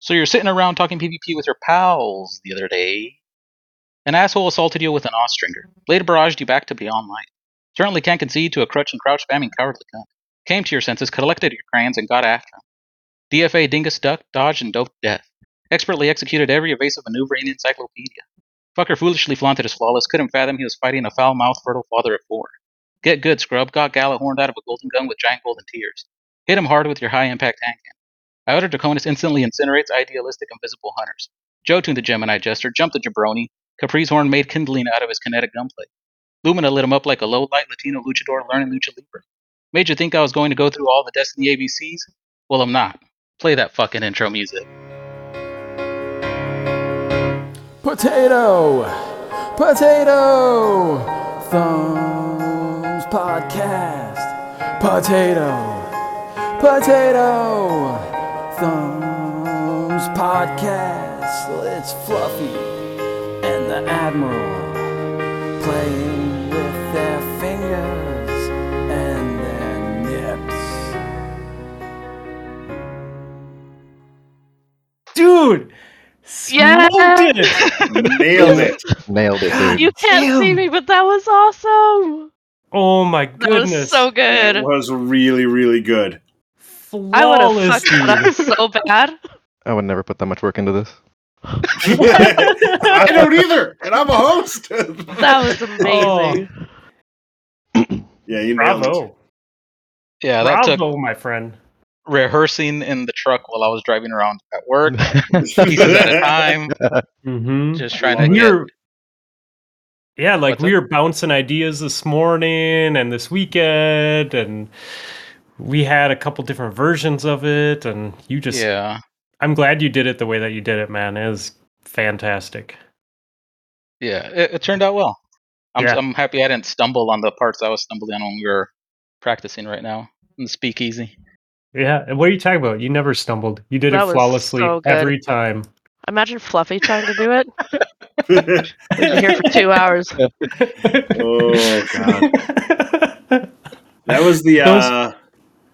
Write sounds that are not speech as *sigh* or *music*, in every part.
So you're sitting around talking PvP with your pals the other day. An asshole assaulted you with an Austringer, later barraged you back to Beyond Light. Certainly can't concede to a crutch and crouch spamming cowardly cunt. Came to your senses, collected your crayons, and got after him. DFA dingus ducked, dodged, and doped death. Expertly executed every evasive maneuver in the encyclopedia. Fucker foolishly flaunted his flawless, couldn't fathom he was fighting a foul-mouthed fertile father of four. Get good, scrub. Got Gjallarhorned out of a golden gun with giant golden tears. Hit him hard with your high-impact hand cannon. Iota Draconis instantly incinerates idealistic invisible hunters. Jotun the Gemini Jester jumped the jabroni. Capri's horn made kindling out of his kinetic gunplay. Lumina lit him up like a low-light Latino luchador learning lucha libre. Made you think I was going to go through all the Destiny ABCs? Well, I'm not. Play that fucking intro music. Potato! Potato! Thumbs Podcast. Potato! Potato! Thumbs Podcast. It's Fluffy and the Admiral playing with their fingers and their nips. Dude! Yes! Smoked it! Nailed it. *laughs* Nailed it, dude. You can't see me, but that was awesome. Oh my goodness. That goodness. was so good. It was really, really good. I would have fucked that up so bad. I would never put that much work into this. I don't either, and I'm a host. *laughs* That was amazing. *clears throat* yeah, you nailed it. Bravo. Yeah, that took Bravo, my friend. rehearsing in the truck while I was driving around at work, *laughs* pieces at a time, Mm-hmm. just trying to we get. yeah, like What's we up? were bouncing ideas this morning and this weekend, and we had a couple different versions of it. And you just, Yeah, I'm glad you did it the way that you did it, man. It was fantastic. yeah, it, it turned out well. I'm, Yeah. I'm happy I didn't stumble on the parts I was stumbling on when we were practicing right now in the speakeasy. Yeah, and what are you talking about? You never stumbled. You did That it flawlessly so every time. Imagine Fluffy trying to do it. *laughs* We've been here for two hours. *laughs* oh god, *laughs* that was the Those- uh,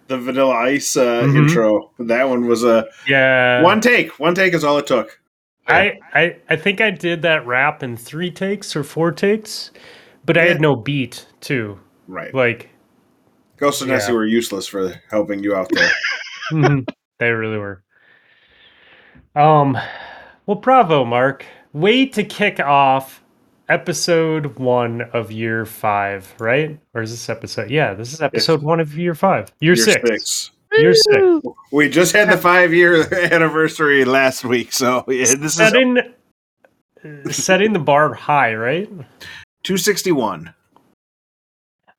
the Vanilla Ice uh, Mhm. intro. That one was a yeah. one take. One take is all it took. I, I I think I did that rap in three takes or four takes, but I had no beat too. Right. Like Ghost and Nessie were useless for helping you out there. *laughs* mhm, they really were. Um, well, bravo, Mark. Way to kick off episode one of year five, right? Or is this episode? Yeah, this is episode one of year five. Year, Year six. six. Year six. We just had the five year *laughs* anniversary last week, so yeah, this is Setting setting the bar high, right? two sixty one.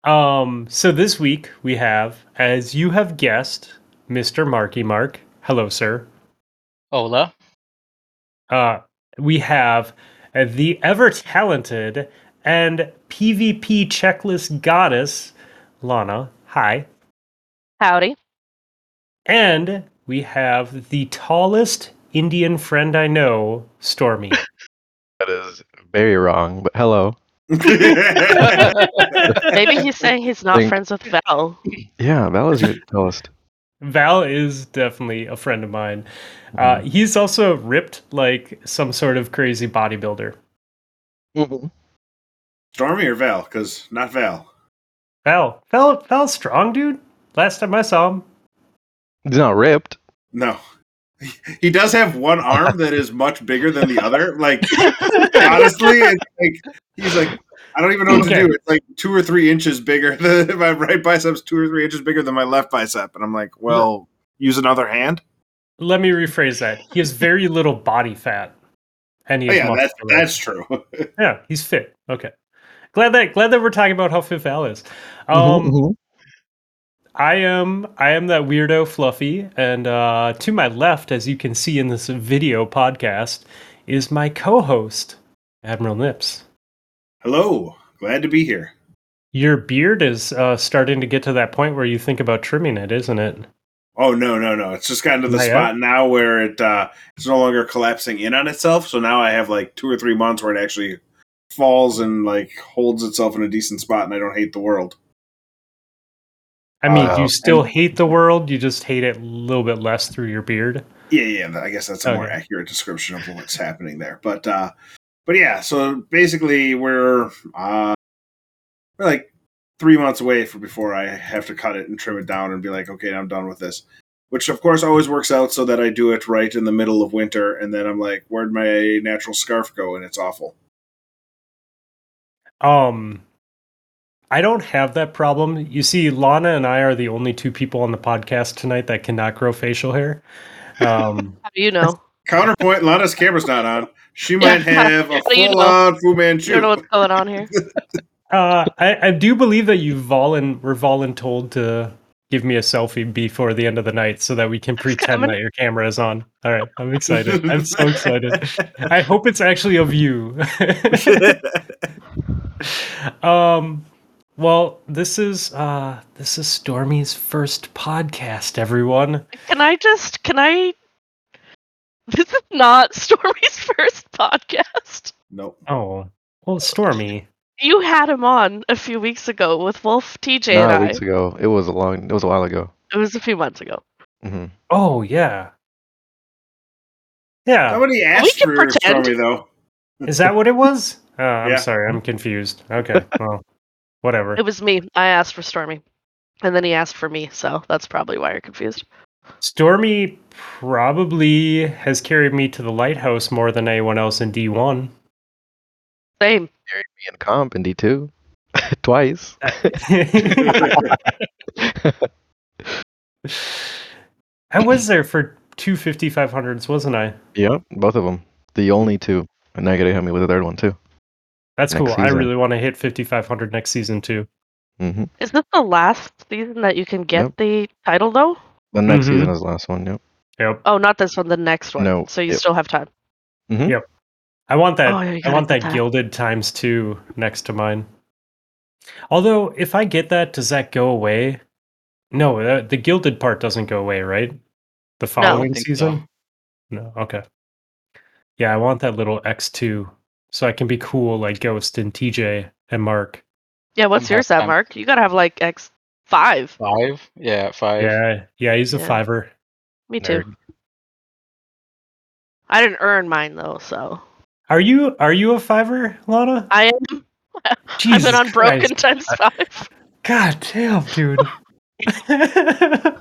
Um, so this week we have, as you have guessed, Mr. Marky Mark. Hello, sir. Hola. Uh, we have uh, the ever talented and PvP checklist goddess, Lana. Hi. Howdy. And we have the tallest Indian friend I know, Stormy. *laughs* That is very wrong, but hello. *laughs* Maybe he's saying he's not Think- friends with Val. Yeah, Val was your tallest. Val is definitely a friend of mine. Uh, he's also ripped like some sort of crazy bodybuilder. Mhm. Stormy or Val? Because not Val. Val, Val, Val's strong, dude. Last time I saw him. He's not ripped. No. *laughs* He does have one arm that is much bigger than the other. Like *laughs* honestly, it's like he's like I don't even know what Okay. to do. It's like two or three inches bigger. *laughs* Than, my right bicep's two or three inches bigger than my left bicep, and I'm like, well, use another hand. Let me rephrase that. He has very little body fat, and Oh, he's yeah, that's muscular. that's true. *laughs* yeah, he's fit. Okay, glad that glad that we're talking about how fit Val is. Um, Mhm, mhm. I am I am that weirdo Fluffy, and uh, to my left, as you can see in this video podcast, is my co-host Admiral Nips. Hello, glad to be here. Your beard is uh, starting to get to that point where you think about trimming it, isn't it? Oh no, no, no! It's just gotten to the Not yet? spot now where it uh, it's no longer collapsing in on itself. So now I have like two or three months where it actually falls and like holds itself in a decent spot, and I don't hate the world. I mean, Uh, you still and- hate the world? You just hate it a little bit less through your beard. Yeah, yeah. I guess that's a more accurate description of what's happening there. But uh but yeah, so basically we're uh we're like three months away from before I have to cut it and trim it down and be like, okay, I'm done with this. Which of course always works out so that I do it right in the middle of winter and then I'm like, where'd my natural scarf go? And it's awful. Um, I don't have that problem. You see, Lana and I are the only two people on the podcast tonight that cannot grow facial hair. Um, *laughs* How do you know? Counterpoint, Lana's camera's not on. She Yeah. might have a What *laughs* do you full know? on Fu You Manchu. don't know what's going on here. *laughs* uh, I, I do believe that you volun were voluntold to give me a selfie before the end of the night so that we can pretend coming. that your camera is on. All right, I'm *laughs* excited. I'm so excited. I hope it's actually of you. um well this is uh this is stormy's first podcast everyone Can I just? Can I? *laughs* This is not Stormy's first podcast. nope. oh well stormy You had him on a few weeks ago with Wolf, TJ, Not and I. weeks ago. It was a long. It was a while ago. It was a few months ago. hmm oh yeah yeah Somebody asked can for pretend. Stormy though. is that what it was *laughs* uh, i'm Yeah. sorry i'm confused okay *laughs* well whatever It was me. I asked for Stormy, and then he asked for me. So that's probably why you're confused. Stormy probably has carried me to the lighthouse more than anyone else in d1 Same. Carried me and comp in D two, *laughs* twice. *laughs* I was there for two 5500s, wasn't I? Yep, both of them. The only two, and now you gotta help me with the third one too. That's Next cool. I really want to hit 5500 next season too. hmm Is this the last season that you can get Yep. the title though? The next Mhm. season is the last one. Yep. Yep. Oh, not this one. The next one. No, So you yep. still have time. hmm Yep. I want that. Oh, yeah, you I gotta want get that that. gilded times two next to mine. Although, if I get that, does that go away? No, the, the gilded part doesn't go away, right? The following think season. so. No. Okay. Yeah, I want that little X two, so I can be cool like Ghost and TJ and Mark. Yeah. What's I'm yours half at, time. Mark? You gotta have like X five. Five? Yeah, five. Yeah, yeah, he's a Yeah. fiver. Me too. Nerd. I didn't earn mine though, so Are you are you a fiver, Lana? I am. *laughs* I've Jesus been on broken Christ. times five. God damn, dude. *laughs*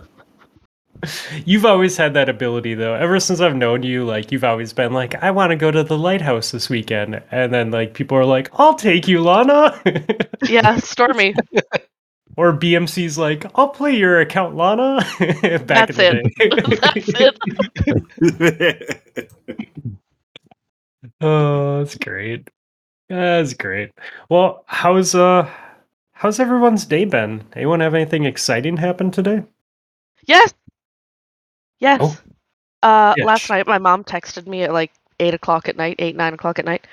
you've always had that ability though. Ever since I've known you, like you've always been like, I want to go to the lighthouse this weekend. And then like people are like, I'll take you, Lana. *laughs* yeah, Stormy. Or BMC's like, I'll play your account, Lana. *laughs* Back That's in the *laughs* That's day. it. *laughs* oh, that's great. That's great. Well, how's uh how's everyone's day been? Anyone have anything exciting happen today? Yes. Yes. Oh. Uh, Yeah, last night my mom texted me at like eight o'clock at night, eight nine o'clock at night,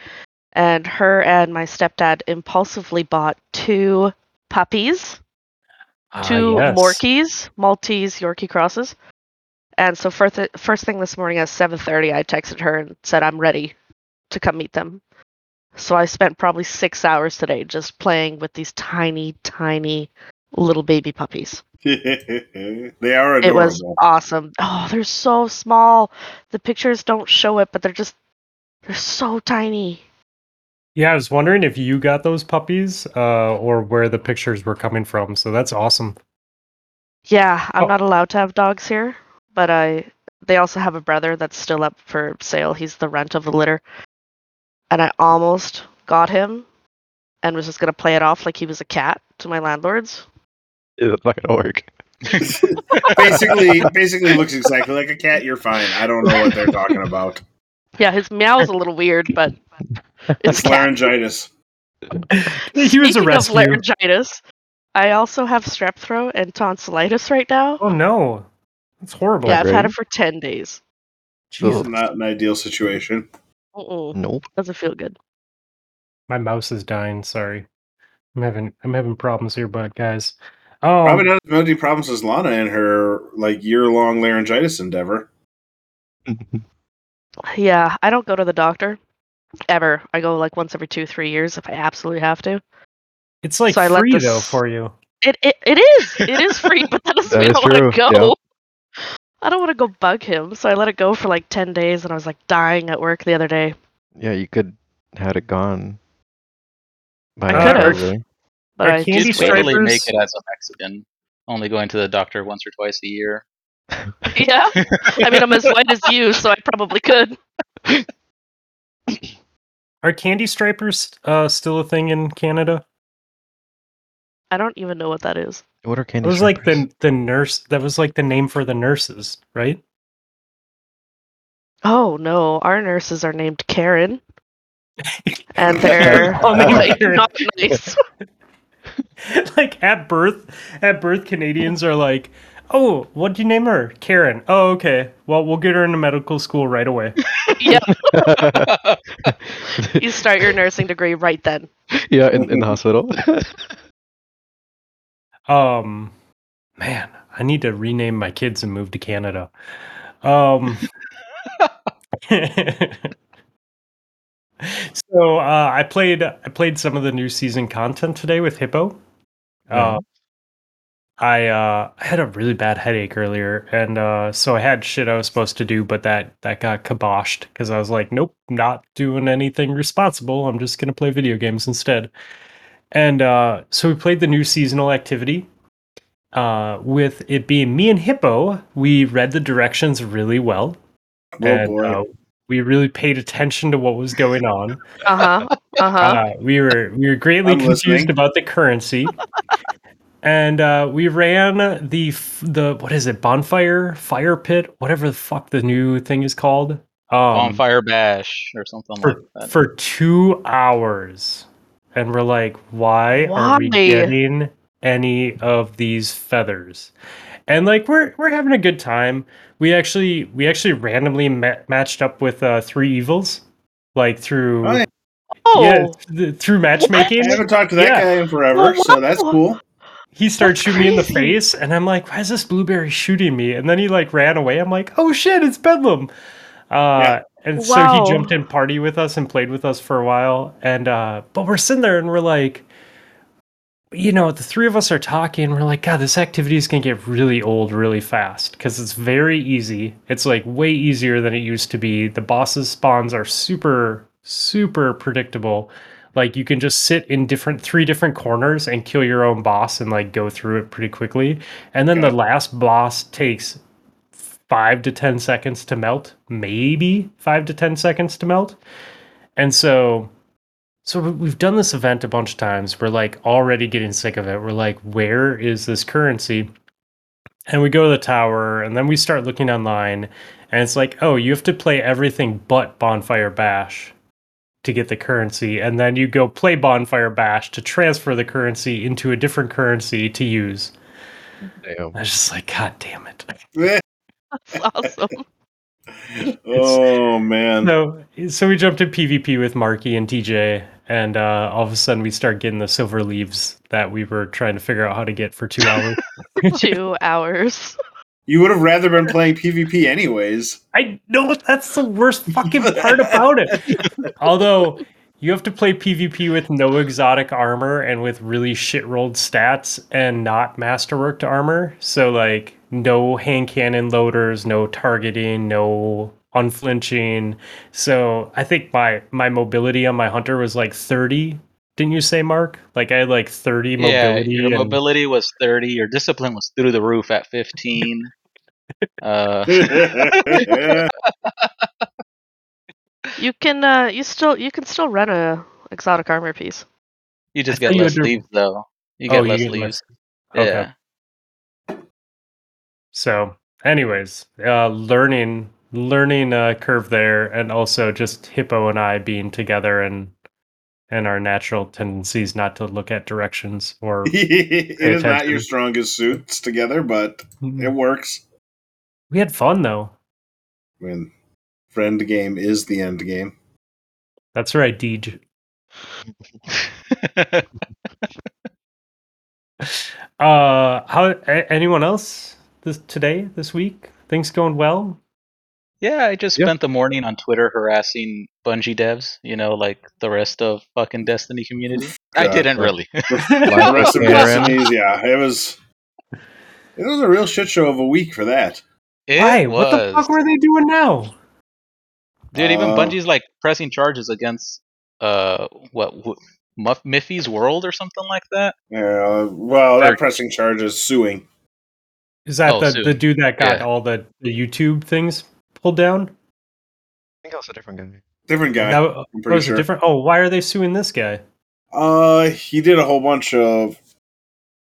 and her and my stepdad impulsively bought two puppies, two Ah, yes. Morkies, Maltese Yorkie crosses. And so first, first thing this morning at seven thirty, I texted her and said I'm ready to come meet them. So I spent probably six hours today just playing with these tiny, tiny little baby puppies. *laughs* they are adorable. It was awesome. Oh, they're so small. The pictures don't show it, but they're just they're so tiny. Yeah, I was wondering if you got those puppies, uh, or where the pictures were coming from. So that's awesome. Yeah, I'm Oh. not allowed to have dogs here, but I they also have a brother that's still up for sale. He's the rent of the litter. And I almost got him and was just gonna play it off like he was a cat to my landlords. It's not gonna work. basically, basically looks exactly like a cat. You're fine. I don't know what they're talking about. Yeah, his meow is a little weird, but it's It's laryngitis. *laughs* he was a Speaking of laryngitis, I also have strep throat and tonsillitis right now. oh no, that's horrible. yeah, I've had it for ten days. Jesus. Not an ideal situation. Mm-mm, Nope. doesn't feel good. My mouse is dying. Sorry, I'm having I'm having problems here, but guys. Oh, Probably not as many problems as Lana and her like year long laryngitis endeavor. Yeah, I don't go to the doctor ever. I go like once every two, three years if I absolutely have to. it's like so I let free this- though for you. It, it it is. It is free, but that *laughs* doesn't That mean is I want to go. yeah. I don't want to go bug him, so I let it go for like ten days, and I was like dying at work the other day. Yeah, you could had it gone. By I could've. probably. But Are I candy You just could waited. totally make it as a Mexican, only going to the doctor once or twice a year. *laughs* Yeah, I mean I'm as white as you, so I probably could. *laughs* Are candy stripers uh, still a thing in Canada? I don't even know what that is. What are candy? It candy? was like the the nurse. That was like the name for the nurses, right? Oh no, our nurses are named Karen, *laughs* and they're *laughs* like, not nice. *laughs* like at birth, at birth, Canadians are like, "Oh, what'd you name her? Karen. Oh, okay. Well, we'll get her into medical school right away." *laughs* yeah, *laughs* you start your nursing degree right then. yeah, in, in the hospital. *laughs* Um, man, I need to rename my kids and move to Canada. Um, so uh, I played I played some of the new season content today with Hippo. Uh, I uh, had a really bad headache earlier, and uh, so I had shit I was supposed to do, but that that got kiboshed because I was like, nope, not doing anything responsible. I'm just gonna play video games instead. And uh, so we played the new seasonal activity. Uh, with it being me and Hippo, we read the directions really well, Oh and boy. uh, we really paid attention to what was going on. Uh huh. Uh huh. Uh, we were we were greatly I'm confused listening. about the currency, and uh, we ran the the what is it bonfire fire pit whatever the fuck the new thing is called um, Bonfire Bash or something like for that. for two hours, and we're like, why, are we getting any of these feathers? And like we're we're having a good time. We actually we actually randomly ma- matched up with uh, three evils, like through Oh, yeah. Oh, yeah th- through matchmaking. I haven't talked to that Yeah. guy in forever, so that's cool. He started That's shooting me in the face and i'm like why is this blueberry shooting me? And then he like ran away. I'm like oh shit it's bedlam. Uh Yeah. and so he jumped in party with us and played with us for a while. And uh but we're sitting there and we're like you know the three of us are talking we're like god this activity is going to get really old really fast because it's very easy. It's like way easier than it used to be. The bosses spawns are super super predictable like you can just sit in different three different corners and kill your own boss and like go through it pretty quickly. And then the last boss takes five to ten seconds to melt maybe five to ten seconds to melt. And so so we've done this event a bunch of times. We're like already getting sick of it. We're like where is this currency? And we go to the tower and then we start looking online and it's like oh you have to play everything but bonfire bash to get the currency and then you go play bonfire bash to transfer the currency into a different currency to use Damn. i was just like god damn it *laughs* that's awesome. *laughs* oh man. so so we jumped to pvp with marky and tj and uh, all of a sudden we start getting the silver leaves that we were trying to figure out how to get for two hours *laughs* Two hours. You would have rather been playing PvP anyways. I know that's the worst fucking part about it. *laughs* Although you have to play PvP with no exotic armor and with really shit rolled stats and not masterworked armor. So like no hand cannon loaders, no targeting, no unflinching. So I think my my mobility on my hunter was like 30. Didn't you say, Mark? Like I had like 30 yeah, mobility. your and- mobility was 30. Your discipline was through the roof at 15. uh, *laughs* You can uh you still you can still run a exotic armor piece. you just I get thought you less had to- leaves, though. You Oh, get you less get leaves. less- Yeah. So, anyways, uh, learning learning uh, curve there, and also just Hippo and I being together and and our natural tendencies not to look at directions or *laughs* it is not your strongest suits together, but it works. we had fun though. I mean, friend game is the end game. That's right, Deej. *laughs* Uh, how anyone else this today this week? Things going well? Yeah, I just Yeah. spent the morning on Twitter harassing Bungie devs, you know, like the rest of fucking Destiny community. I didn't right. really. *laughs* the rest of Aaron. Destiny's, yeah, it was. It was a real shit show of a week for that. It Why? was. What the fuck were they doing now? Dude, even Uh, Bungie's like pressing charges against uh what w- Muff Miffy's World or something like that. Yeah, well, Or- they're pressing charges, suing. Is that Oh, the, Sue. the dude that got Yeah. all the, the YouTube things pulled down? I think that was a different guy. Different guy. That I'm was pretty it sure. different. Oh, why are they suing this guy? Uh, he did a whole bunch of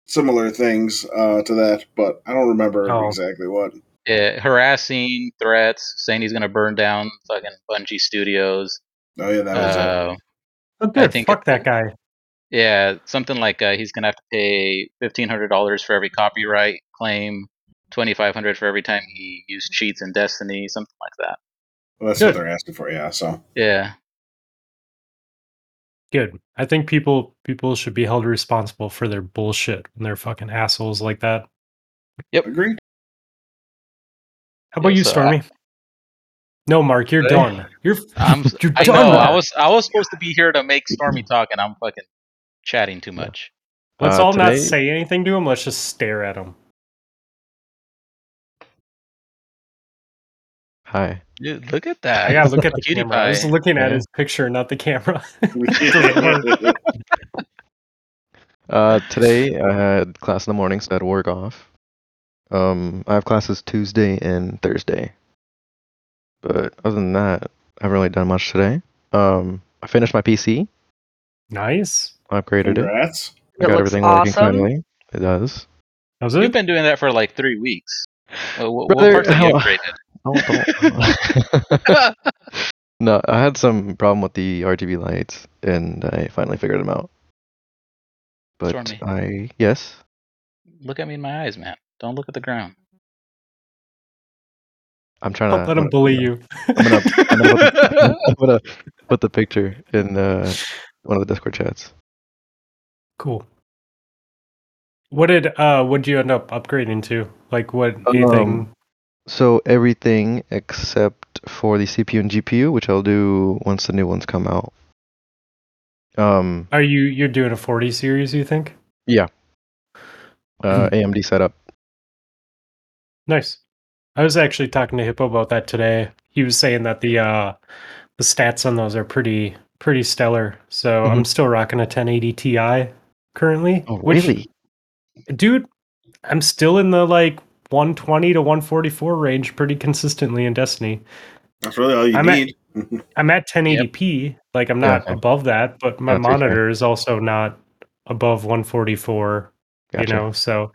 similar things uh, to that, but I don't remember Oh. exactly what. Yeah, harassing, threats, saying he's gonna burn down fucking Bungie Studios. Oh yeah, that was it. Uh, Oh, good. think Fuck it- that guy. yeah, something like uh, he's gonna have to pay fifteen hundred dollars for every copyright claim, twenty five hundred for every time he used cheats in Destiny, something like that. Well, that's Good. what they're asking for. Yeah, so Yeah, Good. I think people people should be held responsible for their bullshit when they're fucking assholes like that. Yep. Agreed. How about you, Yes, uh, Stormy? no, Mark, you're Hey. done. You're *laughs* I'm. *laughs* you're I done. know. I was. I was supposed to be here to make Stormy talk, and I'm fucking chatting too much. Let's Uh, all not say anything to him. Let's just stare at him. Hi. Dude, look at that. I gotta look at the Cutie camera. I was looking at Yeah. his picture, not the camera. *laughs* Uh, today I had class in the morning, so I had work off. Um, I have classes Tuesday and Thursday. But other than that, I haven't really done much today. Um, I finished my PC. nice. I upgraded it. Congrats. I got looks everything working awesome. finally. It does. How's You've been doing that for like three weeks. Uh, what, Brother, what parts have you *laughs* how- upgraded? Oh, don't. *laughs* no, I had some problem with the RGB lights, and I finally figured them out. But Stormy. I yes, Look at me in my eyes, man. Don't look at the ground. I'm trying Don't to let him bully you. I'm gonna, I'm gonna, put, *laughs* I'm gonna put the picture in uh, one of the Discord chats. Cool. What did uh what did you end up upgrading to? Like what anything? So everything except for the CPU and GPU, which I'll do once the new ones come out. Um, Are you you're doing a 40 series? You think? yeah. Uh, AMD setup. Nice. I was actually talking to Hippo about that today. He was saying that the uh the stats on those are pretty pretty stellar. So I'm still rocking a 1080 Ti currently. Oh, which- really? dude? I'm still in the like 120 to 144 range pretty consistently in Destiny. That's really all you I'm at- need. *laughs* I'm at 1080p. Like I'm not Yeah. above that, but my That's okay. monitor is also not above 144. Gotcha. You know, so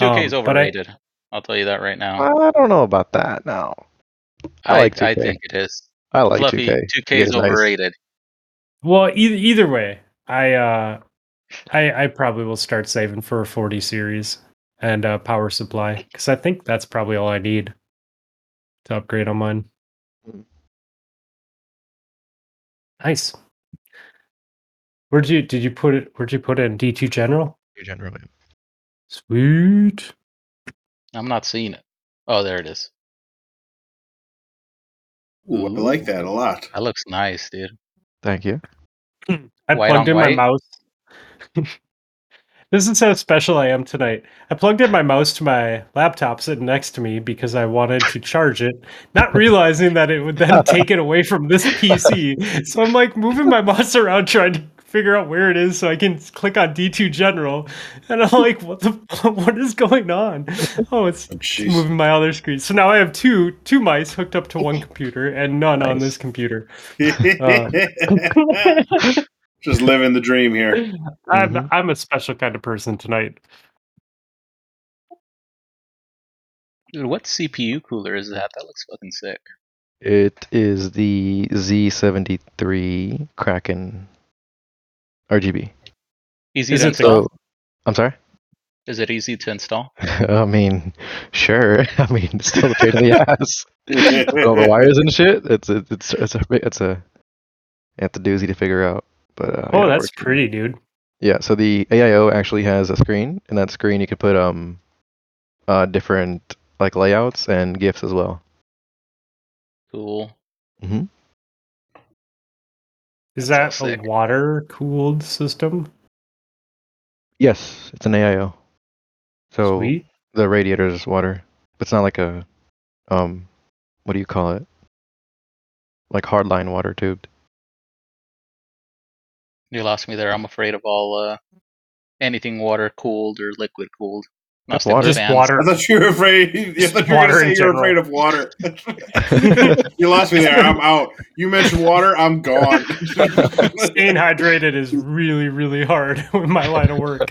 2K is um, but I- overrated. I'll tell you that right now. I don't know about that now. I I, like I 2K. think it is. I like Fluffy, 2K. 2K It is is nice. overrated. Well, either either way, I uh, I I probably will start saving for a 40 series and uh, power supply because I think that's probably all I need to upgrade on mine. Mm. Nice. Where'd you did you put it? Where'd you put it in D2 General? Generally. Sweet. I'm not seeing it. Oh, there it is. Ooh, I like that a lot. That looks nice, dude. Thank you. I White plugged on in my mouse. *laughs* this is how special I am tonight. I plugged in my mouse to my laptop sitting next to me because I wanted to charge it, not realizing that it would then *laughs* take it away from this PC. So I'm like moving my mouse around trying to figure out where it is so I can click on D2 General. And I'm like, what the *laughs* what is going on? Oh, it's Oh, moving my other screen. So now I have two two mice hooked up to one *laughs* computer and none on this computer. Uh, Just living the dream here. *laughs* I'm Mhm. I'm a special kind of person tonight. Dude, what CPU cooler is that? That looks fucking sick. It is the Z73 Kraken RGB. Easy Is to install. So, I'm sorry. Is it easy to install? *laughs* I mean, sure. *laughs* I mean, it's still a pain in the ass. All the wires and shit. It's a, it's it's a it's a it's a doozy to figure out. But uh, Oh, yeah, that's works. pretty, dude. Yeah. So the AIO actually has a screen, and that screen you could put um uh different like layouts and gifs as well. Cool. Mm-hmm. Is that so a water cooled system? Yes, it's an AIO. So Sweet. the radiator is water. It's not like a um what do you call it? Like hardline water tubed. You lost me there. I'm afraid of all uh, anything water cooled or liquid cooled. Not That's water. Just water. I thought you were afraid. *laughs* I thought you were Water going to in say you were general. afraid of water. *laughs* *laughs* you lost me there. I'm out. You mentioned water. I'm gone. Staying hydrated is really, really hard with my line of work.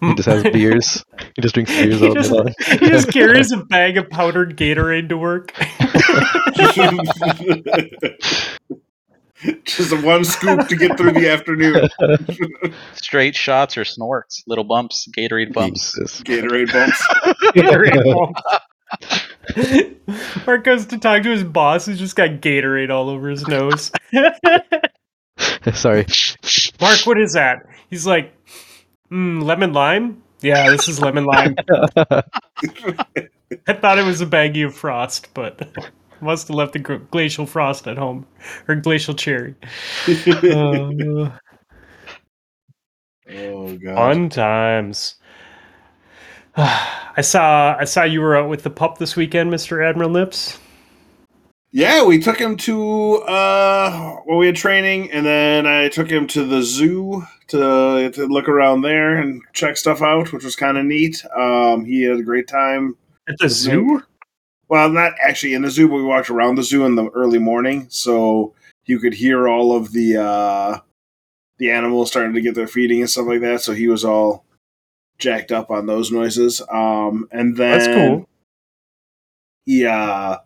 He just has beers. He just drinks beers all day just, long. he just carries a bag of powdered Gatorade to work. *laughs* Just one scoop to get through the afternoon. *laughs* Straight shots or snorts, little bumps, Gatorade bumps. Jesus. Gatorade bumps. *laughs* Gatorade bump. Mark goes to talk to his boss who's just got Gatorade all over his nose. Sorry. Mark, what is that? He's like, mm, lemon lime? Yeah, this is lemon lime. I thought it was a baggie of frost, but must have left the glacial frost at home or glacial cherry. Uh, oh god. fun times. *sighs* I saw I saw you were out with the pup this weekend, Mr. Admiral Lips. Yeah, we took him to uh well we had training and then I took him to the zoo to to look around there and check stuff out, which was kind of neat. Um he had a great time. At the zoo? Well, not actually in the zoo, but we walked around the zoo in the early morning, so you could hear all of the uh the animals starting to get their feeding and stuff like that, so he was all jacked up on those noises. Um and then That's cool. he uh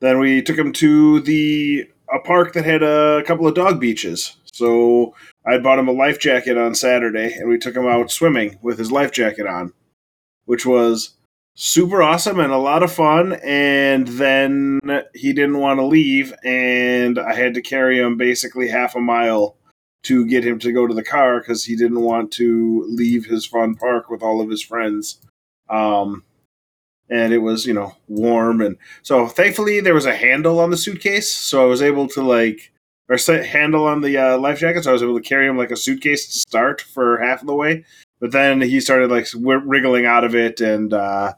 then we took him to the a park that had a couple of dog beaches. So I bought him a life jacket on Saturday, and we took him out swimming with his life jacket on, which was super awesome and a lot of fun. And then he didn't want to leave, and I had to carry him basically half a mile to get him to go to the car because he didn't want to leave his fun park with all of his friends. Um, and it was you know warm and so thankfully there was a handle on the suitcase so i was able to like or set handle on the uh, life jacket so i was able to carry him like a suitcase to start for half of the way but then he started like wriggling out of it and uh,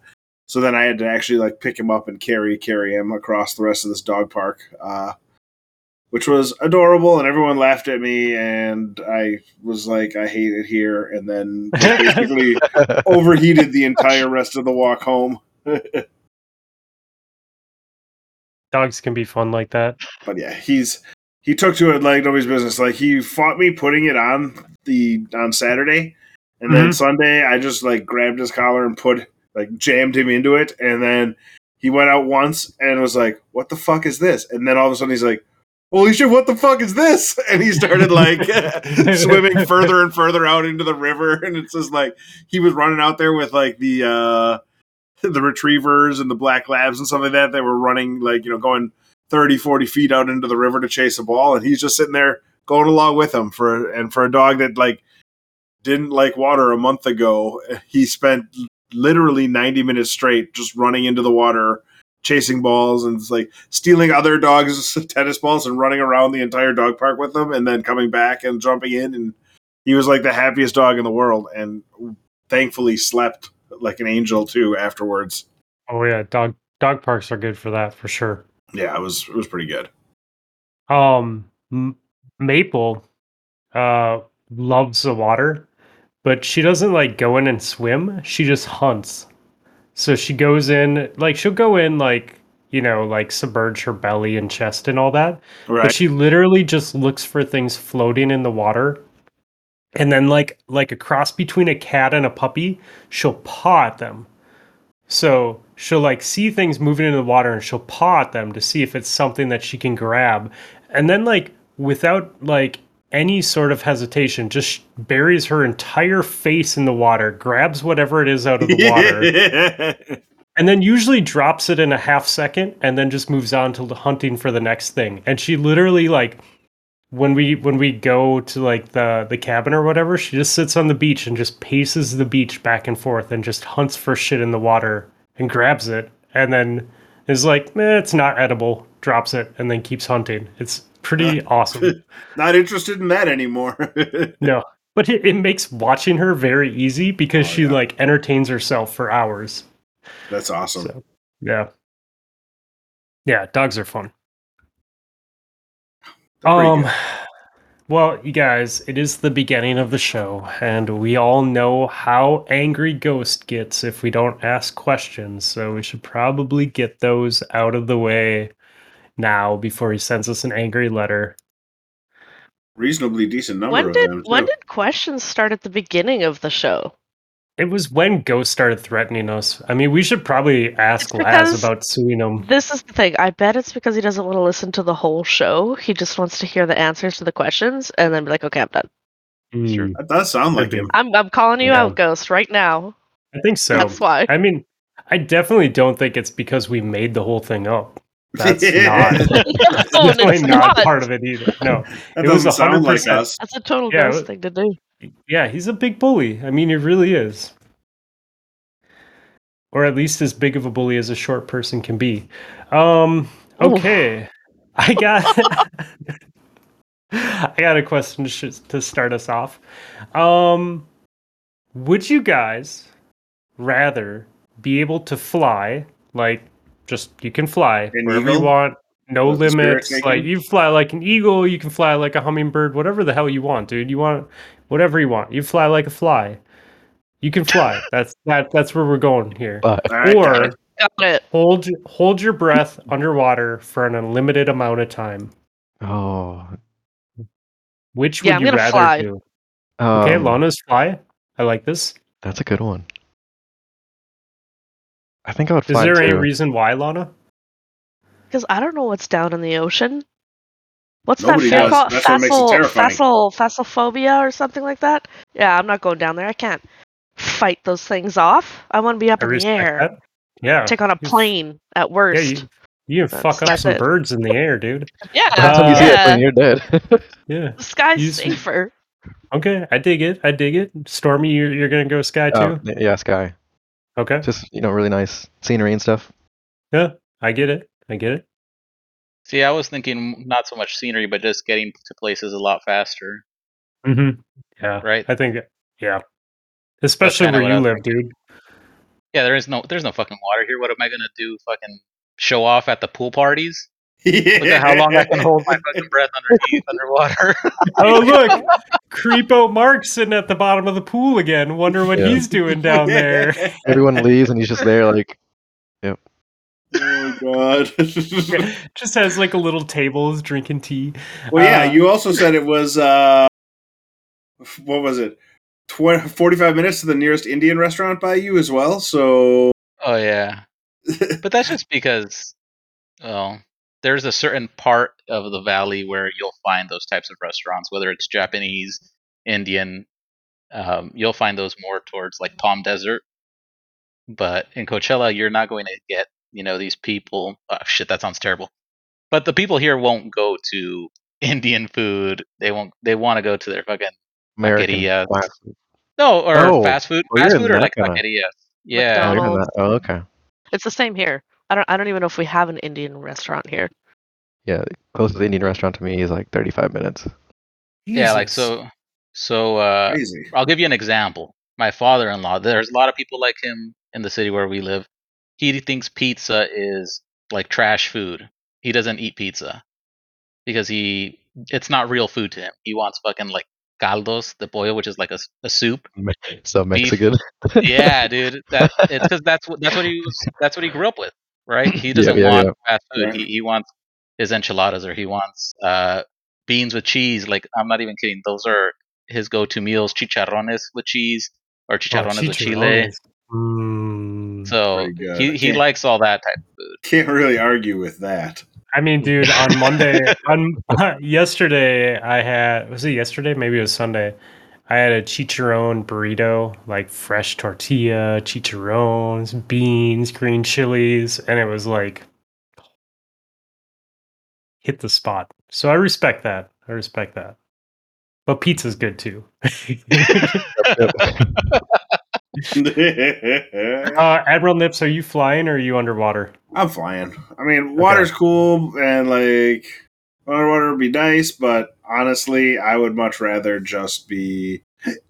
so then i had to actually like pick him up and carry carry him across the rest of this dog park uh, which was adorable and everyone laughed at me and i was like i hate it here and then *laughs* basically overheated the entire rest of the walk home *laughs* Dogs can be fun like that. but yeah, he's he took to it like nobody's business. Like he fought me putting it on the on Saturday, and then Mhm. Sunday I just like grabbed his collar and put like jammed him into it, and then he went out once and was like, "What the fuck is this?" And then all of a sudden he's like. Holy shit, what the fuck is this? *laughs* And he started like *laughs* swimming further and further out into the river. *laughs* And it's just like he was running out there with like the uh the retrievers and the black labs and stuff like that. They were running like, you know, going 30, 40 feet out into the river to chase a ball, and he's just sitting there going along with them for and for a dog that like didn't like water a month ago, he spent literally 90 minutes straight just running into the water, chasing balls and like stealing other dogs' *laughs* tennis balls and running around the entire dog park with them and then coming back and jumping in and he was like the happiest dog in the world and thankfully slept like an angel too afterwards. Oh yeah, dog dog parks are good for that for sure. Yeah, it was it was pretty good. Um, M- Maple, uh, loves the water, but she doesn't like go in and swim. She just hunts. So she goes in, like she'll go in, like you know, like submerge her belly and chest and all that. Right. But she literally just looks for things floating in the water. And then like like a cross between a cat and a puppy, she'll paw at them. So she'll like see things moving in the water and she'll paw at them to see if it's something that she can grab. And then like without like any sort of hesitation, just buries her entire face in the water, grabs whatever it is out of the water, *laughs* and then usually drops it in a half second and then just moves on to hunting for the next thing and she literally like when we when we go to like the the cabin or whatever she just sits on the beach and just paces the beach back and forth and just hunts for shit in the water and grabs it, and then is like, eh, "It's not edible." Drops it and then keeps hunting. It's pretty awesome. *laughs* Not interested in that anymore. *laughs* No, but it, it makes watching her very easy because Oh, she yeah. like entertains herself for hours. That's awesome. So, yeah, yeah, dogs are fun. Um, good. *sighs* well, you guys, it is the beginning of the show, and we all know how angry Ghost gets if we don't ask questions. So we should probably get those out of the way now before he sends us an angry letter. reasonably decent number When of did them. when did questions start at the beginning of the show? It was when Ghost started threatening us. I mean, we should probably ask Laz about suing him. This is the thing. I bet it's because he doesn't want to listen to the whole show. He just wants to hear the answers to the questions and then be like, "Okay, I'm done." Mm, That does sound like him. I'm I'm calling you Yeah. out, Ghost, right now. I think so. That's why. I mean, I definitely don't think it's because we made the whole thing up. That's *laughs* not. *laughs* that No, definitely not, not. part of it either. No. It doesn't was sound like 100%. us. That's a total Yeah, Ghost thing to do. Yeah, he's a big bully. I mean, he really is. Or at least as big of a bully as a short person can be. Um, Oof. okay. I got *laughs* I got a question to, to start us off. Um, would you guys rather be able to fly like just you can fly An wherever you want, no With limits. Like you fly like an eagle, you can fly like a hummingbird, whatever the hell you want, dude. You want whatever you want. You fly like a fly. You can fly. *laughs* that's that. That's where we're going here. But All right, got or it. Got it. hold hold your breath underwater for an unlimited amount of time. oh, Which Yeah, would I'm you rather fly. do? Okay, um, Lana's fly. I like this. That's a good one. I think I would Is fly there any reason why, Lana? Because I don't know what's down in the ocean. What's Nobody that fear does. called? That's what makes it Facile, facile, facilophobia or something like that? Yeah, I'm not going down there. I can't fight those things off. I want to be up I in the air. that. Yeah. Take on a plane at Yeah, worst. you, you can fuck up some it. birds in the air, dude. Yeah, That's when you see it yeah. when you're dead. *laughs* Yeah. the sky's You s- safer. Okay, I dig it. I dig it. Stormy, you're, you're gonna go sky Oh, too. y- yeah, sky. Okay. Just you know, really nice scenery and stuff. Yeah, I get it. I get it. See, I was thinking not so much scenery, but just getting to places a lot faster. Mm-hmm. Yeah. Right. I think. Yeah. Especially where you I was live, dude. Yeah, there is no there's no fucking water here. What am I gonna do? Fucking show off at the pool parties? Look at how long I can hold my fucking breath underneath underwater. *laughs* Oh look, Creepo Mark sitting at the bottom of the pool again. Wonder what Yeah. he's doing down there. *laughs* Everyone leaves and he's just there, like yep. oh god. *laughs* Just has like a little table, is drinking tea. well, yeah. Uh, You also said it was uh, what was it? 20, 45 minutes to the nearest Indian restaurant by you as well. So oh yeah, but that's just because, well, there's a certain part of the valley where you'll find those types of restaurants, whether it's Japanese, Indian. Um, you'll find those more towards like Palm Desert. But in Coachella, you're not going to get you know these people. Oh, shit, that sounds terrible. But the people here won't go to *laughs* Indian food. They won't. They want to go to their fucking American. Taquerias. no or Oh, fast food. oh, fast food or like kinda- taquerias. Yeah. Oh, you're in McDonald's. that- oh, okay. It's the same here. I don't. I don't even know if we have an Indian restaurant here. Yeah, closest Indian restaurant to me is like 35 minutes. Yeah, like so. So uh, crazy. I'll give you an example. My father-in-law. There's a lot of people like him in the city where we live. He thinks pizza is like trash food. He doesn't eat pizza because he it's not real food to him. He wants fucking like caldos de pollo, which is like a soup. *laughs* So Beef. Mexican. *laughs* yeah, dude. That it's because that's what that's what he was that's what he grew up with, right? He doesn't yeah, want yeah. fast food. Right. He he wants his enchiladas or he wants uh beans with cheese. Like I'm not even kidding. Those are his go-to meals: chicharrones with cheese or Oh, chicharrones with chile. Mm. So he he likes all that type of food. Can't really argue with that. I mean, dude, on Monday, *laughs* on *laughs* yesterday, I had was it yesterday? Maybe it was Sunday. I had a chicharron burrito, like fresh tortilla, chicharrones, beans, green chilies, and it was like hit the spot. So I respect that. I respect that. But pizza's good too. *laughs* Uh, Admiral Nips, are you flying or are you underwater? I'm flying. I mean, water's cool and like underwater would be nice, but honestly, I would much rather just be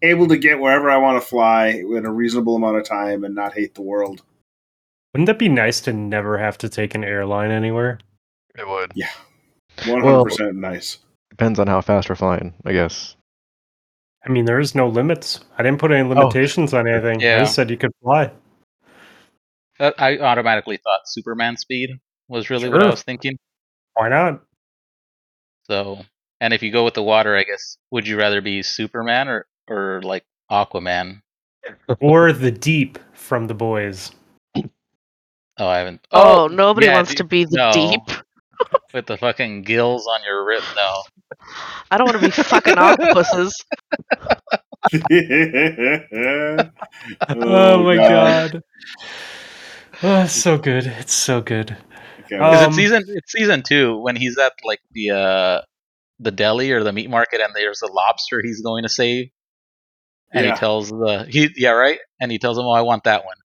able to get wherever I want to fly in a reasonable amount of time and not hate the world. Wouldn't that be nice to never have to take an airline anywhere? It would. Yeah. 100% nice. Depends on how fast we're flying, I guess. I mean, there is no limits. I didn't put any limitations on anything. I just said you could fly. Uh, I automatically thought Superman speed was really what I was thinking. Why not? So, and if you go with the water, I guess would you rather be Superman or or like Aquaman? *laughs* or the deep from the boys. Oh, I haven't. Oh, nobody yeah, wants d- to be the no. deep. *laughs* with the fucking gills on your rib. No, I don't want to be fucking *laughs* octopuses. Oh, my god. *sighs* Oh, it's so good. It's so good. Okay, Uh, Um, it season? It's season two when he's at like the uh the deli or the meat market, and there's a lobster he's going to save, and Yeah. he tells the he yeah right, and he tells him, "Oh, I want that one."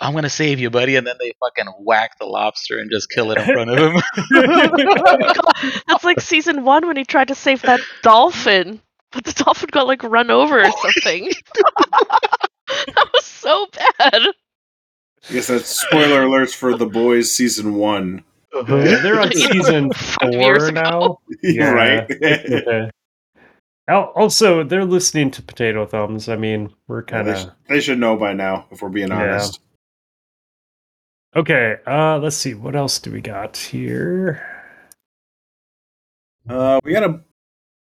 I'm gonna save you, buddy, and then they fucking whack the lobster and just kill it in front of him. *laughs* That's like season one when he tried to save that dolphin, but the dolphin got like run over or something. *laughs* that was so bad. I guess that's spoiler alerts for The Boys season one. Yeah, they're on *laughs* season *laughs* four now. *laughs* Yeah. right? Okay. Also, they're listening to Potato Thumbs. I mean, we're kind they, of sh- they should know by now, if we're being Yeah. honest. okay. Uh, let's see. What else do we got here? Uh, we got a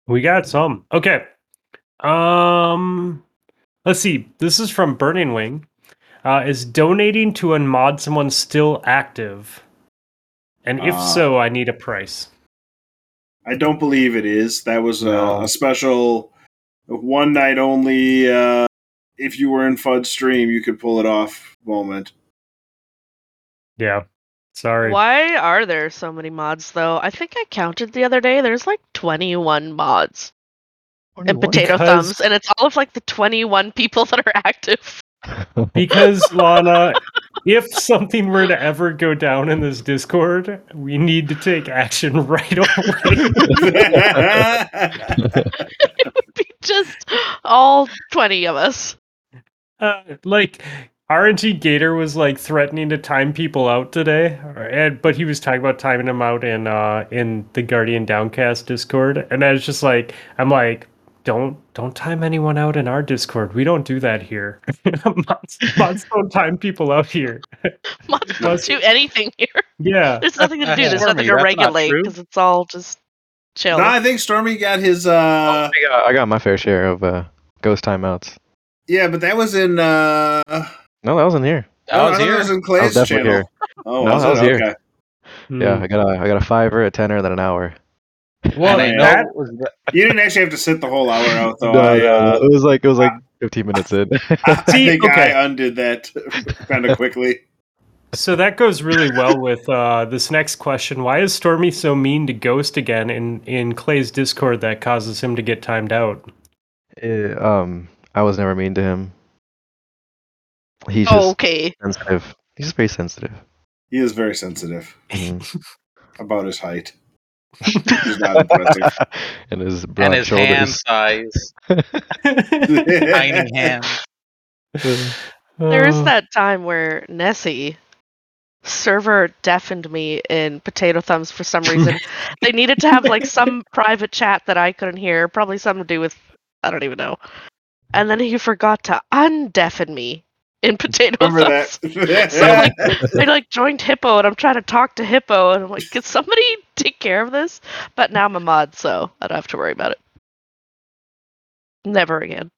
We got some. Okay. Um, let's see. This is from Burning Wing. Uh, is donating to unmod someone still active? And if Uh, so, I need a price. I don't believe it is. That was a, No. a special one night only. Uh, if you were in FUD stream, you could pull it off moment. Yeah. Sorry. Why are there so many mods though? I think I counted the other day. There's like 21 mods and potato Because- thumbs, and it's all of like the 21 people *laughs* that are active. Because Lana, if something were to ever go down in this Discord, we need to take action right away. it would be just all 20 of us. Uh, like RNG Gator was like threatening to time people out today, and but he was talking about timing them out in uh in the Guardian Downcast Discord, and I was just like, I'm like, don't don't time anyone out in our Discord. We don't do that here. *laughs* mods, mods don't time people out here. *laughs* Mods don't do anything here. Yeah. There's nothing to do. There's Stormy, nothing to regulate true. because it's all just chill. no, I think Stormy got his. Uh, I, got, I got my fair share of uh, ghost timeouts. yeah, but that was in. Uh, No, that wasn't here. That was here. That was in I was definitely channel. here. Oh, No, was that it? was here. Okay. Yeah, Hmm. I got a I got a fiver, a tenner, then an hour. *laughs* Well, and I know that was the- *laughs* You didn't actually have to sit the whole hour out, though. *laughs* No, I, uh, it was like it was like 15 minutes in. I See, think okay. I undid that kind of quickly. So that goes really well with uh, this next question. Why is Stormy so mean to Ghost again in, in Clay's Discord that causes him to get timed out? Eh, um, I was never mean to him. He's just Oh, okay. sensitive. He's very sensitive. He is very sensitive Mhm. about his height. He's not impressive. *laughs* and his broad and his hand size, *laughs* tiny hands. There is Uh, that time where Nessie server deafened me in Potato Thumbs for some reason. *laughs* they needed to have like some private chat that I couldn't hear, probably something to do with I don't even know. And then he forgot to undeafen me in *laughs* Potato Remember Thumbs. *laughs* that? So like *laughs* I like joined Hippo and I'm trying to talk to Hippo and I'm like, can somebody take care of this? But now I'm a mod, so I don't have to worry about it. Never again.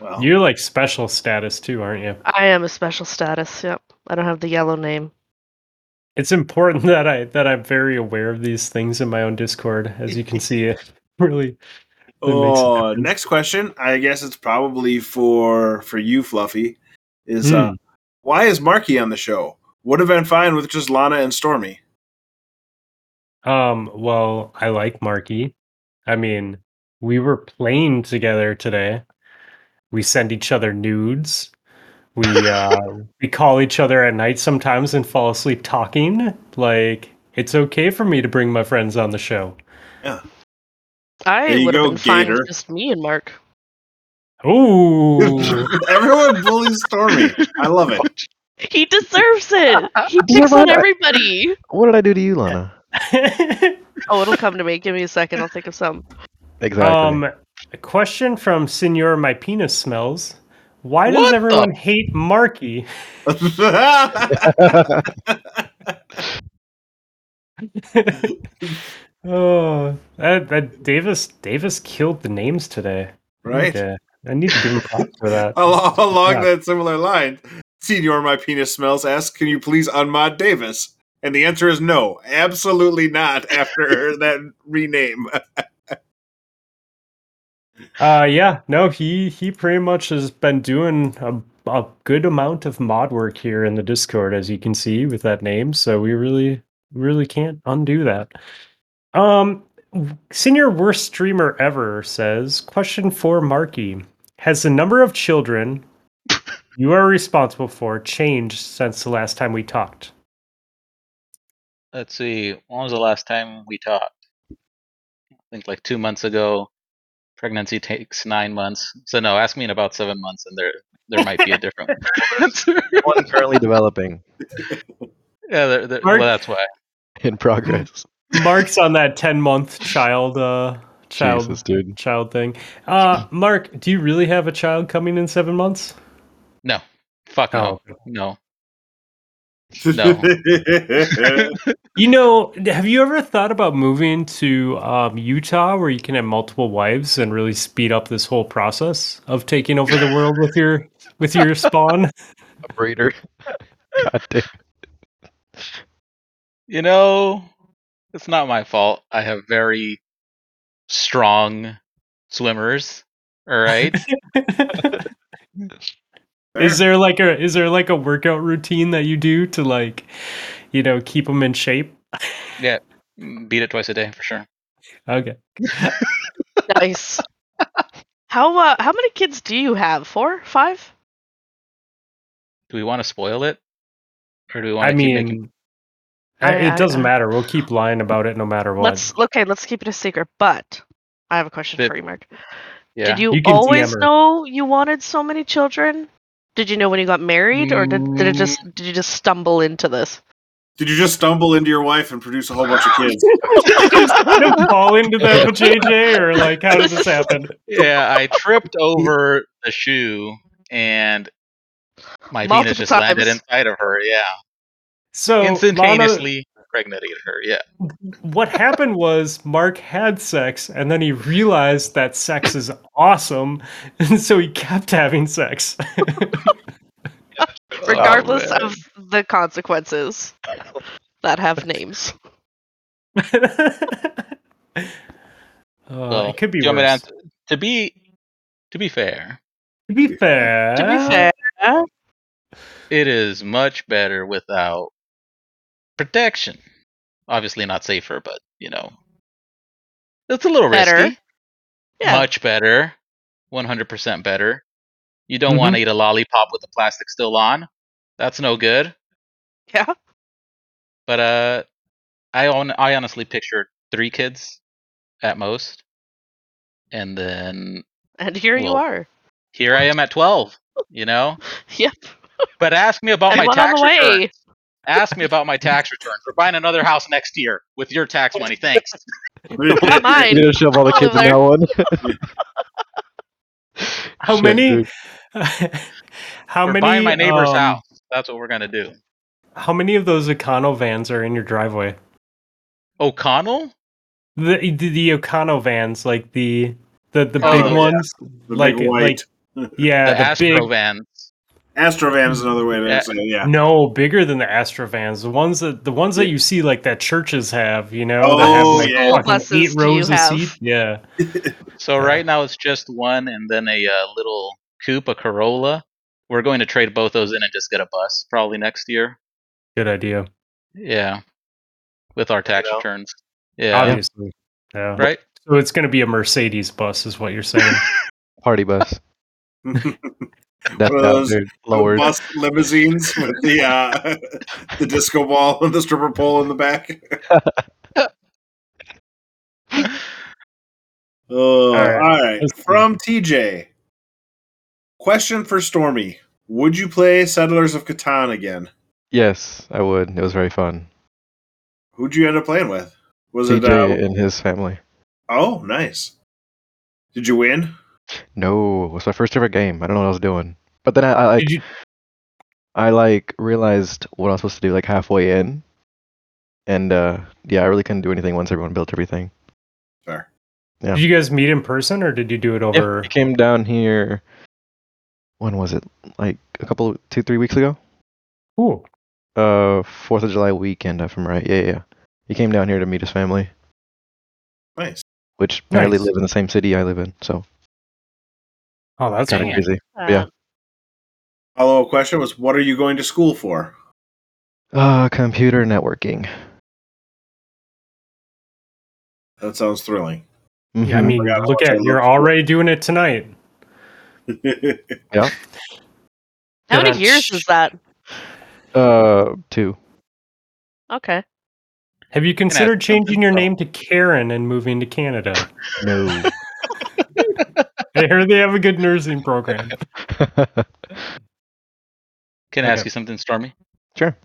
Well, You're like special status too, aren't you? I am a special status. Yep. I don't have the yellow name. It's important that I that I'm very aware of these things in my own Discord. As you can see, it really. it Oh, next question. I guess it's probably for for you, Fluffy. Is uh, Hmm. why is Marky on the show? Would have been fine with just Lana and Stormy. Um. Well, I like Marky. I mean, we were playing together today, We send each other nudes. We *laughs* uh, we call each other at night sometimes and fall asleep talking. Like it's okay for me to bring my friends on the show. Yeah. I you would have go, been fine Gator. with just me and Mark. Ooh. *laughs* Everyone bullies Stormy. I love it. *laughs* He deserves it. He Yeah, picks on everybody. What did I do to you, Lana? *laughs* Oh, it'll come to me. Give me a second. I'll think of some. Exactly. um, a question from Senor My Penis Smells. Why does What the- everyone hate Marky? oh, that, that Davis Davis killed the names today. right? Okay. I need to give him props for that. *laughs* Along, along Yeah. that similar line, Senior My Penis Smells asks, Can you please unmod Davis? And the answer is no, absolutely not *laughs* after that rename. *laughs* Uh, yeah, no, he he pretty much has been doing a, a good amount of mod work here in the Discord, as you can see with that name. So we really really can't undo that. Um, senior worst streamer ever says question for Marky: Has the number of children *laughs* you are responsible for changed since the last time we talked? Let's see. When was the last time we talked? I think like two months ago. Pregnancy takes nine months. So no, ask me in about seven months, and there there might be a different *laughs* answer. One currently developing *laughs* yeah, there, there, Mark- well, that's why. in progress. Mark's on that ten month child uh child Jesus, dude. child thing. Uh, Mark, do you really have a child coming in seven months? No, fuck no, Oh. no. *laughs* No. You know, have you ever thought about moving to um, Utah where you can have multiple wives and really speed up this whole process of taking over the world with your with your spawn? *laughs* A breeder. God damn. You know, it's not my fault. I have very strong swimmers. All right. *laughs* is there like a is there like a workout routine that you do to like, you know, keep them in shape? yeah, beat it twice a day for sure. Okay. *laughs* Nice. How uh, how many kids do you have? Four, five? Do we want to spoil it, or do we want I to keep making? Mean, I- I- it doesn't I- matter. We'll keep lying about it no matter what. Let's okay. Let's keep it a secret. But I have a question Did- for you, Mark. Yeah. Did you, You always know you wanted so many children? Did you know when you got married, or did, did it just Mm. did you just stumble into this? Did you just stumble into your wife and produce a whole bunch of kids? *laughs* Just kind of fall into that with *laughs* JJ, or like how does this happen? yeah, I tripped over the shoe and my Multiple penis just landed inside of her. Yeah, So Lana, instantaneously impregnated her. Yeah, what happened was Mark had sex, and then he realized that sex is awesome, *laughs* and so he kept having sex. *laughs* Regardless oh, man. of the consequences that have names. Well, *laughs* oh, it could be do you want me to worse. answer- To be to be fair, To be fair, To be fair, it is much better without protection. Obviously, not safer, but you know, it's a little Better. risky. yeah, Much better, one hundred percent better. You don't want to eat a lollipop with the plastic still on. That's no good. yeah. But uh, I on I honestly pictured three kids at most, and then And here you are. here I am at twelve. You know. *laughs* Yep. But ask me about And my tax the way. return. Ask me about my tax return for buying another house next year with your tax money. Thanks. *laughs* Not mine. You're gonna shove all the kids in that one. *laughs* How Shit, many? dude. *laughs* how we're many? buying my neighbor's um, house. That's what we're gonna do. How many of those Econo vans are in your driveway? O'Connell? The the, the Econo vans, like the the the Oh, big yeah. ones, The like big white. like yeah, the, the, Astro big. vans. Astrovan is another way to Yeah. say it, yeah. No, bigger than the Astro vans. The ones that the ones that you see like that churches have, you know, that have Oh, like yeah. fucking buses eight rows of seats. Yeah. *laughs* So right now it's just one, and then a uh, little coupe, a Corolla. We're going to trade both those in and just get a bus probably next year. Good idea. Yeah, with our tax know. returns. Yeah, That, One of those dude lowered. bus limousines with the uh, *laughs* the disco ball and the stripper pole in the back. *laughs* Oh, all right. right. From TJ. Question for Stormy: Would you play Settlers of Catan again? Yes, I would. It was very fun. Who'd you end up playing with? Was it? TJ Uh, and his family. oh, nice. Did you win? No, it was my first ever game. I don't know what I was doing. But then I, I like you? I like realized what I was supposed to do like halfway in, and uh yeah, I really couldn't do anything once everyone built everything. Fair. Yeah. Did you guys meet in person or did you do it Yeah, over? he came down here. When was it? Like a couple, two, three weeks ago. Ooh. Uh, Fourth of July weekend, if I'm right. Yeah, yeah, yeah. He came down here to meet his family, Nice. which apparently Nice. live in the same city I live in. So Oh, that's kind of crazy. Uh, Yeah. Follow up question was: What are you going to school for? Uh, computer networking. That sounds thrilling. Yeah, I mean, Forgot how look much I at you're love already doing it tonight. *laughs* Yeah. How many years is that? uh, two. Okay. Have you considered changing your name to Karen and moving to Canada? No. I hear they have a good nursing program. *laughs* Can I ask you something, Stormy? sure.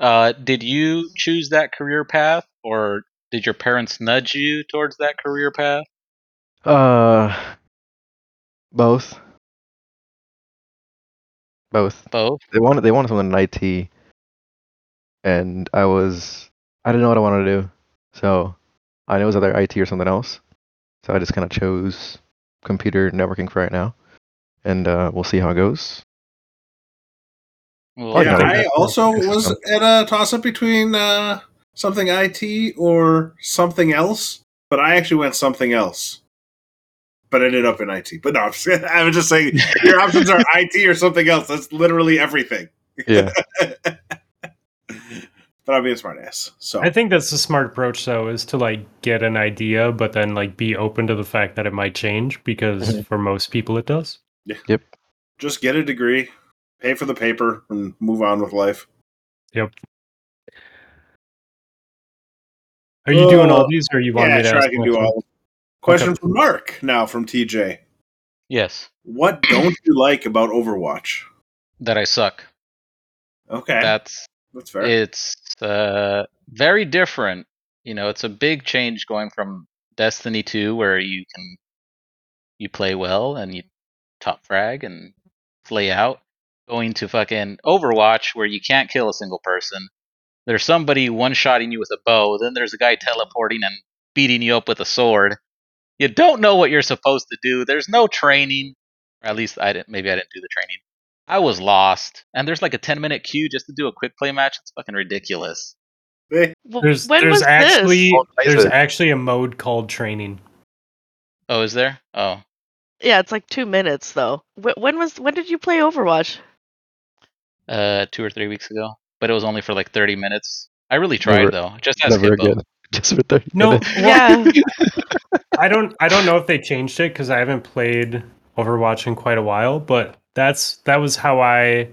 Uh, did you choose that career path, or did your parents nudge you towards that career path? Uh, both. Both. Both. They wanted they wanted something in IT, and I was I didn't know what I wanted to do, so I knew it was either IT or something else. So I just kind of chose computer networking for right now, and uh, we'll see how it goes. Well, yeah, no, I also was at a toss up between uh, something IT or something else, but I actually went something else. But I ended up in IT. But no, I'm just, *laughs* I was just saying your options are IT or something else. That's literally everything. Yeah, *laughs* but I'm being a smart ass. So I think that's the smart approach, though, is to like get an idea, but then like be open to the fact that it might change because Mhm. for most people it does. Yep. Just get a degree, pay for the paper, and move on with life. Yep. Are you doing all Uh, these, or you want yeah, me to sure, ask I can do one? all. Question from Mark now from TJ. yes, What don't you like about Overwatch? that I suck. Okay, That's that's fair. it's uh, very different. You know, it's a big change going from Destiny 2, where you can you play well and you top frag and flay out, going to fucking Overwatch, where you can't kill a single person. There's somebody one shotting you with a bow, then there's a guy teleporting and beating you up with a sword. You don't know what you're supposed to do. There's no training, or at least I didn't. Maybe I didn't do the training. I was lost, and there's like a 10 minute queue just to do a quick play match. It's fucking ridiculous. Well, There's when there's was actually this? Oh, there's actually a mode called training. Oh, is there? Oh, Yeah, it's like two minutes though. When was when did you play Overwatch? uh, two or three weeks ago, but it was only for like 30 minutes. I really tried Never- though. Just ask never again. *laughs* Just for thirty No, minutes. Yeah. *laughs* I don't I don't know if they changed it because I haven't played Overwatch in quite a while, but that's that was how I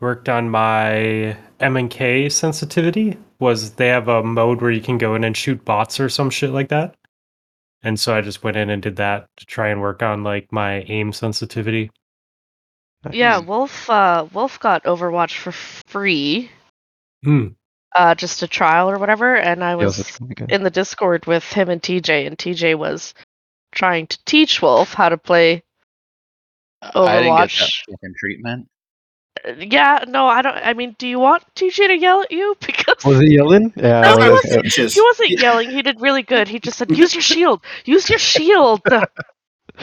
worked on my M and K sensitivity. Was they have a mode where you can go in and shoot bots or some shit like that, and so I just went in and did that to try and work on like my aim sensitivity. Yeah. Wolf uh Wolf got Overwatch for free. Hmm. Uh just a trial or whatever, and I was that's in the Discord with him and TJ and TJ was trying to teach Wolf how to play I didn't get that fucking treatment. Uh, Yeah, no, I don't I mean, do you want TJ to yell at you? *laughs* Because Was he yelling? Yeah. No, I he was- wasn't. Inches. he wasn't yelling, he did really good. He just said, Use your shield, use your shield. *laughs*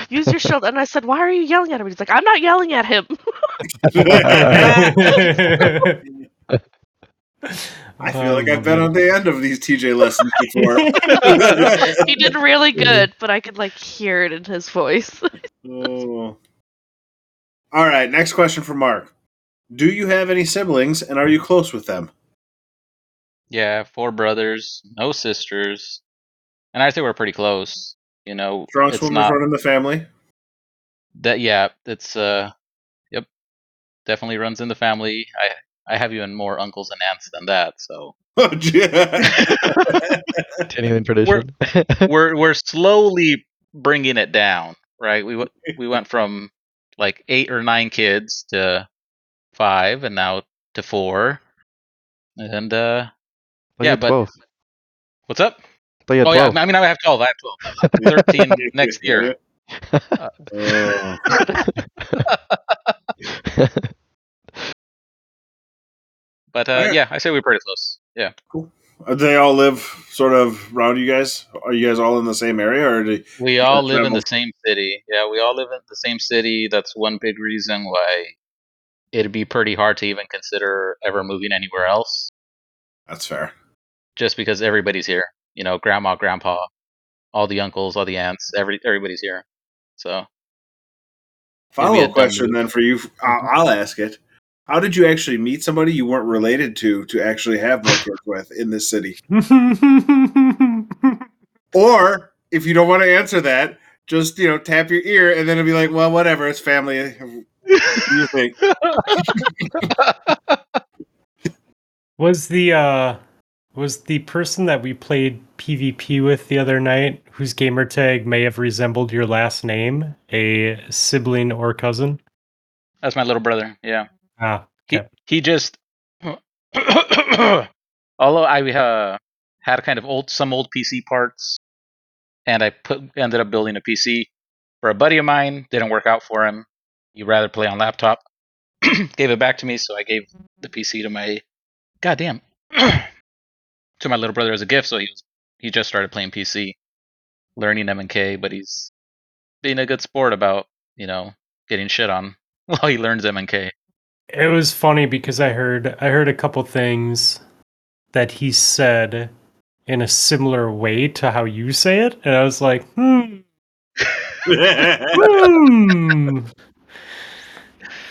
Use your shield. And I said, Why are you yelling at him? He's like, I'm not yelling at him. *laughs* I feel like I've been on the end of these TJ lessons before. he did really good, but I could like hear it in his voice. Oh. All right, next question from Mark. Do you have any siblings and are you close with them? Yeah, four brothers, no sisters, and I say we're pretty close. You know, Strong it's swimmers not. running the family. that yeah, it's uh, yep, definitely runs in the family. I I have even more uncles and aunts than that, so *laughs* Oh, gee. Continuing tradition. we're we're slowly bringing it down, right? We w- we went from like eight or nine kids to five, and now to four, and uh, Thought you yeah, but- 12. what's up? Thought you had Oh yeah, I mean I have twelve. I have twelve. *laughs* 13 next year. *laughs* *laughs* Oh. But uh, yeah, I say we're pretty close. Yeah, Uh, they all live sort of around you guys. Are you guys all in the same area, or do we all live in the same city. Yeah, we all live in the same city. That's one big reason why it'd be pretty hard to even consider ever moving anywhere else, that's fair? just because everybody's here. You know, grandma, grandpa, all the uncles, all the aunts, every everybody's here. So Follow up question then for you. I'll, I'll ask it. How did you actually meet somebody you weren't related to to actually have more kids with in this city? *laughs* Or if you don't want to answer that, just you know tap your ear and then it'll be like, well, whatever, it's family. What do you think? *laughs* was the uh was the person that we played PvP with the other night, whose gamer tag may have resembled your last name, a sibling or cousin? that's my little brother. Yeah. Ah, He he just *coughs* although I uh, had kind of old some old PC parts, and I put ended up building a PC for a buddy of mine. Didn't work out for him. He'd rather play on laptop. *coughs* gave it back to me, so I gave the PC to my goddamn *coughs* to my little brother as a gift. So he was he just started playing PC, learning M and K, but he's being a good sport about you know getting shit on *laughs* while he learns M and K. It was funny because I heard I heard a couple things that he said in a similar way to how you say it, and I was like, hmm. hmm.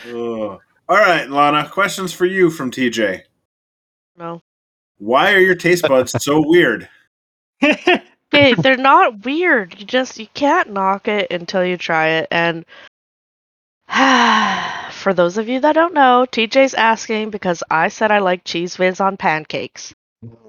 Oh. *laughs* All right, Lana. Questions for you from TJ. No. Why are your taste buds so *laughs* weird? Hey, they're not weird. You just you can't knock it until you try it. And *sighs* for those of you that don't know, TJ's asking because I said I like Cheez Whiz on pancakes.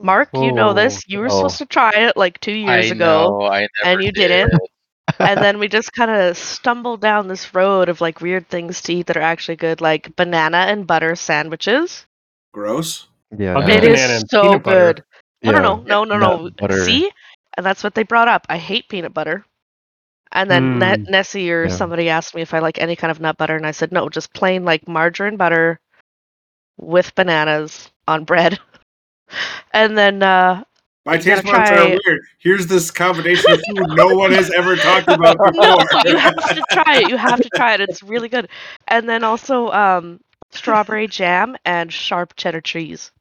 Mark, you know oh, this. You were Oh. supposed to try it like two years I ago, know, I never and you did. didn't. *laughs* and then we just kind of stumbled down this road of like weird things to eat that are actually good, like banana and butter sandwiches. Gross. Yeah. I'll no. get It banana is and so peanut butter. good. No, Yeah. no, no, no, no, no. See, and that's what they brought up. I hate peanut butter. And then Ne- Mm. Nessie or Yeah. somebody asked me if I like any kind of nut butter, and I said no, just plain like margarine butter with bananas on bread. *laughs* and then uh, My taste gotta buds are weird. Here's this combination of food no one has ever talked about *laughs* no, before. you have to try it. You have to try it. It's really good. And then also um, strawberry jam and sharp cheddar cheese.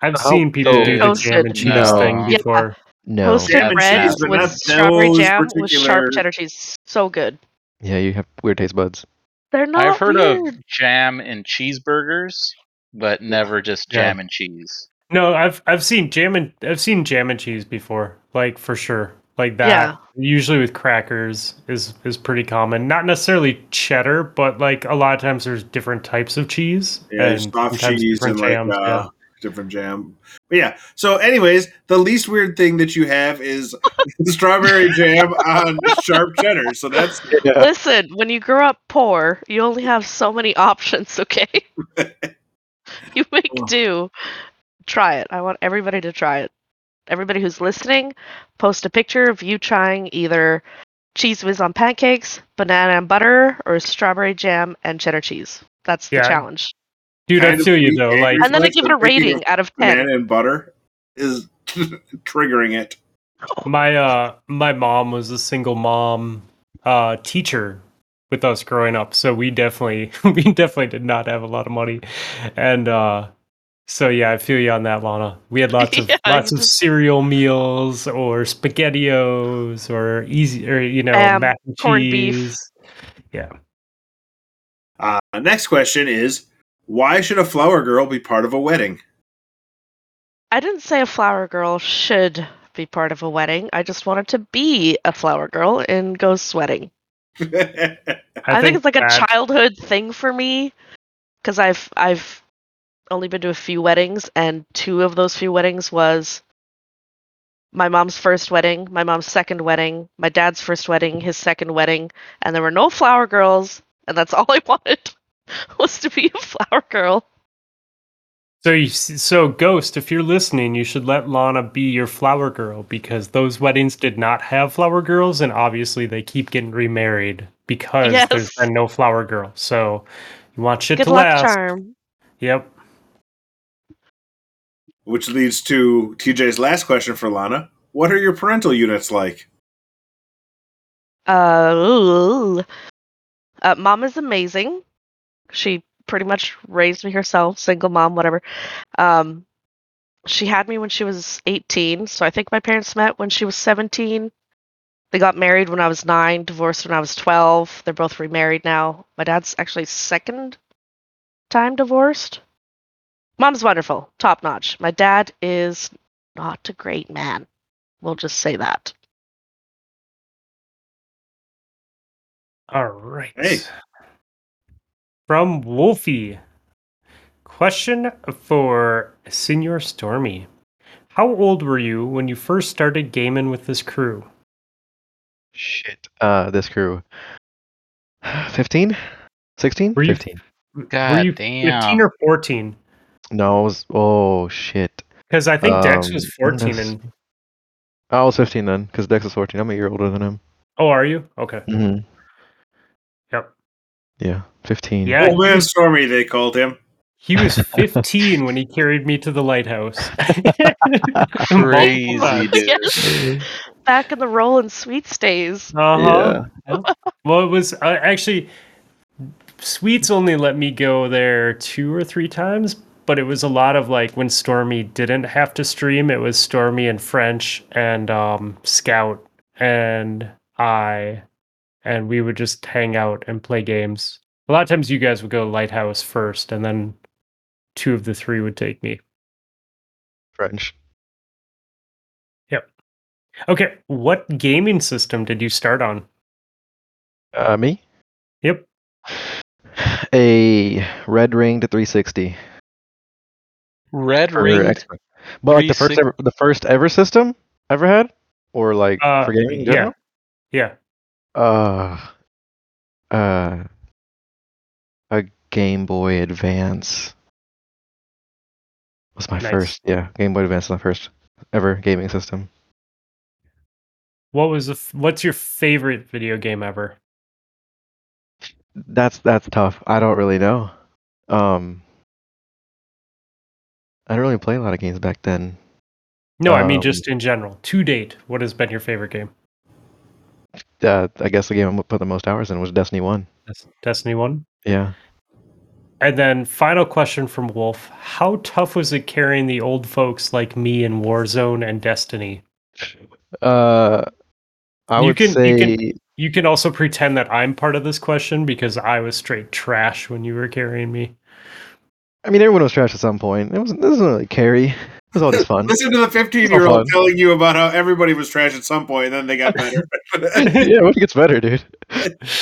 I've How- seen people so- do the jam and cheese No. thing Yeah. before. No. Toasted Jam and bread with strawberry those jam with sharp cheddar cheese. So good. Yeah, you have weird taste buds. They're not I've heard weird. of jam and cheeseburgers, but never just Yeah. jam and cheese. No, I've I've seen jam and I've seen jam and cheese before, like for sure, like that. Yeah. Usually with crackers is is pretty common. Not necessarily cheddar, but like a lot of times there's different types of cheese Yeah, and soft sometimes cheese and different like jams. uh, different jam. But yeah. So, anyways, the least weird thing that you have is *laughs* strawberry jam on sharp cheddar. So that's *laughs* Listen, when you grow up poor, you only have so many options, *laughs* okay? you make Oh. do. Try it. I want everybody to try it. Everybody who's listening, post a picture of you trying either Cheez Whiz on pancakes, banana and butter, or strawberry jam and cheddar cheese. That's the Yeah. challenge. Dude, I Kind feel you weak though. Like And then I Reflex give it a rating out of 10. banana and butter is *laughs* triggering it. my uh my mom was a single mom uh teacher with us growing up so we definitely *laughs* we definitely did not have a lot of money and uh so yeah i feel you on that lana we had lots *laughs* of Yeah, lots of cereal meals or spaghettios or easy or you know Um, mac and corned beef. yeah Uh, next question is why should a flower girl be part of a wedding? I didn't say a flower girl should be part of a wedding. I just wanted to be a flower girl and go sweating. *laughs* I, think, it's like a childhood thing for me because I've I've only been to a few weddings, and two of those few weddings was my mom's first wedding, my mom's second wedding, my dad's first wedding, his second wedding, and there were no flower girls, and that's *laughs* all I wanted *laughs* was to be a flower girl. So, you, so Ghost, if you're listening, you should let Lana be your flower girl because those weddings did not have flower girls, and obviously they keep getting remarried because Yes. there's been no flower girl. So, you want shit Good to luck, last? charm. Yep. Which leads to TJ's last question for Lana. What are your parental units like? Uh, uh, mom is amazing. She pretty much raised me herself, single mom, whatever. Um, she had me when she was 18, so I think my parents met when she was 17. They got married when I was nine, divorced when I was 12. They're both remarried now. My dad's actually second time divorced. Mom's wonderful, top notch. My dad is not a great man. We'll just say that. All right. Hey. From Wolfie. Question for Senior Stormy. How old were you when you first started gaming with this crew? Shit. Uh, this crew. *sighs* 15? 16? Were you- 15. God were you damn. 15 or 14? No, it was. Oh, shit. Because I think Dex was Um, 14 and. I was 15 then, because Dex is 14. I'm a year older than him. Oh, are you? Okay. hmm Yep. Yeah, 15. Yeah. Old man Stormy, they called him. He was 15 when he carried me to the lighthouse. *laughs* Crazy, dude. Yes. Back in the rolling sweets days. Uh-huh. Well, it was uh, actually Sweets only let me go there two or three times, but it was a lot of like when Stormy didn't have to stream, it was Stormy and French and um, Scout and I, and we would just hang out and play games. A lot of times you guys would go Lighthouse first, and then two of the three would take me. French. Yep. Okay, what gaming system did you start on? Uh, me? Yep. A red ring to 360. Red for ring. Xbox. But like the first ever, the first ever system ever had, or like Uh, for gaming? in yeah. general? Yeah. Uh, uh, a Game Boy Advance was my Nice. first. Yeah, Game Boy Advance was my first ever gaming system. What was the f- what's your favorite video game ever? That's that's tough. I don't really know. Um, I didn't really play a lot of games back then. No, I mean Um, just in general. To date, what has been your favorite game? Uh, I guess the game I put the most hours in was Destiny One. Destiny 1. Yeah. And then final question from Wolf. How tough was it carrying the old folks like me in Warzone and Destiny? Uh, I You would can- you say can- You can also pretend that I'm part of this question because I was straight trash when you were carrying me. I mean, everyone was trash at some point. It wasn't. This wasn't really carry. It was all *laughs* just fun. Listen to the 15 year old telling you about how everybody was trash at some point, and then they got *laughs* better. *laughs* yeah, it gets better, dude.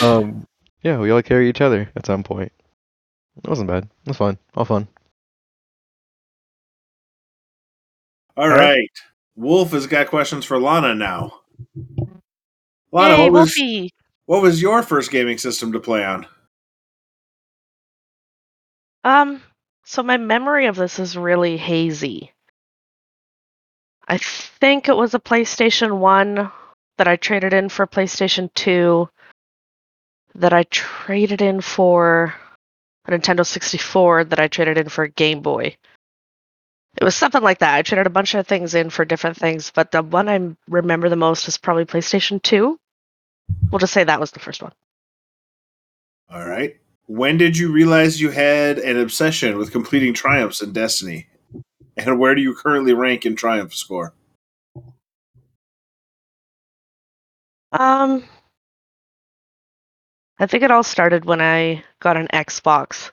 Um, yeah, we all carry each other at some point. It wasn't bad. It was fun. All fun. All right. right. Wolf has got questions for Lana now. Lana, Yay, what was, Wolfie! what was your first gaming system to play on? Um, so my memory of this is really hazy. I think it was a PlayStation 1 that I traded in for PlayStation 2 that I traded in for a Nintendo 64 that I traded in for a Game Boy. It was something like that. I traded a bunch of things in for different things, but the one I remember the most is probably PlayStation 2. We'll just say that was the first one. All right. When did you realize you had an obsession with completing triumphs in Destiny? *laughs* And where do you currently rank in triumph score? Um, I think it all started when I got an Xbox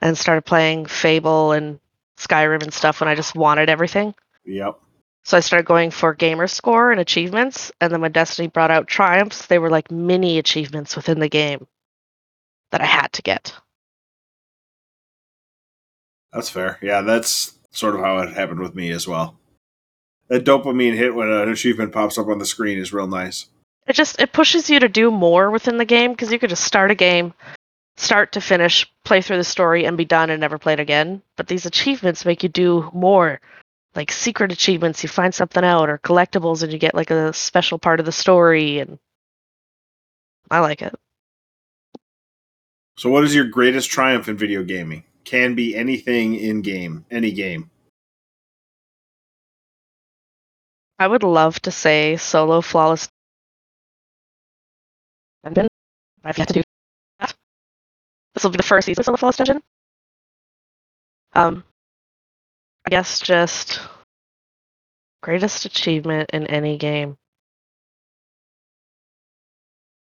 and started playing Fable and Skyrim and stuff when I just wanted everything. Yep. So I started going for gamer score and achievements, and then when Destiny brought out triumphs, they were like mini achievements within the game that I had to get. That's fair. Yeah, that's sort of how it happened with me as well. That dopamine hit when an achievement pops up on the screen is real nice. It just it pushes you to do more within the game because you could just start a game, start to finish, play through the story, and be done and never play it again. But these achievements make you do more, like secret achievements. You find something out, or collectibles, and you get like a special part of the story. And I like it. So, what is your greatest triumph in video gaming? Can be anything in game, any game. I would love to say solo flawless. Dungeon. I've yet to do that. This will be the first season of solo flawless dungeon. Um, I guess just greatest achievement in any game.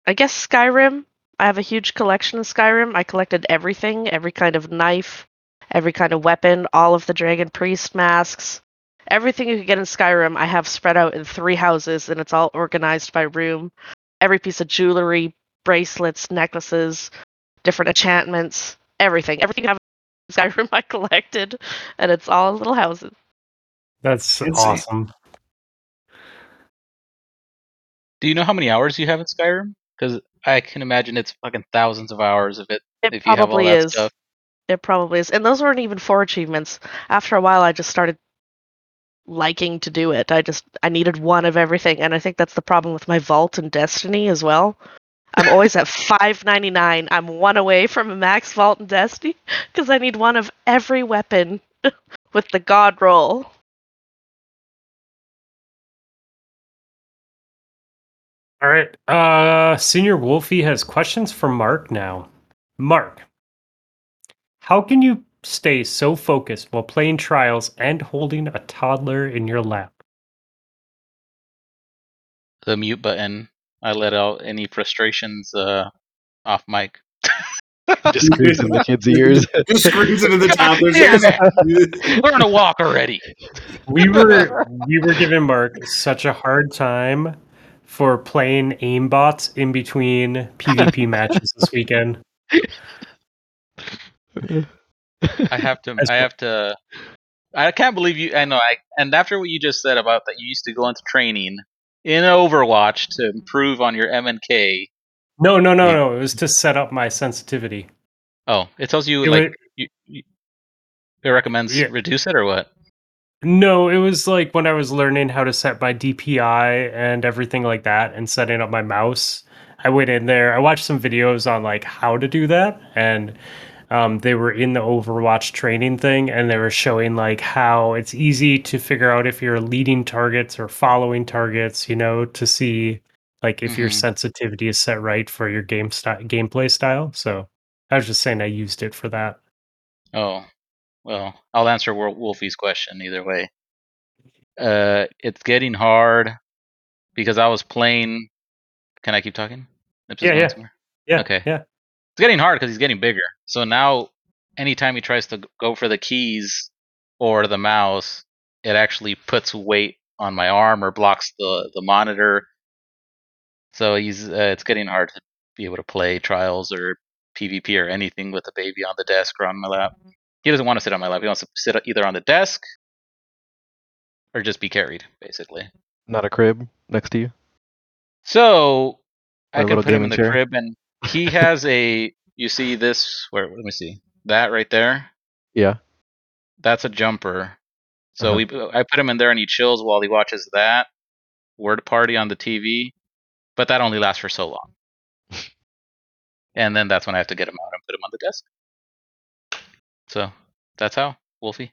I guess Skyrim. I have a huge collection of Skyrim. I collected everything, every kind of knife, every kind of weapon, all of the dragon priest masks, everything you could get in Skyrim. I have spread out in three houses, and it's all organized by room. Every piece of jewelry, bracelets, necklaces, different enchantments, everything, everything you have in Skyrim *laughs* I collected, and it's all little houses. That's Insane. awesome. Do you know how many hours you have in Skyrim? Because I can imagine it's fucking thousands of hours of it. It if you have all probably that is. stuff. It probably is. And those weren't even four achievements. After a while I just started liking to do it. I just I needed one of everything and I think that's the problem with my vault and Destiny as well. I'm always at *laughs* 599. I'm one away from a max vault in Destiny because I need one of every weapon *laughs* with the god roll. All right. Uh Senior Wolfie has questions for Mark now. Mark, how can you stay so focused while playing trials and holding a toddler in your lap? The mute button. I let out any frustrations uh, off mic. *laughs* Just screams in the kid's ears. *laughs* Just screams into the toddler's ears. Learn to walk already. We were we were giving Mark such a hard time for playing aimbots in between PvP *laughs* matches this weekend. I have to. I have to. I can't believe you. I know. I and after what you just said about that, you used to go into training in Overwatch to improve on your MNK. No, no, no, no. It was to set up my sensitivity. Oh, it tells you It like wa- you, you, it recommends Yeah. reduce it or what? No, it was like when I was learning how to set my DPI and everything like that and setting up my mouse. I went in there, I watched some videos on like how to do that and um, they were in the Overwatch training thing and they were showing like how it's easy to figure out if you're leading targets or following targets, you know, to see like if your Mhm. sensitivity is set right for your game style, gameplay style. So I was just saying I used it for that. Oh, well, I'll answer Wolfie's question either way. Uh, it's getting hard because I was playing. Can I keep talking? Yeah, yeah. somewhere? Yeah. Okay. Yeah. It's getting hard because he's getting bigger. So now, anytime he tries to go for the keys or the mouse, it actually puts weight on my arm or blocks the the monitor. So he's uh, it's getting hard to be able to play trials or PvP or anything with a baby on the desk or on my lap. He doesn't want to sit on my lap. He wants to sit either on the desk or just be carried, basically. Not a crib next to you. So Or I could put him in the chair? crib, and he *laughs* has a. You see this? Where? Let me see. That right there. Yeah. That's a jumper. So Uh-huh. we. I put him in there, and he chills while he watches that word party on the TV. But that only lasts for so long. *laughs* and then that's when I have to get him out and put him on the desk. So that's how Wolfie.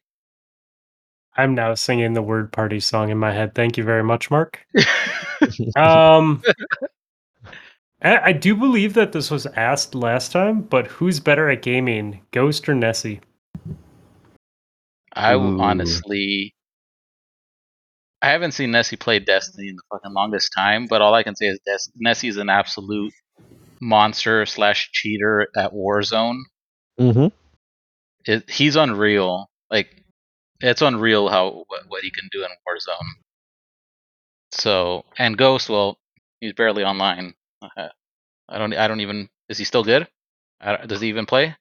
I'm now singing the word party song in my head. Thank you very much, Mark. *laughs* Um, I, I do believe that this was asked last time, but who's better at gaming, Ghost or Nessie? I Ooh. honestly, I haven't seen Nessie play Destiny in the fucking longest time. But all I can say is Des- Nessie is an absolute monster slash cheater at Warzone. Mm-hmm. It, he's unreal. Like it's unreal how what, what he can do in Warzone. So and Ghost, well, he's barely online. Uh, I don't. I don't even. Is he still good? I don't- does he even play?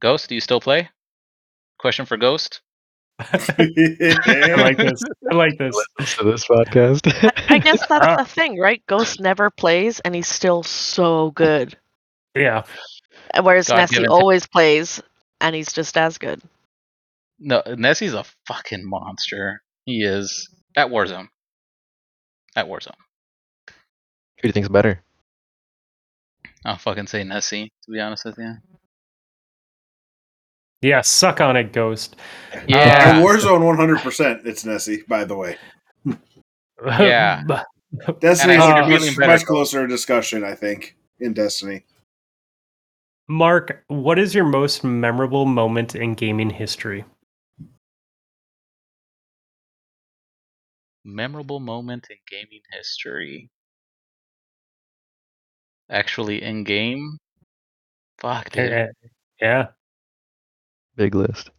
Ghost, do you still play? Question for Ghost. *laughs* I like this. I like this. Listens to this podcast. I guess *laughs* that's Uh, the thing, right? Ghost never plays, and he's still so good. Yeah. Whereas God Nessie always plays, and he's just as good. No, Nessie's a fucking monster. He is at Warzone. At Warzone. Who do you think's better? I'll fucking say Nessie. To be honest with you. Yeah, suck on it, Ghost. Yeah. Uh, Warzone 100%. It's Nessie, by the way. Yeah. *laughs* Destiny is I a think much, much closer discussion, I think, in Destiny. Mark, what is your most memorable moment in gaming history? Memorable moment in gaming history. Actually, in game. Fuck, dude. Eh, Yeah. Big list.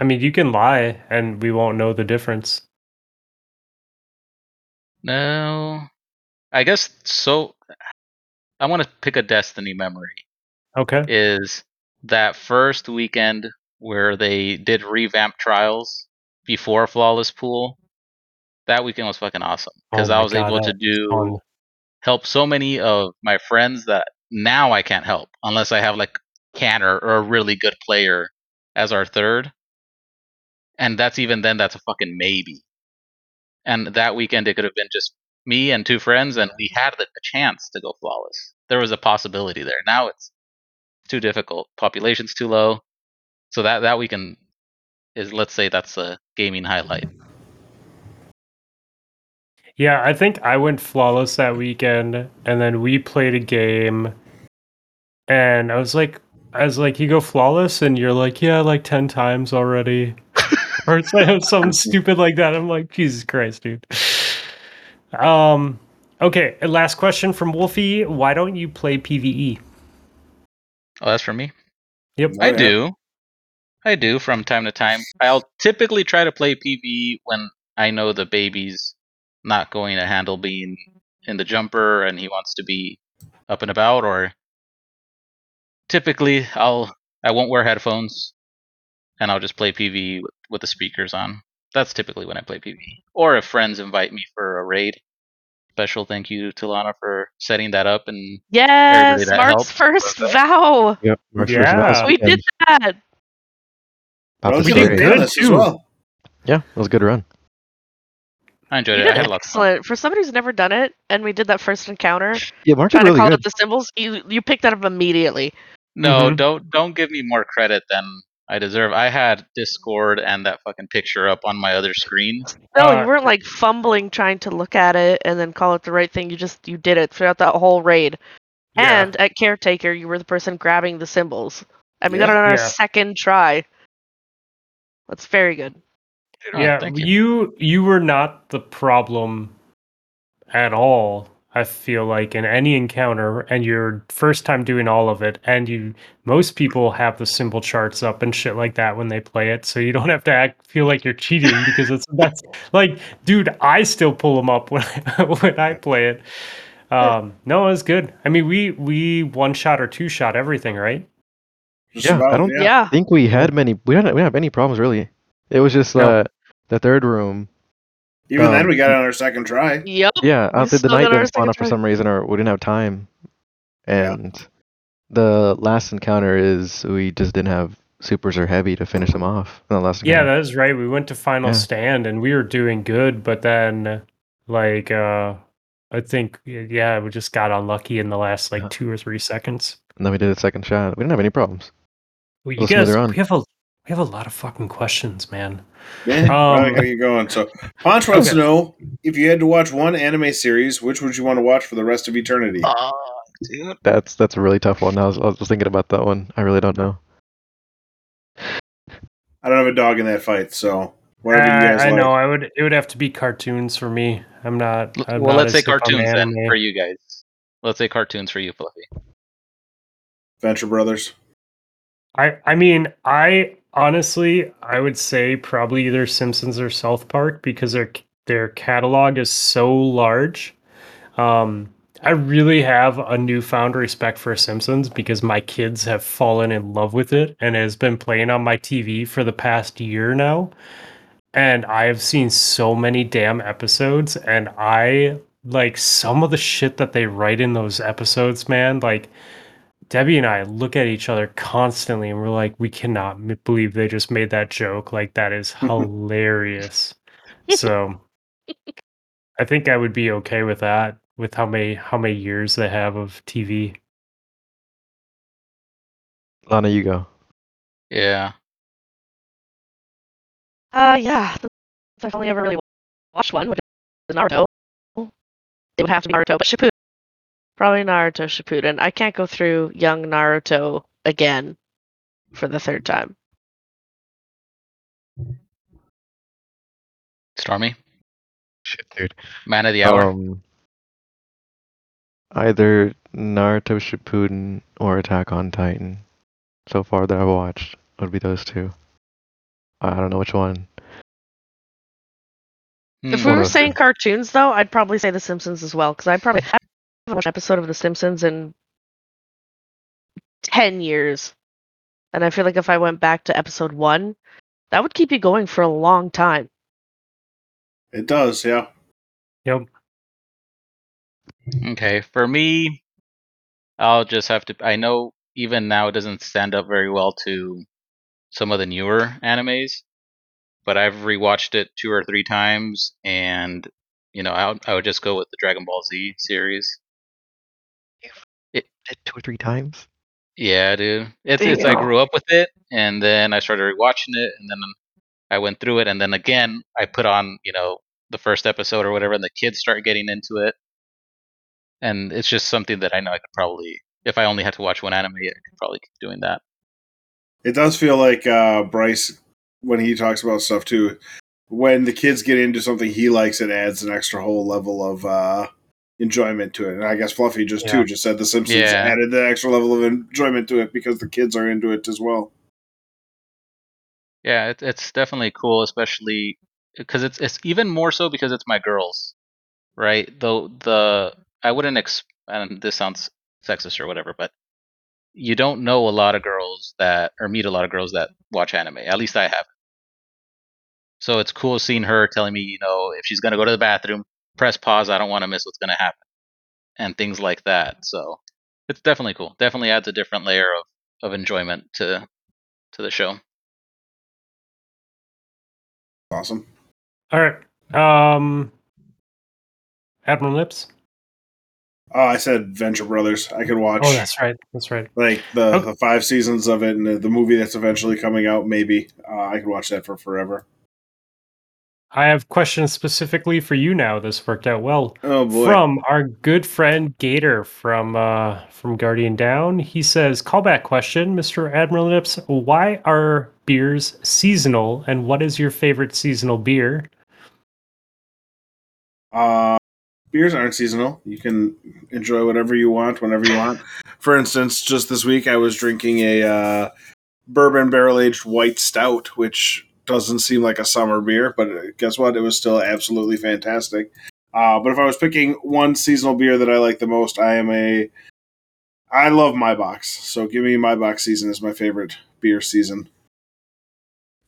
I mean, you can lie and we won't know the difference. No. I guess so. I want to pick a Destiny memory. Okay. Is that first weekend where they did revamp trials before Flawless Pool? That weekend was fucking awesome because Oh I was God, able to do Fun. help so many of my friends that now I can't help unless I have like Canner or a really good player as our third. And that's even then that's a fucking maybe. And that weekend it could have been just me and two friends and we had the, a chance to go flawless. There was a possibility there. Now it's too difficult. Population's too low. So that that we can is let's say that's a gaming highlight. Yeah, I think I went flawless that weekend, and then we played a game, and I was like, I was like, you go flawless, and you're like, yeah, like ten times already, *laughs* or *laughs* something stupid like that. I'm like, Jesus Christ, dude. Um, okay, last question from Wolfie: Why don't you play PVE? Oh, that's for me. Yep. I yeah. do. I do from time to time. I'll typically try to play PvE when I know the baby's not going to handle being in the jumper and he wants to be up and about or typically I'll I won't wear headphones and I'll just play PvE with, with the speakers on. That's typically when I play PvE. Or if friends invite me for a raid. Special thank you to Lana for setting that up and Yes, that Mark's first vow. Yep. Mark's Yeah. first mouse We and did that. popped Well, the you did did good, too. well. Yeah, it was a good run. I enjoyed You it. I did had lots of fun. excellent. For somebody who's never done it, and we did that first encounter, Yeah, Mark did trying to really call good. up the symbols, you you picked that up immediately. No, Mhm. don't don't give me more credit than I deserve. I had Discord and that fucking picture up on my other screen. No, Uh, you weren't like fumbling trying to look at it and then call it the right thing. You just you did it throughout that whole raid. Yeah. And at caretaker, you were the person grabbing the symbols. And we got Yeah. it on our Yeah. second try. That's very good. Oh, yeah, thank you. you. you were not the problem at all. I feel like in any encounter, and your first time doing all of it, and you most people have the symbol charts up and shit like that when they play it, so you don't have to act feel like you're cheating because it's *laughs* that's like, dude, I still pull them up when I, *laughs* when I play it. Um, no, it was good. I mean, we we one shot or two shot everything, right? Just Yeah, I don't- yeah. Yeah. Think we had many. We don't we didn't have any problems really. It was just No. uh, the third room. Even then, Um, we got it on our second try. Yep. Yeah, We uh, the, the knight got our didn't spawn up for some reason, or we didn't have time. Yeah. And the last encounter is we just didn't have supers or heavy to finish them off. in The last Yeah, encounter. that is right. We went to final Yeah. stand and we were doing good, but then like uh I think yeah, we just got unlucky in the last like Yeah. two or three seconds. and then we did a second shot. We didn't have any problems. Well, you Let's guys, we have a we have a lot of fucking questions, man. Yeah, Um, right, how you going? So, Ponch wants Okay. to know if you had to watch one anime series, which would you want to watch for the rest of eternity? Oh, dude. That's that's a really tough one. I was, I was thinking about that one. I really don't know. I don't have a dog in that fight, so whatever you I, guys I like. know I would it would have to be cartoons for me. I'm not. I'm well, not let's say as hip on cartoons then for you guys. Let's say cartoons for you, Fluffy. Venture Brothers. I I mean, I honestly I would say probably either Simpsons or South Park because they're their catalog is so large. Um, I really have a newfound respect for Simpsons because my kids have fallen in love with it and has been playing on my TV for the past year now. And I have seen so many damn episodes and I like some of the shit that they write in those episodes, man. Like Debbie and I look at each other constantly and we're like, we cannot m- believe they just made that joke. Like, that is *laughs* hilarious. so I think I would be okay with that, with how many how many years they have of TV. Lana, you go. Yeah. Uh, yeah. I've only ever really watched one, which is Naruto. It would have to be Naruto, but Shippuden. Probably Naruto Shippuden. I can't go through young Naruto again for the third time. Stormy, Shit, dude. man of the hour. Um, either Naruto Shippuden or Attack on Titan. So far that I've watched would be those two. I don't know which one. If Hmm. we One were saying cartoons, though, I'd probably say The Simpsons as well, because I probably haven't watched an episode of The Simpsons in 10 years. And I feel like if I went back to episode one, that would keep you going for a long time. It does, yeah. Yep. Okay, for me, I'll just have to. I know even now it doesn't stand up very well to some of the newer animes, but I've rewatched it two or three times, and you know, I would, I would just go with the Dragon Ball Z series. Did two or three times. Yeah, dude. It's it's I grew up with it, and then I started rewatching it, and then I went through it, and then again I put on you know the first episode or whatever, and the kids start getting into it, and it's just something that I know I could probably, if I only had to watch one anime, I could probably keep doing that. It does feel like uh, Bryce, when he talks about stuff too, when the kids get into something he likes, it adds an extra whole level of uh, enjoyment to it. And I guess Fluffy just Yeah. too just said The Simpsons Yeah. added the extra level of enjoyment to it because the kids are into it as well. Yeah, it, it's definitely cool, especially because it's it's even more so because it's my girls, right? Though the I wouldn't ex and this sounds sexist or whatever, but you don't know a lot of girls that or meet a lot of girls that watch anime. At least I have. So it's cool seeing her telling me, you know, if she's gonna go to the bathroom, press pause. I don't want to miss what's gonna happen, and things like that. So it's definitely cool. Definitely adds a different layer of of enjoyment to to the show. Awesome. All right. Um, Admiral Lips. Oh, I said Venture Brothers. I could watch Oh, that's right. That's right. like the, Oh. the five seasons of it and the, the movie that's eventually coming out. Maybe uh, I could watch that for forever. I have questions specifically for you now. This worked out well. Oh boy. From our good friend Gator from uh, from Guardian Down, he says, "Callback question, Mr. Admiral Lips. Why are beers seasonal, and what is your favorite seasonal beer?" Uh, beers aren't seasonal. You can enjoy whatever you want whenever you want. *laughs* For instance, just this week I was drinking a uh, bourbon barrel aged white stout, which doesn't seem like a summer beer, but uh, guess what? It was still absolutely fantastic. Uh, but if I was picking one seasonal beer that I like the most, I am a. I love my bocks, so give me my box season is my favorite beer season.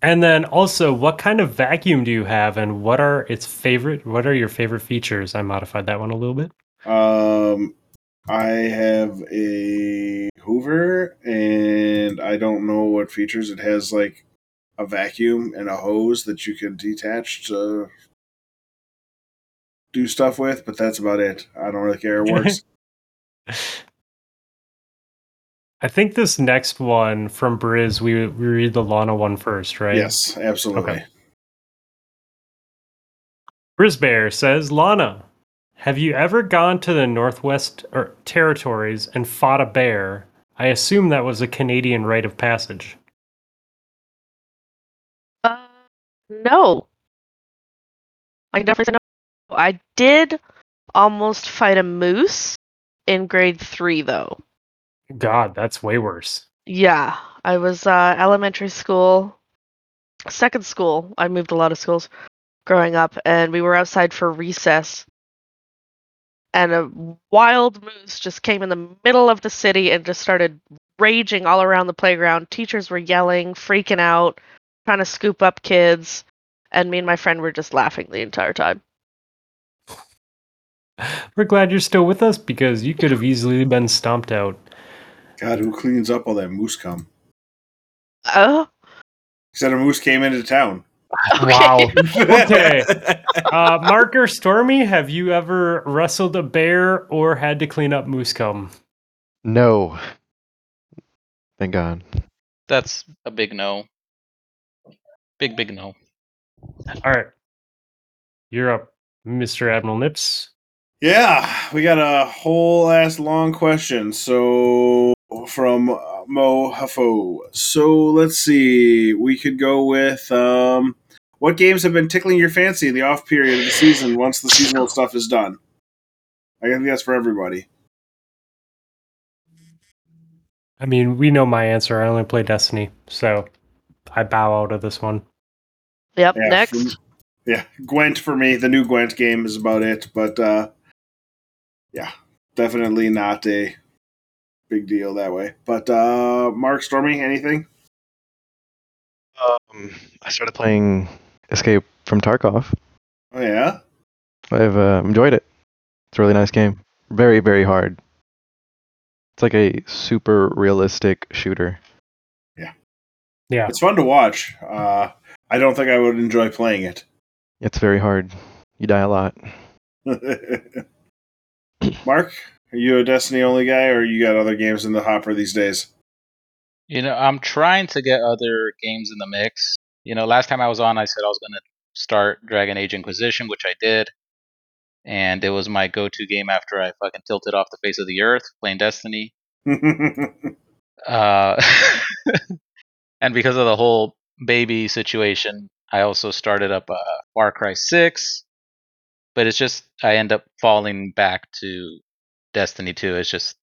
And then also, what kind of vacuum do you have, and what are its favorite? What are your favorite features? I modified that one a little bit. Um, I have a Hoover, and I don't know what features it has. Like a vacuum and a hose that you can detach to do stuff with, but that's about it. I don't really care. It works. *laughs* I think this next one from Briz, we we read the Lana one first, right? Yes, absolutely. Okay. Brisbear says, Lana, have you ever gone to the Northwest or Territories and fought a bear? I assume that was a Canadian rite of passage. No. I definitely say no. I did almost fight a moose in grade three, though. God, that's way worse. Yeah, I was uh, elementary school, second school. I moved a lot of schools. growing up, and we were outside for recess, and a wild moose just came in the middle of the city and just started raging all around the playground. Teachers were yelling, freaking out, trying to scoop up kids, and me and my friend were just laughing the entire time. We're glad you're still with us because you could have easily been stomped out. God, who cleans up all that moose cum? Oh, said a moose came into town. *laughs* Wow. Okay. Uh, Mark or Stormy, have you ever wrestled a bear or had to clean up moose cum? No. Thank God. That's a big no. Big big no. All right. You're up, Mr. Admiral Nips. Yeah, we got a whole ass long question. So from uh, Mo Huffo. So let's see. We could go with um, what games have been tickling your fancy in the off period of the season once the seasonal stuff is done. I think that's for everybody. I mean, we know my answer. I only play Destiny, so I bow out of this one. Yep. Yeah, Next. from- yeah, Gwent for me. The new Gwent game is about it, but uh, yeah, definitely not a big deal that way. But uh, Mark Stormy, anything? Um, I started playing Escape from Tarkov. Oh yeah. I've uh, enjoyed it. It's a really nice game. Very, very hard. It's like a super realistic shooter. Yeah. Yeah. It's fun to watch. Uh, I don't think I would enjoy playing it. It's very hard. You die a lot. *laughs* Mark, are you a Destiny only guy, or you got other games in the hopper these days? You know, I'm trying to get other games in the mix. You know, last time I was on, I said I was going to start Dragon Age Inquisition, which I did. And it was my go to game after I fucking tilted off the face of the earth playing Destiny. *laughs* Uh, *laughs* and because of the whole baby situation, I also started up uh, Far Cry 6. But it's just, I end up falling back to Destiny 2. It's just,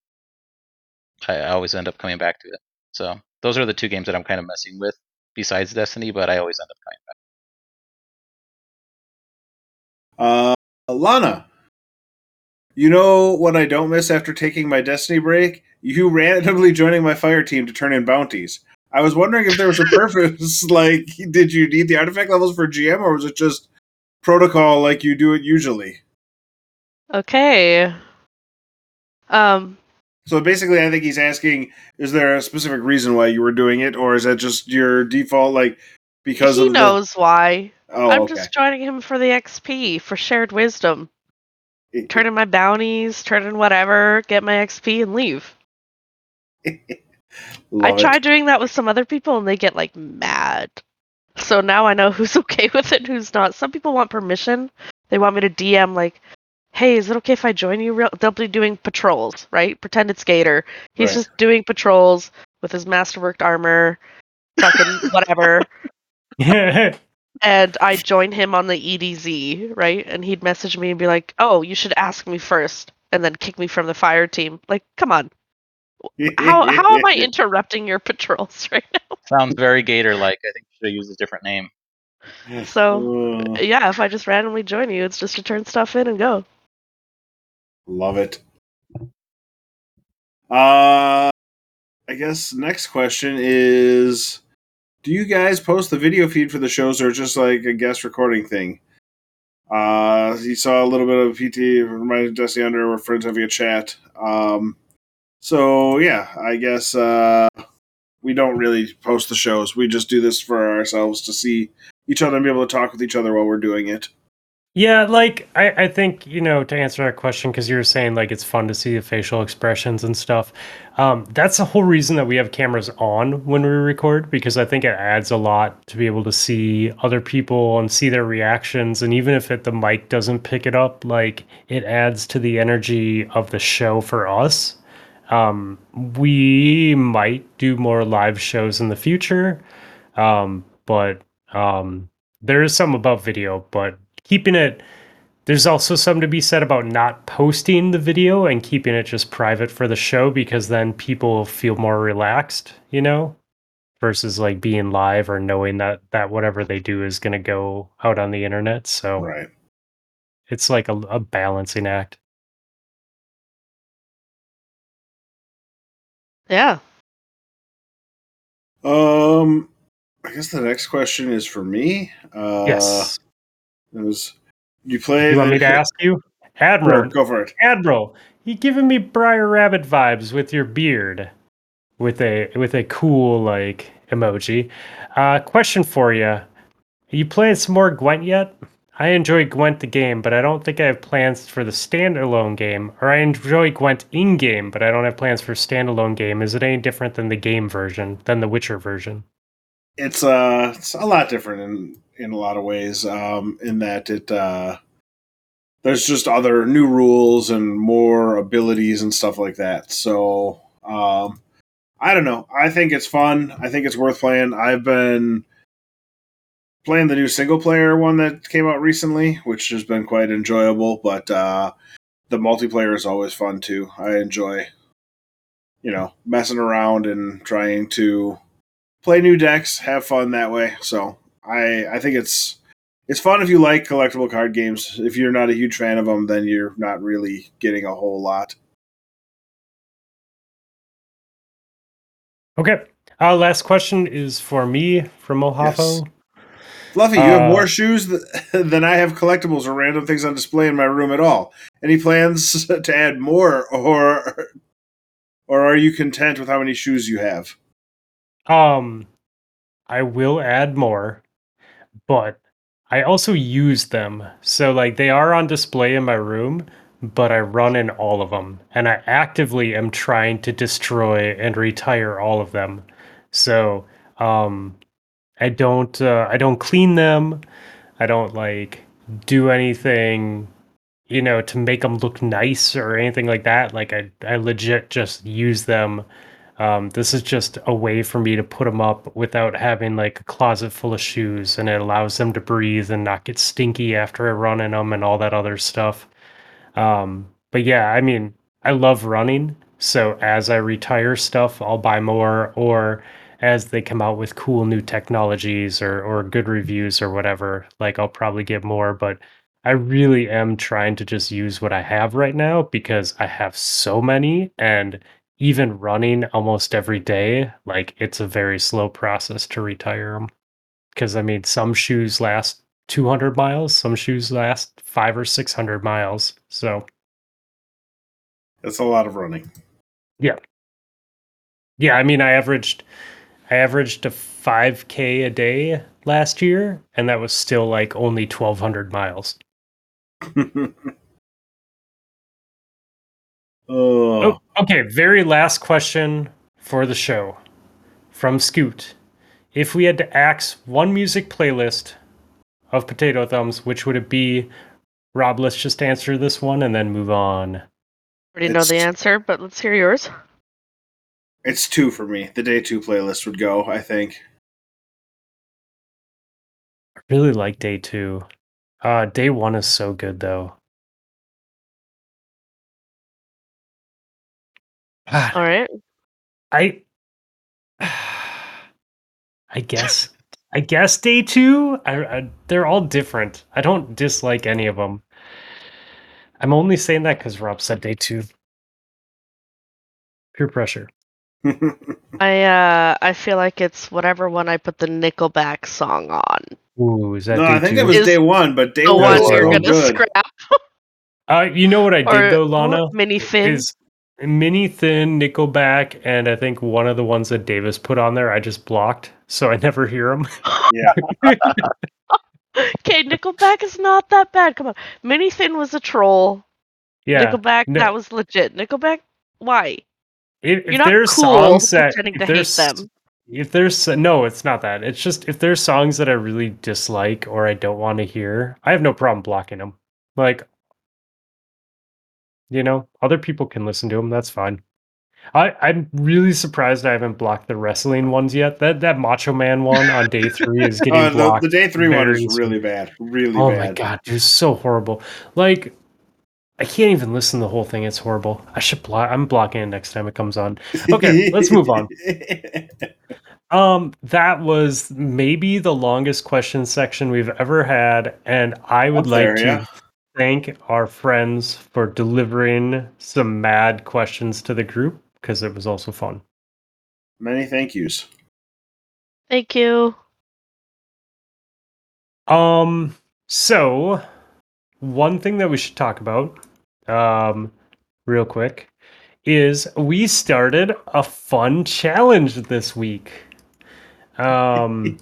I always end up coming back to it. So those are the two games that I'm kind of messing with besides Destiny, but I always end up coming back. uh, Lana, you know what I don't miss after taking my Destiny break? You *laughs* randomly joining my fire team to turn in bounties. I was wondering if there was a purpose. *laughs* like, did you need the artifact levels for GM, or was it just protocol like you do it usually? Okay. Um, So basically, I think he's asking: Is there a specific reason why you were doing it, or is that just your default, like because he knows why. Oh, I'm okay. just joining him for the XP, for shared wisdom. Turn in my bounties, turn in whatever, get my XP, and leave. *laughs* I tried doing that with some other people, and they get like mad. So now I know *laughs* who's okay with it, and who's not. Some people want permission. They want me to DM like, "Hey, is it okay if I join you?" Real- They'll be doing patrols, right? Pretend it's Gator. He's Right. just doing patrols with his masterworked armor, fucking *laughs* whatever. *laughs* and I join him on the EDZ, right? And he'd message me and be like, "Oh, you should ask me first, and then kick me from the fire team." Like, come on, how how am I *laughs* interrupting your patrols *laughs* right now? Sounds very Gator like. I think you should have used a different name. *laughs* So yeah, if I just randomly join you, it's just to turn stuff in and go. Love it. Uh, I guess next question is: Do you guys post the video feed for the shows, or just like a guest recording thing? Uh, you saw a little bit of PT reminded Dusty Under. We're friends having a chat. Um, so yeah, I guess uh, we don't really post the shows. We just do this for ourselves to see each other and be able to talk with each other while we're doing it. Yeah, like I, I think you know to answer that question because you were saying like it's fun to see the facial expressions and stuff. Um, that's the whole reason that we have cameras on when we record because I think it adds a lot to be able to see other people and see their reactions. And even if it, the mic doesn't pick it up, like it adds to the energy of the show for us. Um, we might do more live shows in the future, um, but um, there is some above video, but keeping it there's also some to be said about not posting the video and keeping it just private for the show because then people feel more relaxed, you know, versus like being live or knowing that that whatever they do is going to go out on the internet. So Right. it's like a, a balancing act. Yeah. Um, I guess the next question is for me. Uh, yes. It was. You play? You want me the- to ask you, Sure, Admiral? go for it. Admiral, you giving me Briar Rabbit vibes with your beard, with a with a cool like emoji. Uh, question for you: You played some more Gwent yet? I enjoy Gwent the game, but I don't think I have plans for the standalone game. Or I enjoy Gwent in game, but I don't have plans for standalone game. Is it any different than the game version, than the Witcher version? It's uh, it's a lot different in in a lot of ways. Um, in that it uh, there's just other new rules and more abilities and stuff like that. So um, I don't know. I think it's fun. I think it's worth playing. I've been playing the new single player one that came out recently, which has been quite enjoyable. But uh, the multiplayer is always fun too. I enjoy, you know, messing around and trying to play new decks, have fun that way. So I I think it's it's fun if you like collectible card games. If you're not a huge fan of them, then you're not really getting a whole lot. Okay. Uh, last question is for me from Mohafo. Yes. Fluffy, you have Uh, more shoes th- *laughs* than I have collectibles or random things on display in my room at all. Any plans *laughs* to add more, or or are you content with how many shoes you have? Um, I will add more, but I also use them. So like they are on display in my room, but I run in all of them, and I actively am trying to destroy and retire all of them. So um, I don't uh, I don't clean them. I don't like do anything you know to make them look nice or anything like that like i i legit just use them um, this is just a way for me to put them up without having like a closet full of shoes, and it allows them to breathe and not get stinky after I run in them and all that other stuff. Um, but yeah, I mean, I love running, so as I retire stuff, I'll buy more, or as they come out with cool new technologies or or good reviews or whatever, like I'll probably get more. But I really am trying to just use what I have right now because I have so many and even running almost every day, like it's a very slow process to retire them. Because I mean, some shoes last 200 miles, some shoes last five or 600 miles. So, it's a lot of running. Yeah. Yeah, I mean, I averaged, I averaged a 5k a day last year, and that was still like only 1200 miles. *laughs* oh, Oh, okay. Very last question for the show from Scoot. If we had to axe one music playlist of Potato Thumbs, which would it be? Rob, let's just answer this one and then move on. Already know the answer, but let's hear yours. It's two for me. The day two playlist would go. I think. I really like day two. Uh, day one is so good though. God, All right. I I guess I guess day two. I, I they're all different. I don't dislike any of them. I'm only saying that because Rob said day two. Peer pressure. I uh I feel like it's whatever one I put the Nickelback song on. Ooh, is that no, day I think two? it was Is day one, but day The one one was you're so gonna good. scrap *laughs* Uh, you know what I did or though, Lana? *laughs* Mini Thin. Is Mini Thin, Nickelback, and I think one of the ones that Davis put on there I just blocked, so I never hear them. *laughs* Yeah. okay, Nickelback is not that bad. Come on. Mini thin was a troll. yeah, Nickelback, no- that was legit. Nickelback, why? If, if You're not there's cool songs that pretending if to hate there's them. if there's no, it's not that. It's just if there's songs that I really dislike or I don't want to hear, I have no problem blocking them. Like, you know, other people can listen to them. That's fine. I, I'm really surprised I haven't blocked the wrestling ones yet. That that Macho Man one on day *laughs* three is getting Uh, the, blocked. the day three one is really bad. Really bad. oh bad. my god, dude, it's so horrible. Like, I can't even listen to the whole thing. It's horrible. I should block. I'm blocking it next time it comes on. Okay, let's move on. *laughs* Um, that was maybe the longest question section we've ever had, and I would Up like there, to yeah. thank our friends for delivering some mad questions to the group because it was also fun. Many thank yous. Thank you. Um, so one thing that we should talk about, um, real quick, is we started a fun challenge this week. Um,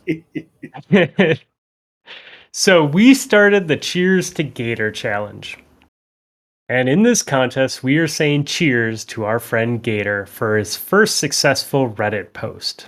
*laughs* so we started the Cheers to Gator challenge. And in this contest, we are saying cheers to our friend Gator for his first successful Reddit post.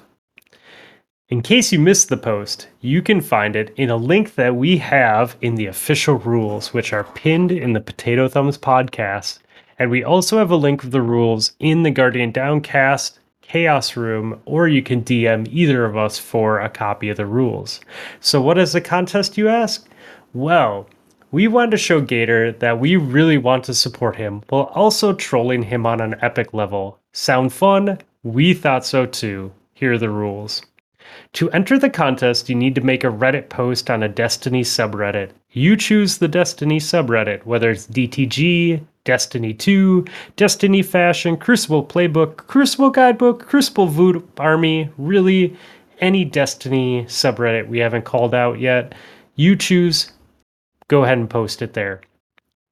In case you missed the post, you can find it in a link that we have in the official rules, which are pinned in the Potato Thumbs podcast. And we also have a link of the rules in the Guardian Downcast Chaos Room, or you can DM either of us for a copy of the rules. So, what is the contest, you ask? Well, we wanted to show Gator that we really want to support him while also trolling him on an epic level. Sound fun? We thought so too. Here are the rules. To enter the contest, you need to make a Reddit post on a Destiny subreddit. You choose the Destiny subreddit, whether it's DTG, Destiny 2, Destiny Fashion, Crucible Playbook, Crucible Guidebook, Crucible Voodoo Army, really any Destiny subreddit we haven't called out yet. You choose, go ahead and post it there.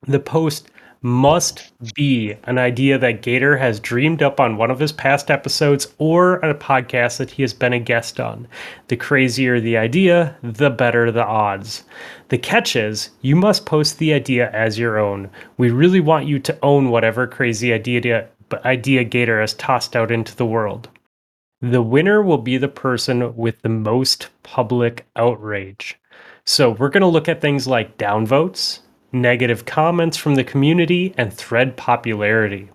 The post must be an idea that Gator has dreamed up on one of his past episodes or a podcast that he has been a guest on. The crazier the idea, the better the odds. The catch is, you must post the idea as your own. We really want you to own whatever crazy idea, idea Gator has tossed out into the world. The winner will be the person with the most public outrage. So we're going to look at things like downvotes, negative comments from the community, and thread popularity.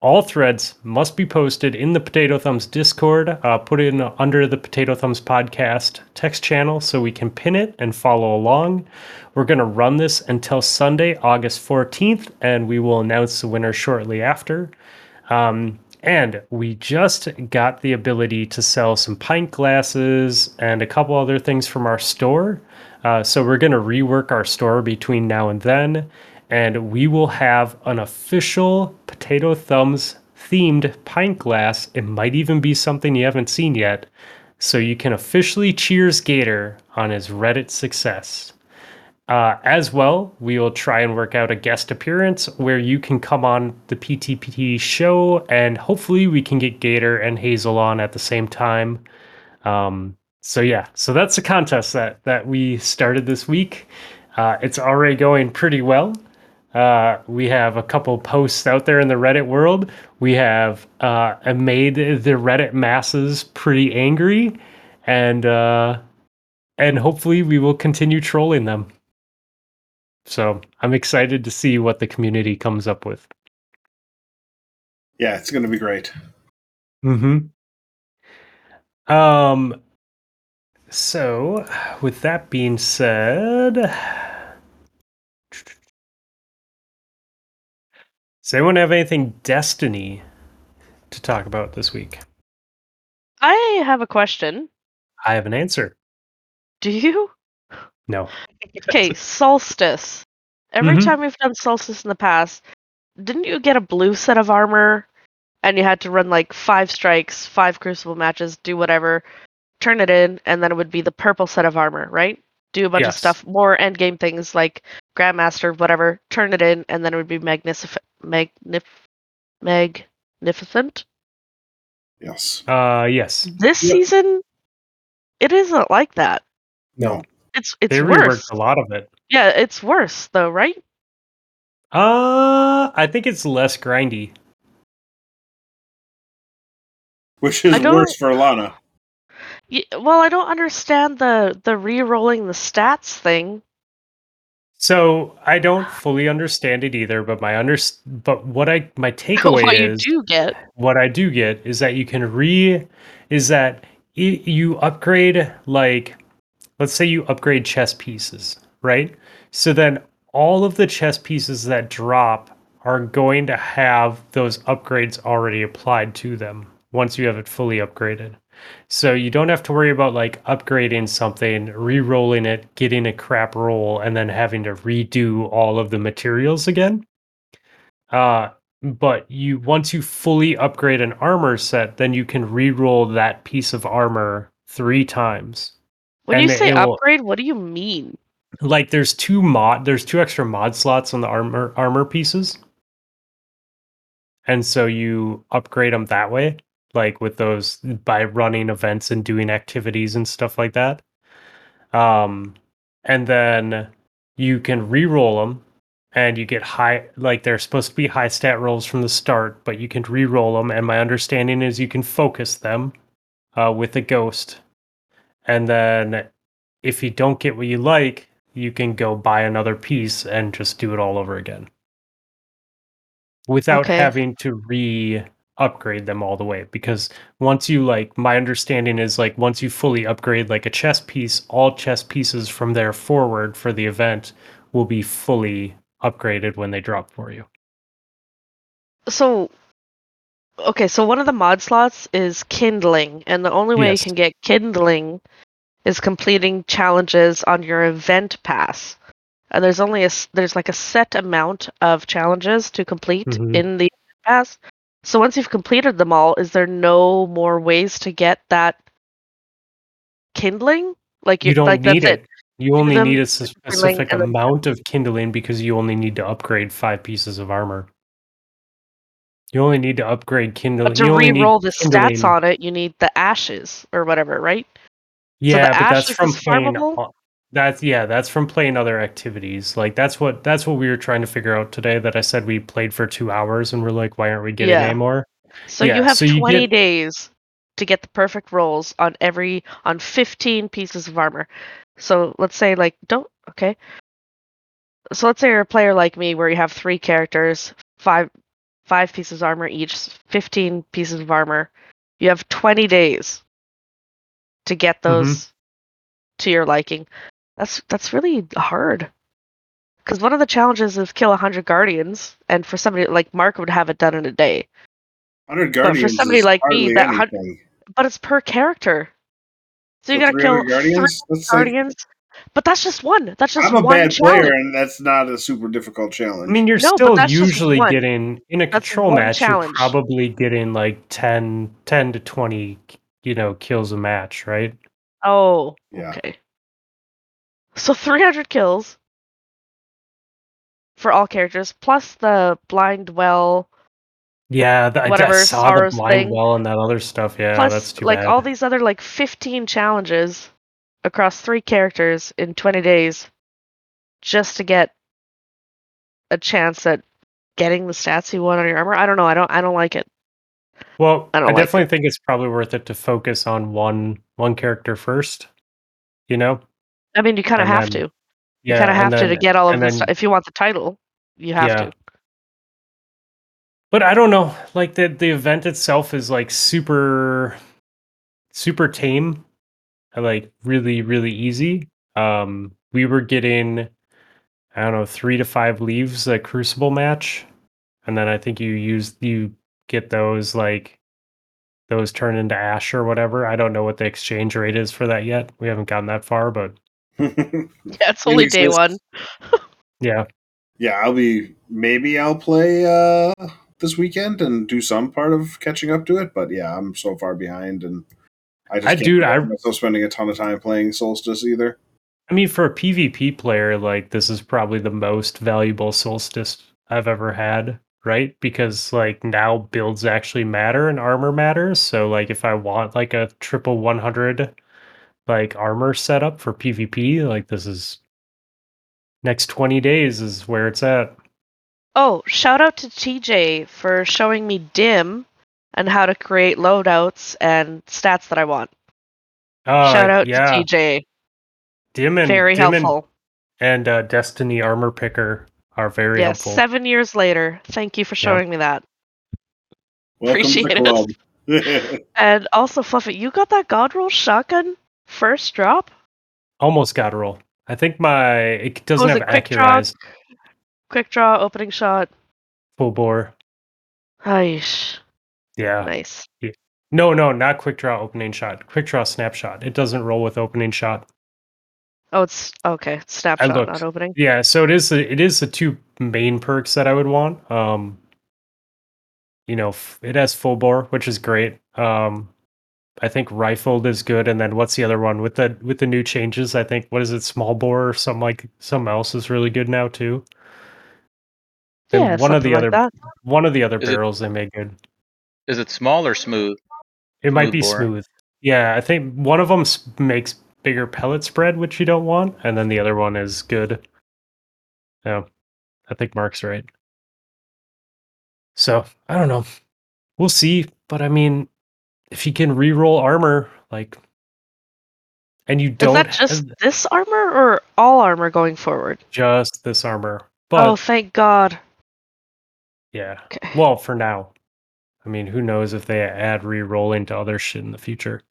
All threads must be posted in the Potato Thumbs Discord, uh, put in under the Potato Thumbs podcast text channel so we can pin it and follow along. We're going to run this until Sunday, August 14th, and we will announce the winner shortly after. Um, and we just got the ability to sell some pint glasses and a couple other things from our store. Uh, so we're going to rework our store between now and then, and we will have an official Potato Thumbs themed pint glass. It might even be something you haven't seen yet. So you can officially cheers Gator on his Reddit success. Uh, as well, we will try and work out a guest appearance where you can come on the PTPT show, and hopefully, we can get Gator and Hazel on at the same time. Um, so yeah, so that's the contest that that we started this week. Uh, it's already going pretty well. Uh, we have a couple posts out there in the Reddit world. We have uh, made the Reddit masses pretty angry, and uh, and hopefully we will continue trolling them. So I'm excited to see what the community comes up with. Yeah, it's going to be great. Hmm. Um. So, with that being said, does anyone have anything Destiny to talk about this week? I have a question. I have an answer. Do you? No. Okay, *laughs* solstice. Every Mhm. time we've done solstice in the past, didn't you get a blue set of armor and you had to run like five strikes, five crucible matches, do whatever, turn it in, and then it would be the purple set of armor, right? Do a bunch of stuff, more end game things like Grandmaster, whatever, turn it in, and then it would be magnific- magnif- magnificent. Yes. Uh, yes. This Yep. season, it isn't like that. No. It's it's they worse. reworked a lot of it. Yeah, it's worse though, right? Uh, I think it's less grindy. Which is worse for Lana. Well, I don't understand the the re-rolling the stats thing. So I don't fully understand it either, but my under but what I my *laughs* takeaway what you do get. what I do get is that you can re is that you upgrade like let's say you upgrade chest pieces, right? So then all of the chest pieces that drop are going to have those upgrades already applied to them once you have it fully upgraded. So you don't have to worry about like upgrading something, re-rolling it, getting a crap roll, and then having to redo all of the materials again. Uh, but you once you fully upgrade an armor set, then you can re-roll that piece of armor three times. When you say will- upgrade, what do you mean? Like there's two mod there's two extra mod slots on the armor armor pieces. And so you upgrade them that way, like with those by running events and doing activities and stuff like that. Um and then you can re-roll them and you get high like they're supposed to be high stat rolls from the start, but you can re-roll them and my understanding is you can focus them uh, with a ghost. And then if you don't get what you like, you can go buy another piece and just do it all over again. Without Okay. having to re upgrade them all the way because once you like my understanding is like once you fully upgrade like a chest piece all chest pieces from there forward for the event will be fully upgraded when they drop for you So, okay, so one of the mod slots is kindling, and the only way Yes. you can get kindling is completing challenges on your event pass. And there's only a there's like a set amount of challenges to complete Mhm. in the pass. So once you've completed them all, is there no more ways to get that kindling? Like you don't like need that's it. You only need a specific amount of kindling because you only need to upgrade five pieces of armor. You only need to upgrade kindling. But to you re-roll the stats on it, you need the ashes or whatever, right? Yeah, but that's from playing. farmable? That's yeah, that's from playing other activities. Like that's what that's what we were trying to figure out today. That I said we played for two hours and we're like, why aren't we getting Yeah. any more? So Yeah, you have so you 20 get- days to get the perfect rolls on every on 15 pieces of armor. So let's say like don't okay. So let's say you're a player like me where you have three characters, five five pieces of armor each, 15 pieces of armor. You have 20 days to get Mm-hmm. those to your liking. That's that's really hard. Cuz one of the challenges is kill 100 guardians and for somebody like Mark would have it done in a day. 100 guardians for somebody is like me, that hun- anything. but it's per character. So, you So gotta kill 300 Guardians? That's three like- guardians. but that's just one. That's just one. I'm a one bad challenge. player, and that's not a super difficult challenge. I mean, you're No, still usually getting in a That's control match. challenge. You're probably getting like 10, 10 to twenty, you know, kills a match, right? Oh, Yeah. okay. So 300 kills for all characters, plus the blind well, Yeah, the, I- I Whatever, saw the blind thing. well and that other stuff. Yeah, plus that's too like bad. all these other like 15 challenges across three characters in 20 days, just to get a chance at getting the stats you want on your armor. I don't know. I don't. I don't like it. Well, I I, like definitely think it's probably worth it to focus on one one character first. You know, I mean, you kind of have then- to. yeah, you kind of have and to to get all of this. then- If you want the title, you have Yeah. to. But I don't know. Like the the event itself is like super super tame. Like really really easy. Um we were getting I don't know, 3 to 5 leaves a crucible match. And then I think you use you get those like those turn into ash or whatever. I don't know what the exchange rate is for that yet. We haven't gotten that far, but *laughs* Yeah, it's only day exists. one. *laughs* yeah. yeah, I'll be. Maybe I'll play uh, this weekend and do some part of catching up to it. But yeah, I'm so far behind, and I just I- can't dude, see I- myself spending a ton of time playing Solstice either. I mean, for a PvP player, like this is probably the most valuable solstice I've ever had, right? Because like now builds actually matter and armor matters. So like if I want like a triple 100 like armor setup for PvP, like this is next 20 days is where it's at. Oh, shout out to TJ for showing me dim and how to create loadouts and stats that I want. Uh, shout out yeah, to TJ. Dim and Very Dim and- helpful. and, uh, Destiny Armor Picker are very Yes, helpful. seven years later. Thank you for Yeah. showing me that. Welcome Appreciate it. *laughs* And also, Fluffy, you got that God roll shotgun first drop? Almost got a roll. I think my it doesn't have it quick draw? Quick draw, opening shot. full bore. Aish. Yeah. Nice. No, no, not quick draw opening shot. Quick draw snapshot. It doesn't roll with opening shot. Oh, it's okay. Snapshot, not opening. Yeah, so it is the it is the two main perks that I would want. Um you know, f- it has full bore, which is great. Um I think rifled is good and then what's the other one with the with the new changes? I think what is it small bore or something like something else is really good now too. Then Yeah, one of the like other that. one of the other Is it- barrels they made good. Is it small or smooth? It might be bore. smooth. Yeah, I think one of them makes bigger pellet spread, which you don't want, and then the other one is good. Yeah, I think Mark's right. So I don't know. We'll see, but I mean, if you can re-roll armor, like, and you don't Is that just have this armor or all armor going forward? just this armor, oh, but oh, thank God. yeah. Okay. Well, for now. I mean, who knows if they add re-rolling to other shit in the future?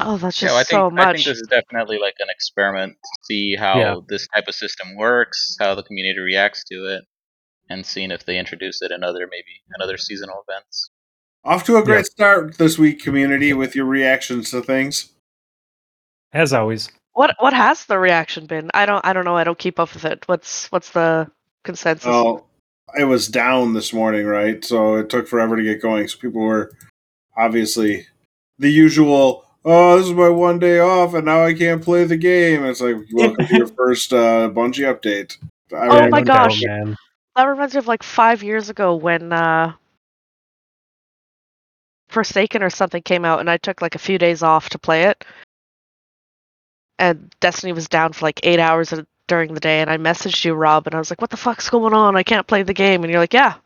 Oh, that's Yeah, just I think so I much. think this is definitely like an experiment to see how Yeah. this type of system works, how the community reacts to it, and seeing if they introduce it in other maybe in other seasonal events. Off to a great Yeah. start this week, community, with your reactions to things. As always. What what has the reaction been? I don't I don't know. I don't keep up with it. What's what's the consensus? Oh, it was down this morning, right? So it took forever to get going. So people were obviously the usual. Oh, this is my one day off, and now I can't play the game. It's like *laughs* welcome to your first uh, Bungie update. I Oh my I'm down, gosh. That reminds me of like five years ago when uh Forsaken or something came out and I took like a few days off to play it. And Destiny was down for like eight hours a- during the day and I messaged you, Rob, and I was like, What the fuck's going on? I can't play the game and you're like, Yeah.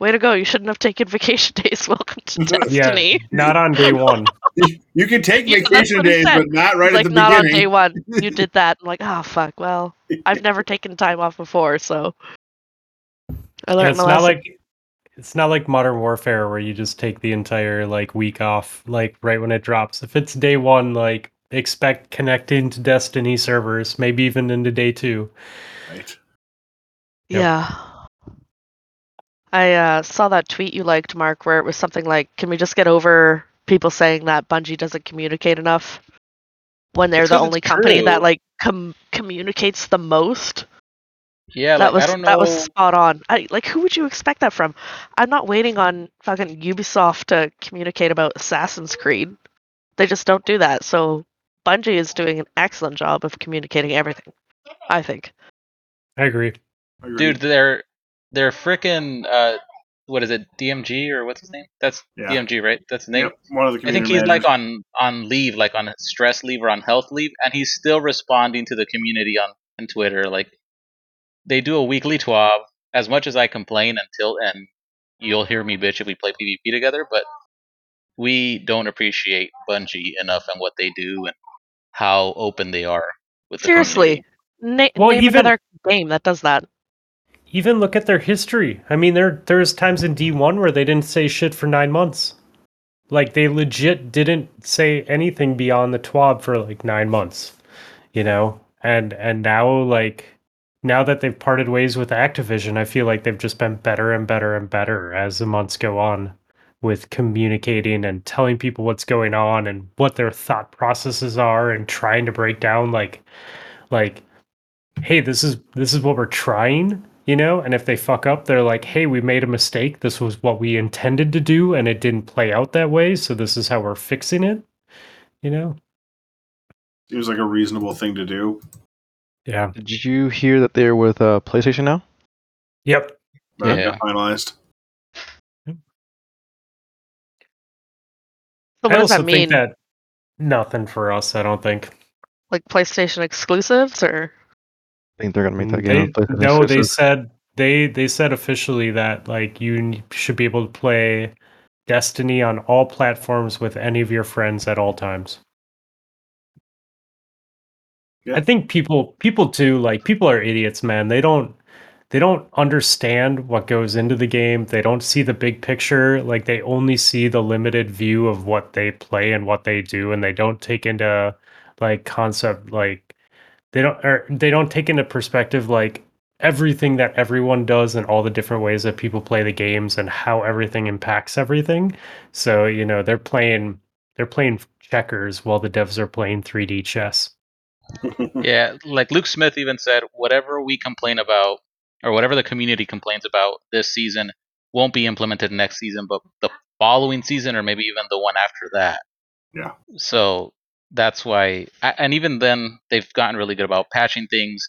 Way to go. You shouldn't have taken *laughs* vacation days. Welcome to Destiny." *laughs* Yeah, Destiny. not on day one. *laughs* You can take Yeah, vacation days, said. but not right He's at like, the not on beginning. day one. You did that. I'm like, oh fuck. Well, I've never taken time off before, so I Yeah, learned it's my not lesson. like it's not like Modern Warfare where you just take the entire like week off like right when it drops. If it's day one, like expect connecting to Destiny servers, maybe even into day two. Right. Yep. Yeah. I uh, saw that tweet you liked, Mark, where it was something like, "Can we just get over people saying that Bungie doesn't communicate enough when they're the Because it's only company that like com- communicates the most?" Yeah, that like was I don't know. that was spot on. I, like, who would you expect that from? I'm not waiting on fucking Ubisoft to communicate about Assassin's Creed. They just don't do that. So Bungie is doing an excellent job of communicating everything. I think. I agree. Dude, they're they're freaking uh, what is it? DMG or what's his name? That's Yeah. DMG, right? That's his name. Yep, one of the I think community he's like on on leave, like on stress leave or on health leave, and he's still responding to the community on, on Twitter. Like they do a weekly TWAB. As much as I complain until and you'll hear me bitch if we play PvP together, but we don't appreciate Bungie enough and what they do and how open they are with the Seriously, community. Na- Well, name even- another game that does that. Even look at their history. I mean, there there's times in D1 where they didn't say shit for nine months. Like they legit didn't say anything beyond the TWAB for like nine months. You know? And and now like now that they've parted ways with Activision, I feel like they've just been better and better and better as the months go on with communicating and telling people what's going on and what their thought processes are and trying to break down like like hey this is this is what we're trying you know? And if they fuck up they're like hey we made a mistake. This was what we intended to do and it didn't play out that way. So this is how we're fixing it you know? Seems like a reasonable thing to do. Yeah Did you hear that they're with uh, PlayStation now? yep That Yeah. finalized. So what i does also that mean? think that nothing for us i don't think Like PlayStation exclusives, or I think they're gonna make that They- game. PlayStation no they said they they said officially that like you should be able to play destiny on all platforms with any of your friends at all times Yeah. I think people people too like people are idiots, man. They don't they don't understand what goes into the game. They don't see the big picture. Like they only see the limited view of what they play and what they do and they don't take into like concept like they don't or they don't take into perspective like everything that everyone does and all the different ways that people play the games and how everything impacts everything. So, you know, they're playing they're playing checkers while the devs are playing 3D chess. Yeah, like Luke Smith even said, whatever we complain about, or whatever the community complains about this season, won't be implemented next season, but the following season, or maybe even the one after that. Yeah. So that's why, and even then, they've gotten really good about patching things.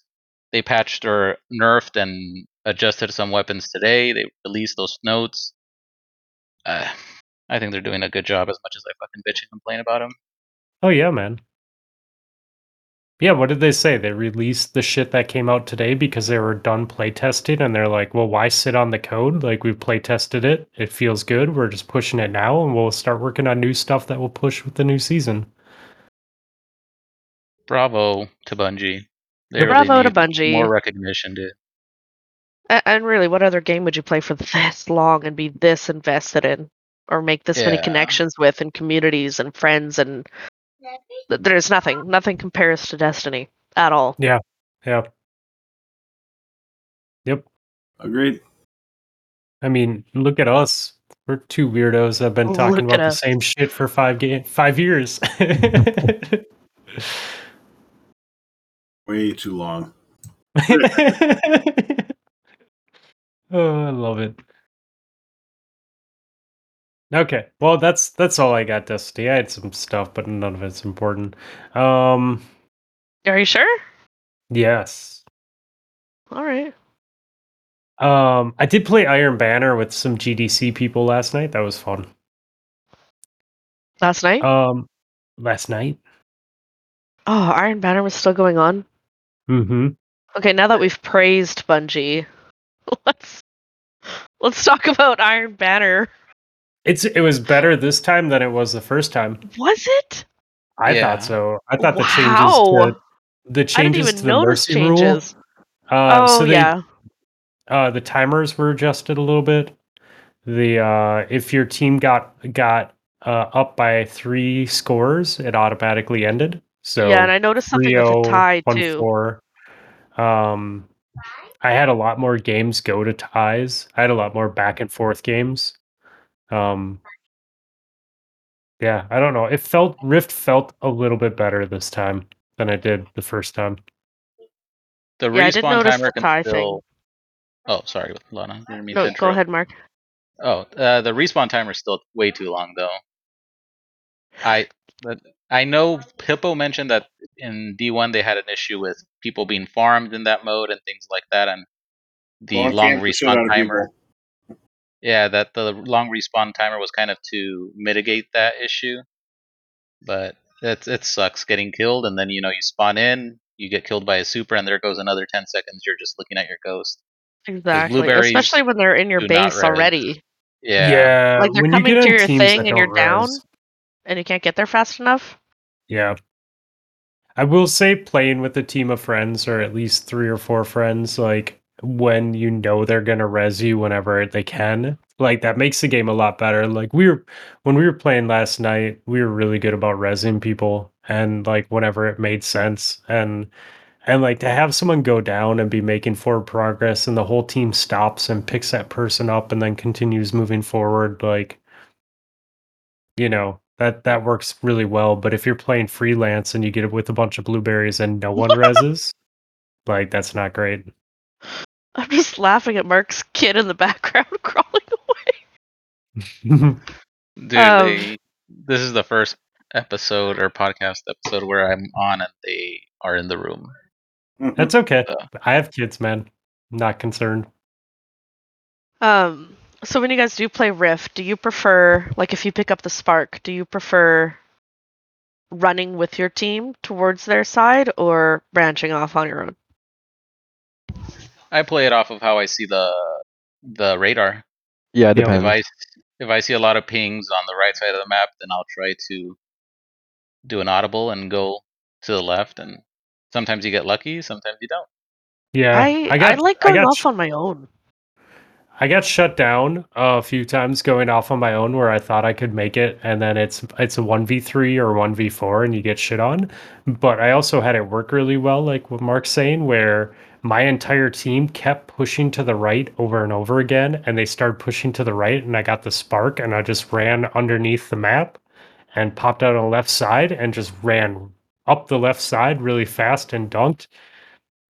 They patched or nerfed and adjusted some weapons today. They released those notes. Uh, I think they're doing a good job as much as I fucking bitch and complain about them. Oh yeah, man. Yeah, what did they say? They released the shit that came out today because they were done playtesting and they're like, well, why sit on the code? Like, we've playtested it. It feels good. We're just pushing it now and we'll start working on new stuff that will push with the new season. Bravo to Bungie. They Yeah, bravo to Bungie. More recognition, dude. And really, what other game would you play for this long and be this invested in, or make this many connections with, and communities and friends? And th- there's nothing. Nothing compares to Destiny at all. Yeah. Yeah. Yep. Agreed. I mean, look at us. We're two weirdos that have been talking Look about the us. same shit for five ga- five years. *laughs* Way too long. *laughs* *laughs* oh, I love it. Okay, well that's that's all I got, Dusty. I had some stuff, but none of it's important. Um, Are you sure? yes. All right. Um, I did play Iron Banner with some GDC people last night. That was fun. Last night. Um, last night. oh, Iron Banner was still going on. Mm-hmm. Okay, now that we've praised Bungie, *laughs* let's let's talk about Iron Banner. It's it was better this time than it was the first time. Was it? I Yeah. thought so. I thought the Wow. changes to the changes to the notice mercy changes. rule. Uh, oh so they, yeah. uh, the timers were adjusted a little bit. The uh, if your team got got uh, up by three scores, it automatically ended. So yeah, and I noticed something with a tie too. 3-0, 1-4. Um, I had a lot more games go to ties. I had a lot more back and forth games. Um, yeah, I don't know. It felt Rift felt a little bit better this time than it did the first time. The Yeah, I did respawn timer the tie can thing. still. Oh, sorry, Lana. Didn't mean to No, go ahead, Mark. Oh, uh, the respawn timer is still way too long, though. I but I know Hippo mentioned that in D1 they had an issue with people being farmed in that mode and things like that, and the Well, long can't be shit out respawn timer. people. Yeah, that the long respawn timer was kind of to mitigate that issue, but it it sucks getting killed and then you know you spawn in, you get killed by a super, and there goes another ten seconds. You're just looking at your ghost. Exactly. Especially when they're in your base already, Yeah, yeah. Like, they're when you coming get to your thing and you're don't down? and you can't get there fast enough. Yeah. I will say playing with a team of friends or at least three or four friends, like when you know they're gonna res you whenever they can, like that makes the game a lot better. Like we were when we were playing last night, we were really good about resing people and like whenever it made sense. And and like to have someone go down and be making forward progress and the whole team stops and picks that person up and then continues moving forward, like you know that that works really well. But if you're playing freelance and you get it with a bunch of blueberries and no one *laughs* reses like that's not great I'm just laughing at Mark's kid in the background *laughs* crawling away. Dude, Um, they, this is the first episode or podcast episode where I'm on and they are in the room. that's okay Uh. i have kids man not concerned Um, so when you guys do play Rift, do you prefer like if you pick up the Spark, do you prefer running with your team towards their side or branching off on your own? I play it off of how I see the the radar. Yeah, it Yeah. If depends. I if I see a lot of pings on the right side of the map, then I'll try to do an audible and go to the left. And sometimes you get lucky, sometimes you don't. yeah I I, got like I going got off on my own. I got shut down a few times going off on my own where I thought I could make it, and then it's it's a one v three or one v four, and you get shit on. But I also had it work really well, like what Mark's saying, where my entire team kept pushing to the right over and over again, and they started pushing to the right, and I got the spark, and I just ran underneath the map and popped out on the left side and just ran up the left side really fast and dunked.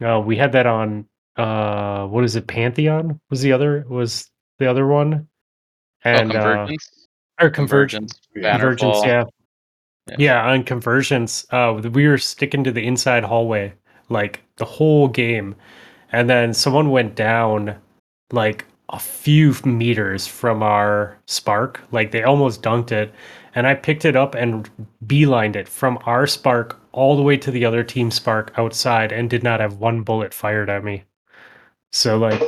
Uh, we had that on uh, what is it? Pantheon was the other was the other one, and oh, uh, convergence. or convergence. Yeah. Convergence, yeah. Yeah. Yeah, on Convergence, uh, we were sticking to the inside hallway like the whole game, and then someone went down like a few meters from our spark, like they almost dunked it, and I picked it up and beelined it from our spark all the way to the other team spark outside, and did not have one bullet fired at me. So like,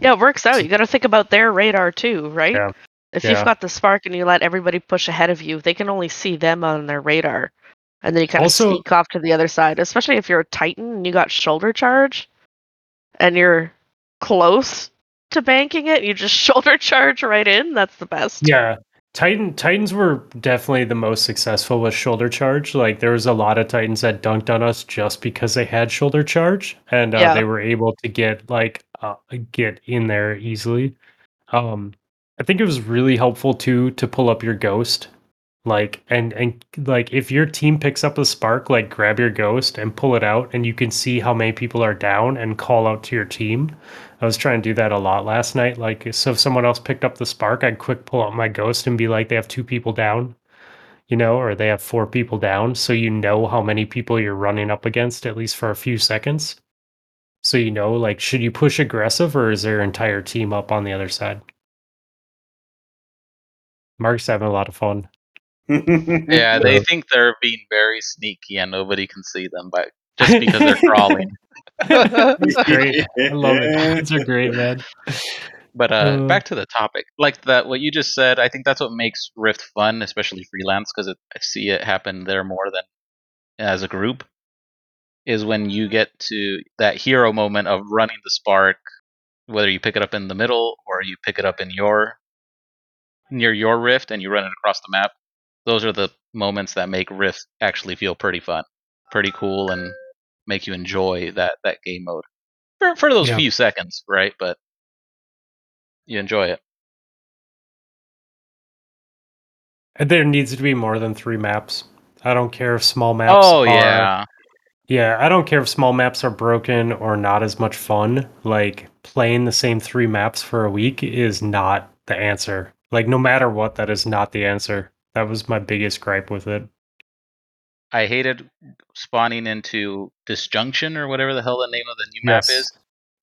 Yeah, it works out. You got to think about their radar too, right? Yeah. If Yeah. you've got the spark and you let everybody push ahead of you, they can only see them on their radar. And then you kind of sneak off to the other side, especially if you're a Titan and you got shoulder charge and you're close to banking it, you just *laughs* shoulder charge right in. That's the best. Yeah. Titan Titans were definitely the most successful with shoulder charge. Like there was a lot of Titans that dunked on us just because they had shoulder charge and uh, Yeah. they were able to get like uh, get in there easily. Um I think it was really helpful too to pull up your ghost. Like and and like if your team picks up a spark, like grab your ghost and pull it out and you can see how many people are down and call out to your team. I was trying to do that a lot last night. Like, so if someone else picked up the spark, I'd quick pull out my ghost and be like, they have two people down, you know, or they have four people down. So you know how many people you're running up against, at least for a few seconds. So you know, like, should you push aggressive or is their entire team up on the other side? Mark's having a lot of fun. *laughs* Yeah, they think they're being very sneaky and nobody can see them, but just because they're crawling. *laughs* It's great. I love it. Kids are great, *laughs* man. But uh, Uh, back to the topic, like that, what you just said, I think that's what makes Rift fun, especially freelance, because I see it happen there more than as a group. Is when you get to that hero moment of running the spark, whether you pick it up in the middle or you pick it up in your near your rift and you run it across the map. Those are the moments that make Rift actually feel pretty fun, pretty cool, and make you enjoy that that game mode for for those Yeah. few seconds, right? But you enjoy it. And there needs to be more than three maps. I don't care if small maps oh are yeah, Yeah, I don't care if small maps are broken or not as much fun. Like playing the same three maps for a week is not the answer. Like no matter what, that is not the answer. That was my biggest gripe with it. I hated spawning into disjunction or whatever the hell the name of the new map is.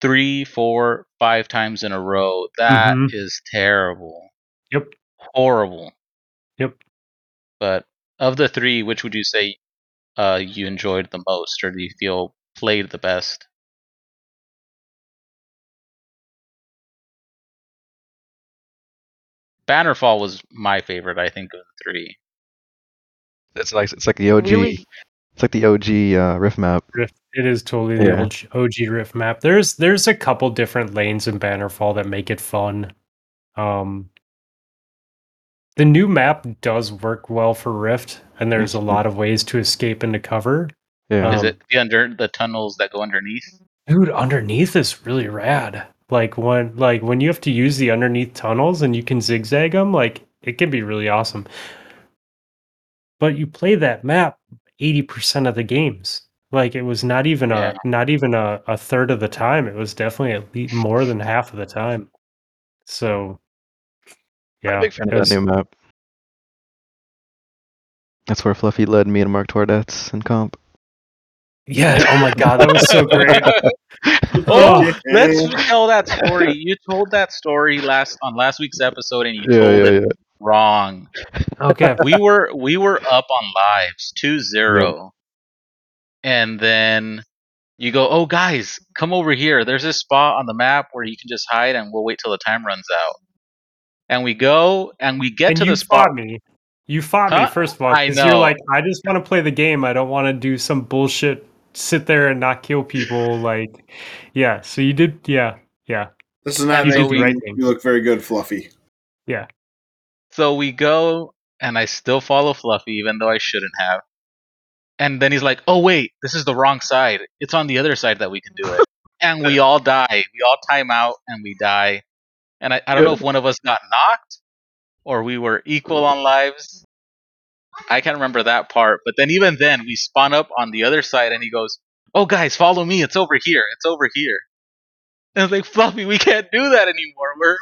Three, four, five times in a row. That is Mhm. terrible. Yep. Horrible. Yep. But of the three, which would you say uh, you enjoyed the most, or do you feel played the best? Bannerfall was my favorite, I think, of the three. It's like it's like the OG. Really? It's like the OG uh, riff map. Rift. It is totally the Yeah. OG, OG Rift map. There's there's a couple different lanes in Bannerfall that make it fun. Um, the new map does work well for Rift, and there's a lot of ways to escape into cover. Yeah. Is Um, it the under the tunnels that go underneath? Dude, underneath is really rad. Like when like when you have to use the underneath tunnels and you can zigzag them, like it can be really awesome. But you play that map 80% of the games. Like it was not even Yeah. a not even a, a third of the time. It was definitely at least more than half of the time. So I'm yeah. a big fan it of that new map. That's where Fluffy led me and Mark Tordets in comp. Yeah, oh my god, that was so great. *laughs* *laughs* Oh, let's tell that story. You told that story last on last week's episode, and you Yeah, told yeah, it yeah. wrong. Okay. *laughs* we were we were up on lives 2-0. and then you go, "Oh guys, come over here. There's this spot on the map where you can just hide, and we'll wait till the time runs out." And we go, and we get and to you the spot. fought me. You fought me first of all because you're like, I just want to play the game. I don't want to do some bullshit. Sit there and not kill people. Like, yeah. So you did. Yeah, yeah, This is not You did the making right you look very good, Fluffy. yeah. So we go, and I still follow Fluffy, even though I shouldn't have. And then he's like, "Oh wait, this is the wrong side. It's on the other side that we can do it." *laughs* and we all die. We all time out and we die. And I, I don't know if one of us got knocked or we were equal on lives. I can't remember that part. But then even then, we spawn up on the other side, and he goes, "Oh guys, follow me. It's over here. It's over here." And I was like, "Fluffy, we can't do that anymore. We're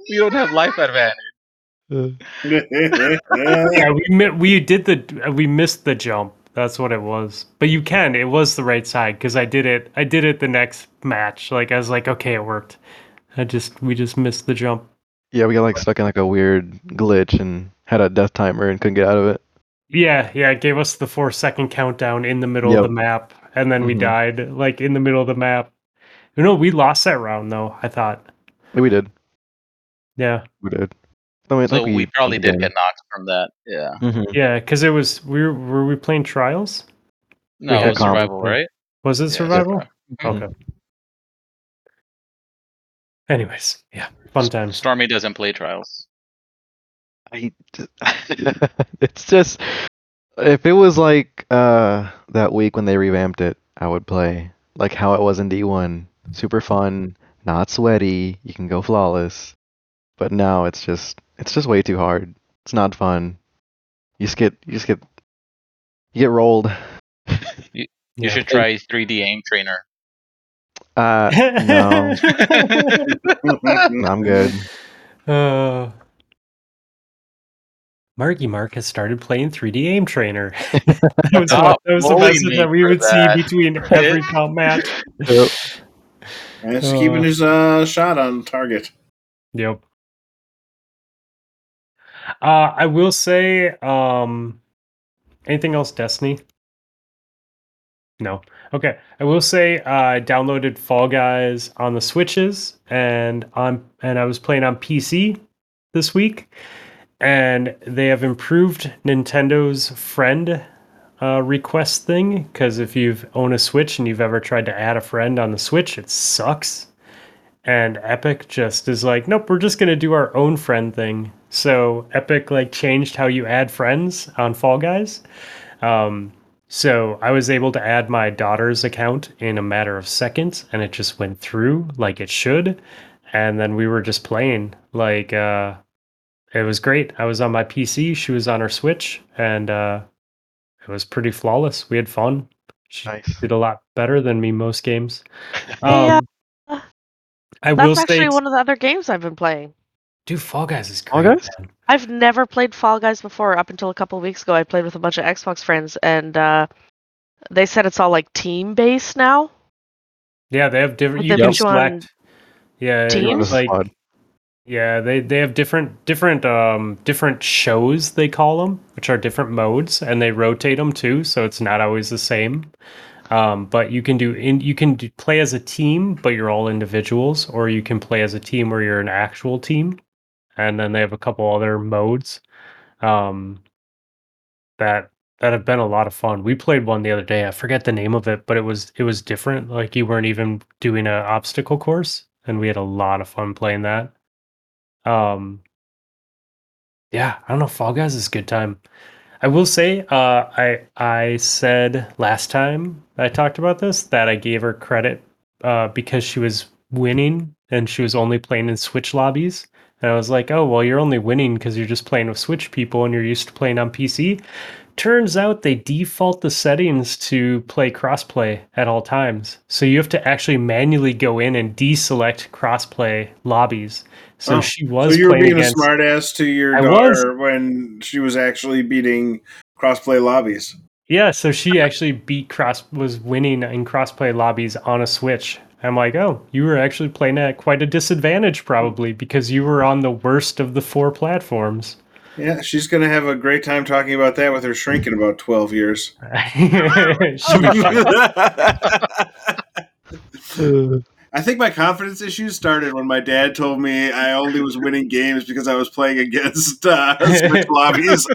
*laughs* we don't have life advantage." Uh, *laughs* Yeah, we mi- we did the we missed the jump. That's what it was. But you can. It was the right side because I did it. I did it the next match. Like I was like, okay, it worked. I just we just missed the jump. yeah, we got like stuck in like a weird glitch and had a death timer and couldn't get out of it. Yeah, yeah. It gave us the four second countdown in the middle of the map, and then we Mhm. died like in the middle of the map. You know, we lost that round though. I thought. Yeah, we did. Yeah, We did. I mean, So think we, probably did won. get knocked from that. Yeah. Mhm. yeah. Because it was we were, were we playing trials? No, it was survival, right? Was it Yeah, survival? Mhm. Okay. Anyways, yeah, fun times. Stormy doesn't play trials. I *laughs* it's just if it was like uh that week when they revamped it, I would play like how it was in D1. Super fun, not sweaty, you can go flawless. But now it's just it's just way too hard. It's not fun. You just get you just get you get rolled. *laughs* You Yeah. should try 3D aim trainer. Uh no, *laughs* I'm good. Uh, Marky Mark has started playing 3D Aim Trainer. that was, Stop that, was the message that we would that. see between *laughs* every comp match. Yep. And just Uh. keeping his uh, shot on target. Yep. Uh, I will say, um, anything else, Destiny? No. Okay. I will say, uh, I downloaded Fall Guys on the Switches, and on and I was playing on PC this week, and they have improved Nintendo's friend uh, request thing. Because if you've owned a Switch and you've ever tried to add a friend on the Switch, it sucks and Epic just is like, nope, we're just gonna do our own friend thing. So Epic like changed how you add friends on Fall Guys. Um, so I was able to add my daughter's account in a matter of seconds, and it just went through like it should. And then we were just playing like uh, it was great. I was on my PC, she was on her Switch, and uh, it was pretty flawless. We had fun. She Nice. did a lot better than me most games. *laughs* Yeah. Um, I That's will actually say, one of the other games I've been playing. dude, Fall Guys is great. Fall Guys? man. I've never played Fall Guys before. Up until a couple weeks ago, I played with a bunch of Xbox friends, and uh, they said it's all like team based now. Yeah, they have different. You can put you on select. Yeah, teams? It's like squad. Yeah, they they have different different um different shows they call them, which are different modes, and they rotate them too, so it's not always the same. Um, but you can do in you can do, play as a team, but you're all individuals, or you can play as a team where you're an actual team, and then they have a couple other modes. Um, that that have been a lot of fun. We played one the other day. I forget the name of it, but it was it was different. Like you weren't even doing an obstacle course, and we had a lot of fun playing that. Um, yeah, I don't know. Fall Guys is a good time. I will say, uh, I I said last time I talked about this that I gave her credit uh, because she was winning and she was only playing in Switch lobbies. And I was like, oh, well, you're only winning because you're just playing with Switch people and you're used to playing on PC. Turns out they default the settings to play crossplay at all times. So you have to actually manually go in and deselect crossplay lobbies. So Oh, she was So you were being against. a smartass to your I daughter when she was actually beating crossplay lobbies. Yeah, so she actually beat cross was winning in crossplay lobbies on a Switch. I'm like, oh, you were actually playing at quite a disadvantage probably because you were on the worst of the four platforms. Yeah, she's gonna have a great time talking about that with her shrink in about twelve years. *laughs* She'll be fine. *laughs* I think my confidence issues started when my dad told me I only was winning games because I was playing against uh, *laughs* Switch lobbies.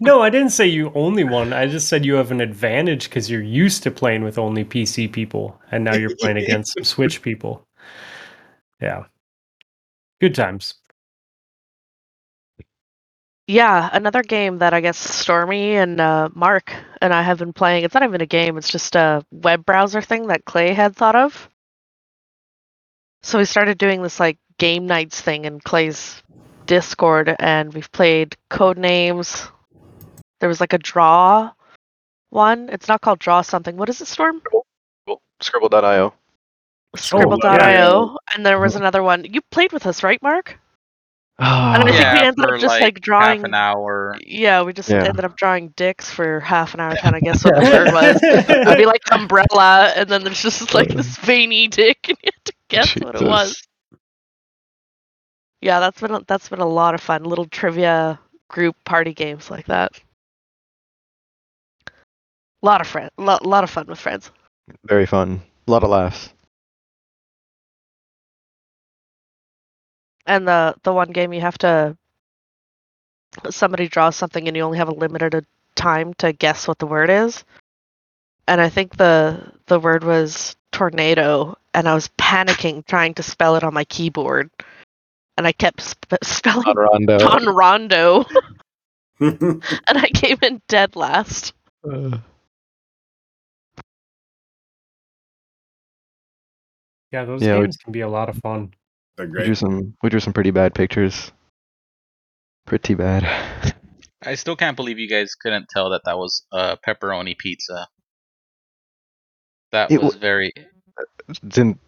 no, I didn't say you only won. I just said you have an advantage because you're used to playing with only PC people, and now you're playing against some Switch people. Yeah, good times. Yeah, another game that I guess Stormy and uh, Mark and I have been playing. It's not even a game; it's just a web browser thing that Clay had thought of. So we started doing this like game nights thing in Clay's Discord, and we've played code names. There was like a draw one. It's not called draw something. What is it, Storm? skribbl.io. skribbl.io. And there was another one. You played with us, right, Mark? And oh, I think we ended up just, like, like, drawing- half an hour. Yeah, we just Yeah. ended up drawing dicks for half an hour trying to guess what the *laughs* word was. It'd be like umbrella, and then there's just like this veiny dick, and you have to guess what it was. Yeah, that's been a, that's been a lot of fun. Little trivia group party games like that. A lot of friend, lot, lot of fun with friends. Very fun. A lot of laughs. And the the one game you have to somebody draws something and you only have a limited time to guess what the word is. And I think the the word was tornado and I was panicking trying to spell it on my keyboard. And I kept sp- *laughs* spelling Don Rondo. Don Rondo *laughs* and I came in dead last. Uh, yeah, those Yeah, we- games can be a lot of fun. They're we drew some. We drew some pretty bad pictures. Pretty bad. *laughs* I still can't believe you guys couldn't tell that that was a pepperoni pizza. That It was wa- very. Didn't.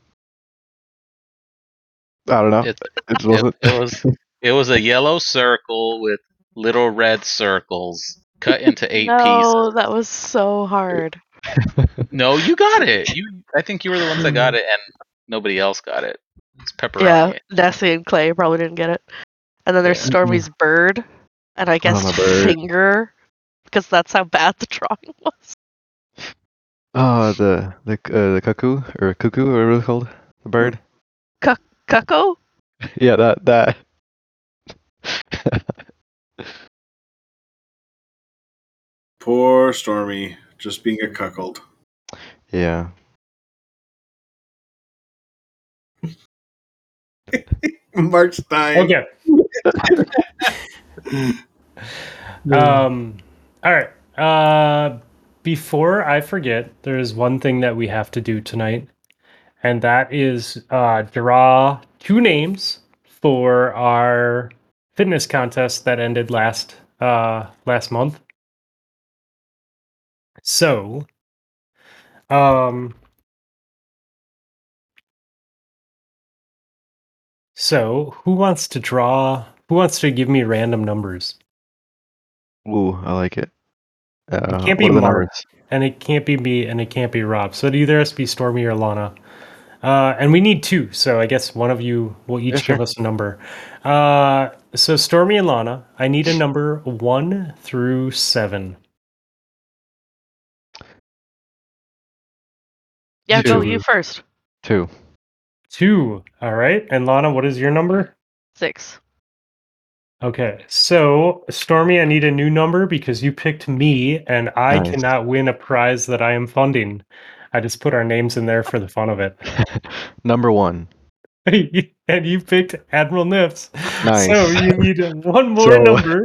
I don't know. It, It it, wasn't. it was. *laughs* It was a yellow circle with little red circles cut into eight no, pieces. that was so hard. *laughs* No, you got it. You. I think you were the ones that got it, and nobody else got it. It's pepperoni. Yeah, Nessie and Clay probably didn't get it. And then there's Yeah. Stormy's bird, and I guess finger because that's how bad the drawing *laughs* was. Oh, the the uh, the cuckoo or cuckoo, or whatever it's called, the bird. Cuckoo? *laughs* Yeah, that that. Poor Stormy, just being a cuckold. yeah. *laughs* Mark's dying. Okay. *laughs* um. All right. Uh, before I forget, there is one thing that we have to do tonight, and that is uh, draw two names for our fitness contest that ended last uh last month. So, um. So, who wants to draw? Who wants to give me random numbers? Ooh, I like it. Uh, can't be what Mark. and it can't be me and it can't be Rob. So it either has to be Stormy or Lana. Uh, and we need two, so I guess one of you will each Yeah, sure. give us a number. Uh, so Stormy and Lana, I need a number one through seven. Yeah, go you first. Two. Two. All right. And Lana, what is your number? Six. Okay. So Stormy, I need a new number because you picked me, and I Nice. cannot win a prize that I am funding. I just put our names in there for the fun of it. *laughs* Number one. *laughs* and you picked Admiral Nips. Nice. So you need *laughs* one more So- number,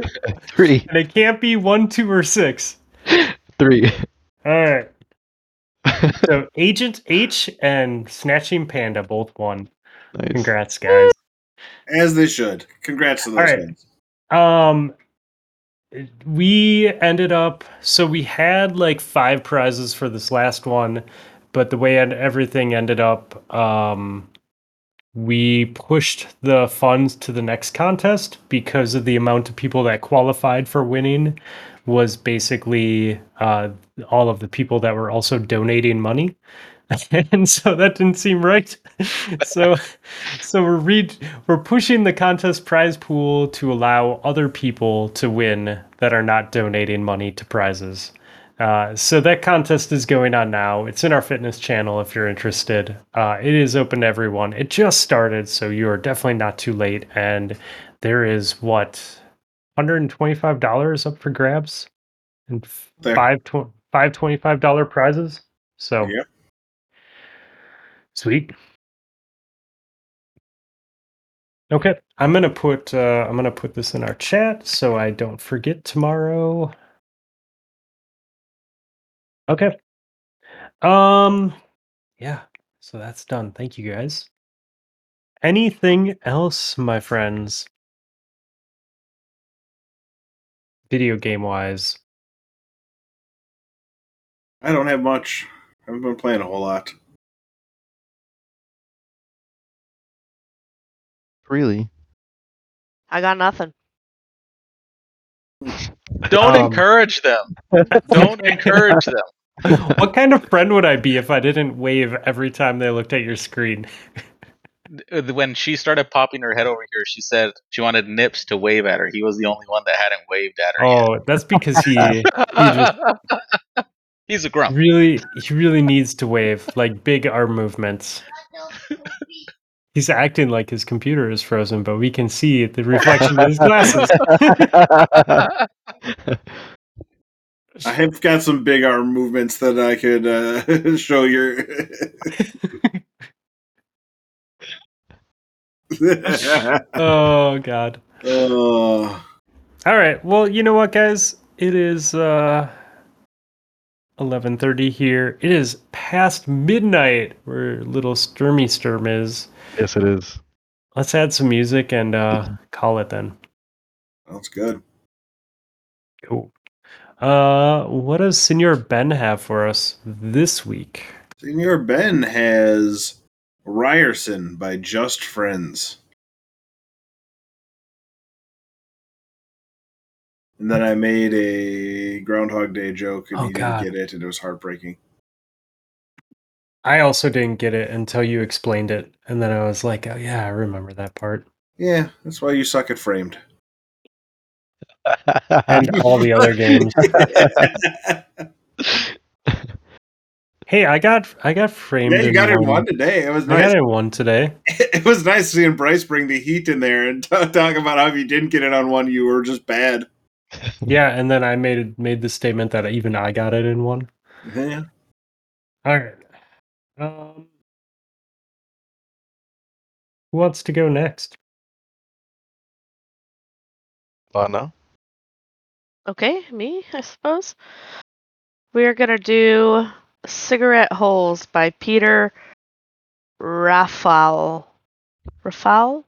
Three. and it can't be one, two, or six. Three. All right. *laughs* So *laughs* Agent H and Snatching Panda both won. nice. Congrats, guys. As they should. Congrats to those All right. guys. Um, we ended up so we had like five prizes for this last one, but the way and everything ended up, um, we pushed the funds to the next contest because of the amount of people that qualified for winning was basically uh, all of the people that were also donating money. *laughs* And so that didn't seem right. *laughs* so so we're read we're pushing the contest prize pool to allow other people to win that are not donating money to prizes. Uh, so that contest is going on now. It's in our fitness channel if you're interested. Uh, it is open to everyone. It just started, so you are definitely not too late. And there is what $125 up for grabs and five tw- five $25 prizes. So Yep. sweet. Okay, I'm gonna put uh, I'm gonna put this in our chat so I don't forget tomorrow. Okay. Um, yeah. So that's done. Thank you guys. Anything else, my friends? Video game wise. I don't have much. I haven't been playing a whole lot. Really? I got nothing. *laughs* Don't Um, encourage them. *laughs* Don't encourage them. *laughs* what kind of friend would I be if I didn't wave every time they looked at your screen? Uh, When she started popping her head over here, she said she wanted Nips to wave at her. He was the only one that hadn't waved at her Oh, that's because he yet. just- He's a grump. really he really needs to wave like big arm movements. *laughs* He's acting like his computer is frozen, but we can see the reflection of his glasses. *laughs* I have got some big arm movements that I could uh, *laughs* show your. oh god. oh, All right. Well, you know what, guys? It is uh 11:30 here. It is past midnight where little Sturmy Sturm is. yes, it is. Let's add some music and uh *laughs* call it then. that's good. Cool. Uh what does Senor Ben have for us this week? Senor Ben has Ryerson by Just Friends. And then I made a Groundhog Day joke and Oh, he God. didn't get it and it was heartbreaking. I also didn't get it until you explained it, and then I was like, "Oh yeah, I remember that part." Yeah, that's why you suck at framed. *laughs* And all the other games. *laughs* Hey, I got I got framed. yeah, you in got it in one. one today. It was I got nice. it in one today. *laughs* It was nice seeing Bryce bring the heat in there and t- talk about how if you didn't get it on one, you were just bad. *laughs* Yeah, and then I made made the statement that even I got it in one. Yeah. All right. Um, who wants to go next? Lana? Okay, me, I suppose. We're gonna do Cigarette Holes by Peter Rafal. Rafal?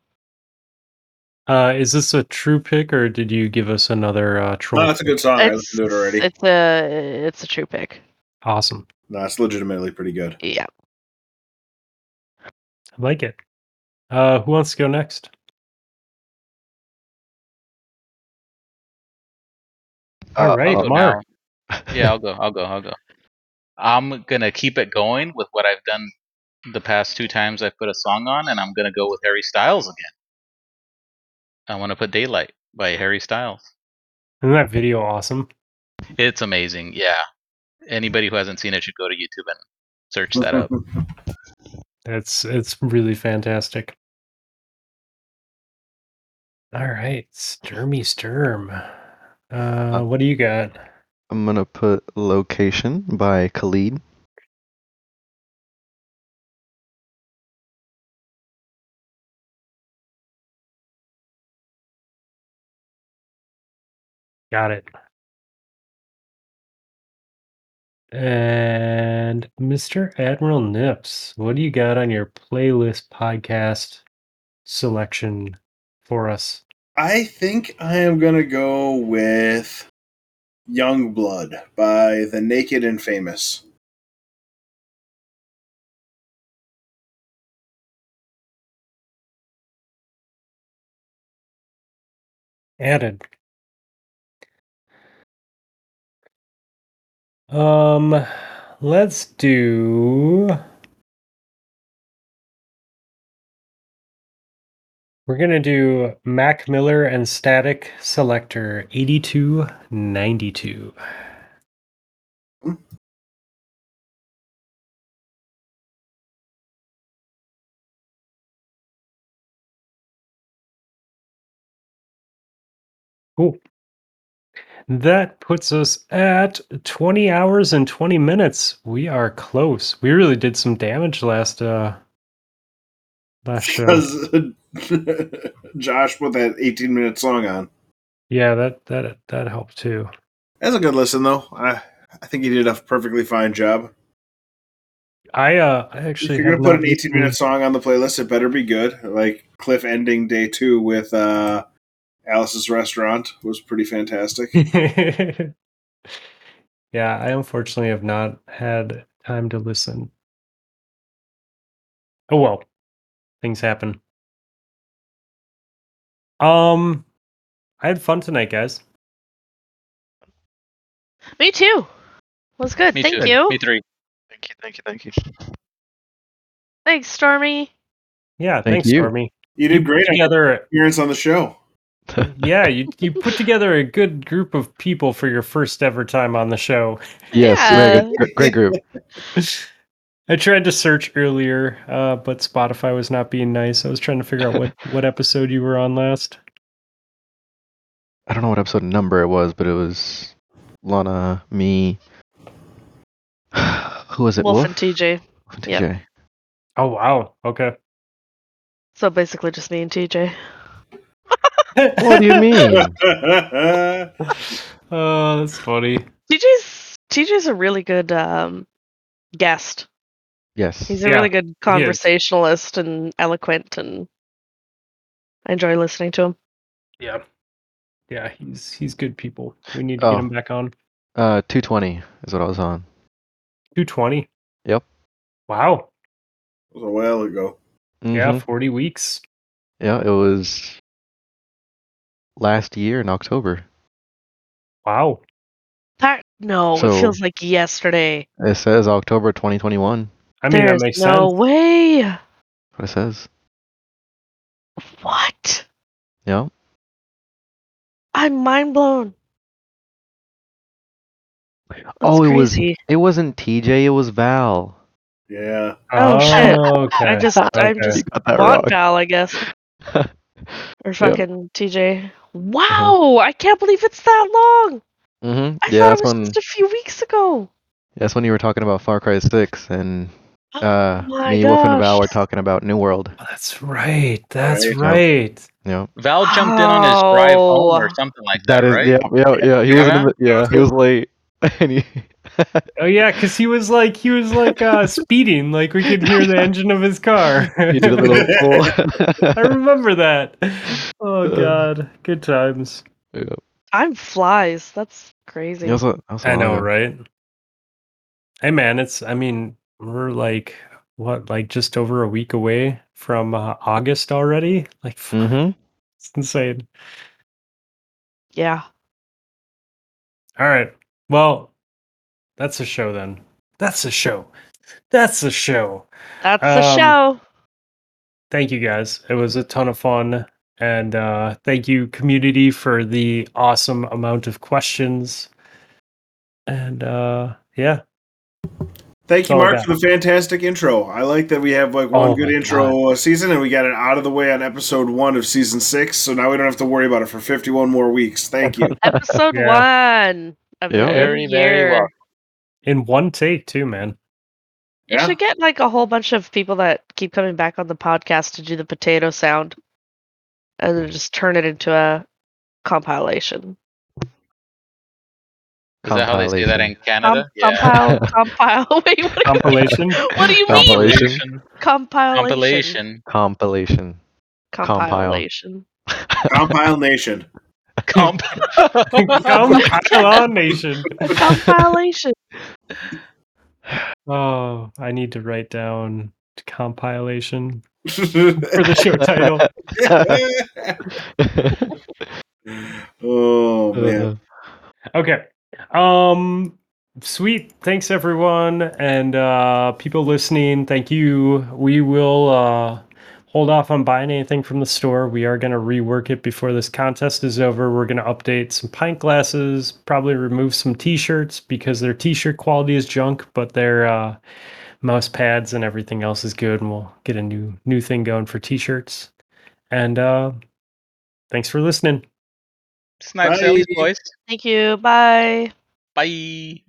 Uh, is this a true pick, or did you give us another uh, troll? No, that's a good song. I listened to it already. It's a it's a true pick. awesome. No, it's legitimately pretty good. Yeah. I like it. Uh, who wants to go next? All Uh, right, I'll go Mark. now. Yeah, I'll go. I'll go. I'll go. I'm gonna keep it going with what I've done the past two times I've put a song on, and I'm gonna go with Harry Styles again. I want to put "Daylight" by Harry Styles. Isn't that video awesome? It's amazing. Yeah. Anybody who hasn't seen it should go to YouTube and search that up. *laughs* That's it's really fantastic. All right, Sturmy Sturm. Uh, what do you got? I'm gonna put Location by Khalid. Got it. And Mr. Admiral Nips, what do you got on your playlist podcast selection for us? I think I am gonna go with Young Blood by The Naked and Famous. Added. Um, let's do. We're gonna do Mac Miller and Statik Selektah 8292. Cool. That puts us at 20 hours and 20 minutes. We are close. We really did some damage last uh last show. Because *laughs* Josh put that 18 minute song on. Yeah, that that that helped too. That's a good listen, though. I, I think he did a perfectly fine job. I uh I actually If you're gonna put an 18 minute song on the playlist, it better be good. Like Cliff ending day two with uh, Alice's Restaurant was pretty fantastic. *laughs* yeah, I unfortunately have not had time to listen. Oh well, things happen. Um, I had fun tonight, guys. Me too. Was good. Me Thank too. you. Me three. Thank you, thank you, thank you. Thanks, Stormy. Yeah, Thank thanks, you. Stormy. You did great on your Together, appearance on the show. *laughs* yeah, you you put together a good group of people for your first ever time on the show. yes, Yeah. very good. Great group. *laughs* I tried to search earlier, uh, but Spotify was not being nice. I was trying to figure out what, *laughs* what episode you were on last. I don't know what episode number it was, but it was Lana, me. *sighs* Who was it? Wolf Wolf, and TJ. Wolf and Yep. TJ. Oh wow, okay. So basically just me and TJ. What do you mean? *laughs* oh, that's funny. TJ's TJ's a really good um, guest. yes. He's a Yeah, really good conversationalist and eloquent, and I enjoy listening to him. Yeah, yeah, he's he's good people. We need to Oh. get him back on. Uh, 220 is what I was on. Two twenty. Yep. Wow. It was a while ago. Yeah, Mhm. forty weeks. Yeah, it was last year in October. Wow. That no, So- it feels like yesterday. It says October 2021. I mean, There's that makes sense. no sense. way. What it says. What? Yeah. I'm mind blown. That's oh, it was. crazy. It wasn't TJ. It was Val. Yeah. Oh, shit. Oh, okay. I just, I'm okay. just You got that want wrong. Val, I guess, *laughs* or fucking TJ. Wow, I can't believe it's that long. hmm I Yeah, thought that's it was when. just a few weeks ago. That's when you were talking about Far Cry 6, and uh, my me, Wolf, and Val were talking about New World. Oh, that's right. That's Right. right. Yeah. Val jumped in on his drive home or something like that, That is. right? Yeah. Yeah. Yeah. He Yeah. wasn't. In the, yeah. He was late. *laughs* and he. Oh yeah, because he was like he was like uh, *laughs* speeding, like we could hear the engine of his car. he did a little *laughs* pull. I remember that. Oh Uh. god, good times. yeah. Time flies. That's crazy. He also, also I know, wanted- right? Hey man, it's I mean we're like what like just over a week away from uh, August already. Like Mhm. it's insane. yeah. All right, well, that's a show then. That's a show. That's a show. That's the Um, show. thank you guys. It was a ton of fun. And uh, thank you, community, for the awesome amount of questions. And uh, yeah, Thank you, Mark, for the fantastic intro. I like that we have like one Oh good intro a season, and we got it out of the way on episode one of season six. So now we don't have to worry about it for fifty-one more weeks. Thank you. *laughs* Episode yeah. one of Yeah. the Very, year. very well. in one take too, man. You Yeah. should get like a whole bunch of people that keep coming back on the podcast to do the potato sound, and then just turn it into a compilation. Is that how they say that in Com- Canada? Compile, *laughs* compile. *laughs* Wait, what, do you- Compilation. what do you mean? Compilation. Compilation. Compilation. Compilation. Compilation. Compile *laughs* Nation. Comp. *laughs* Compile on nation. Compilation. Oh, I need to write down compilation For *laughs* for the show title. *laughs* oh man. Okay. Um sweet. Thanks everyone and uh people listening. Thank you. We will uh hold off on buying anything from the store. We are going to rework it before this contest is over. We're going to update some pint glasses, probably remove some t-shirts because their t-shirt quality is junk, but their uh mouse pads and everything else is good and we'll get a new new thing going for t-shirts. And uh thanks for listening. Snipe Bye. Sally's boys. Thank you. Bye. Bye.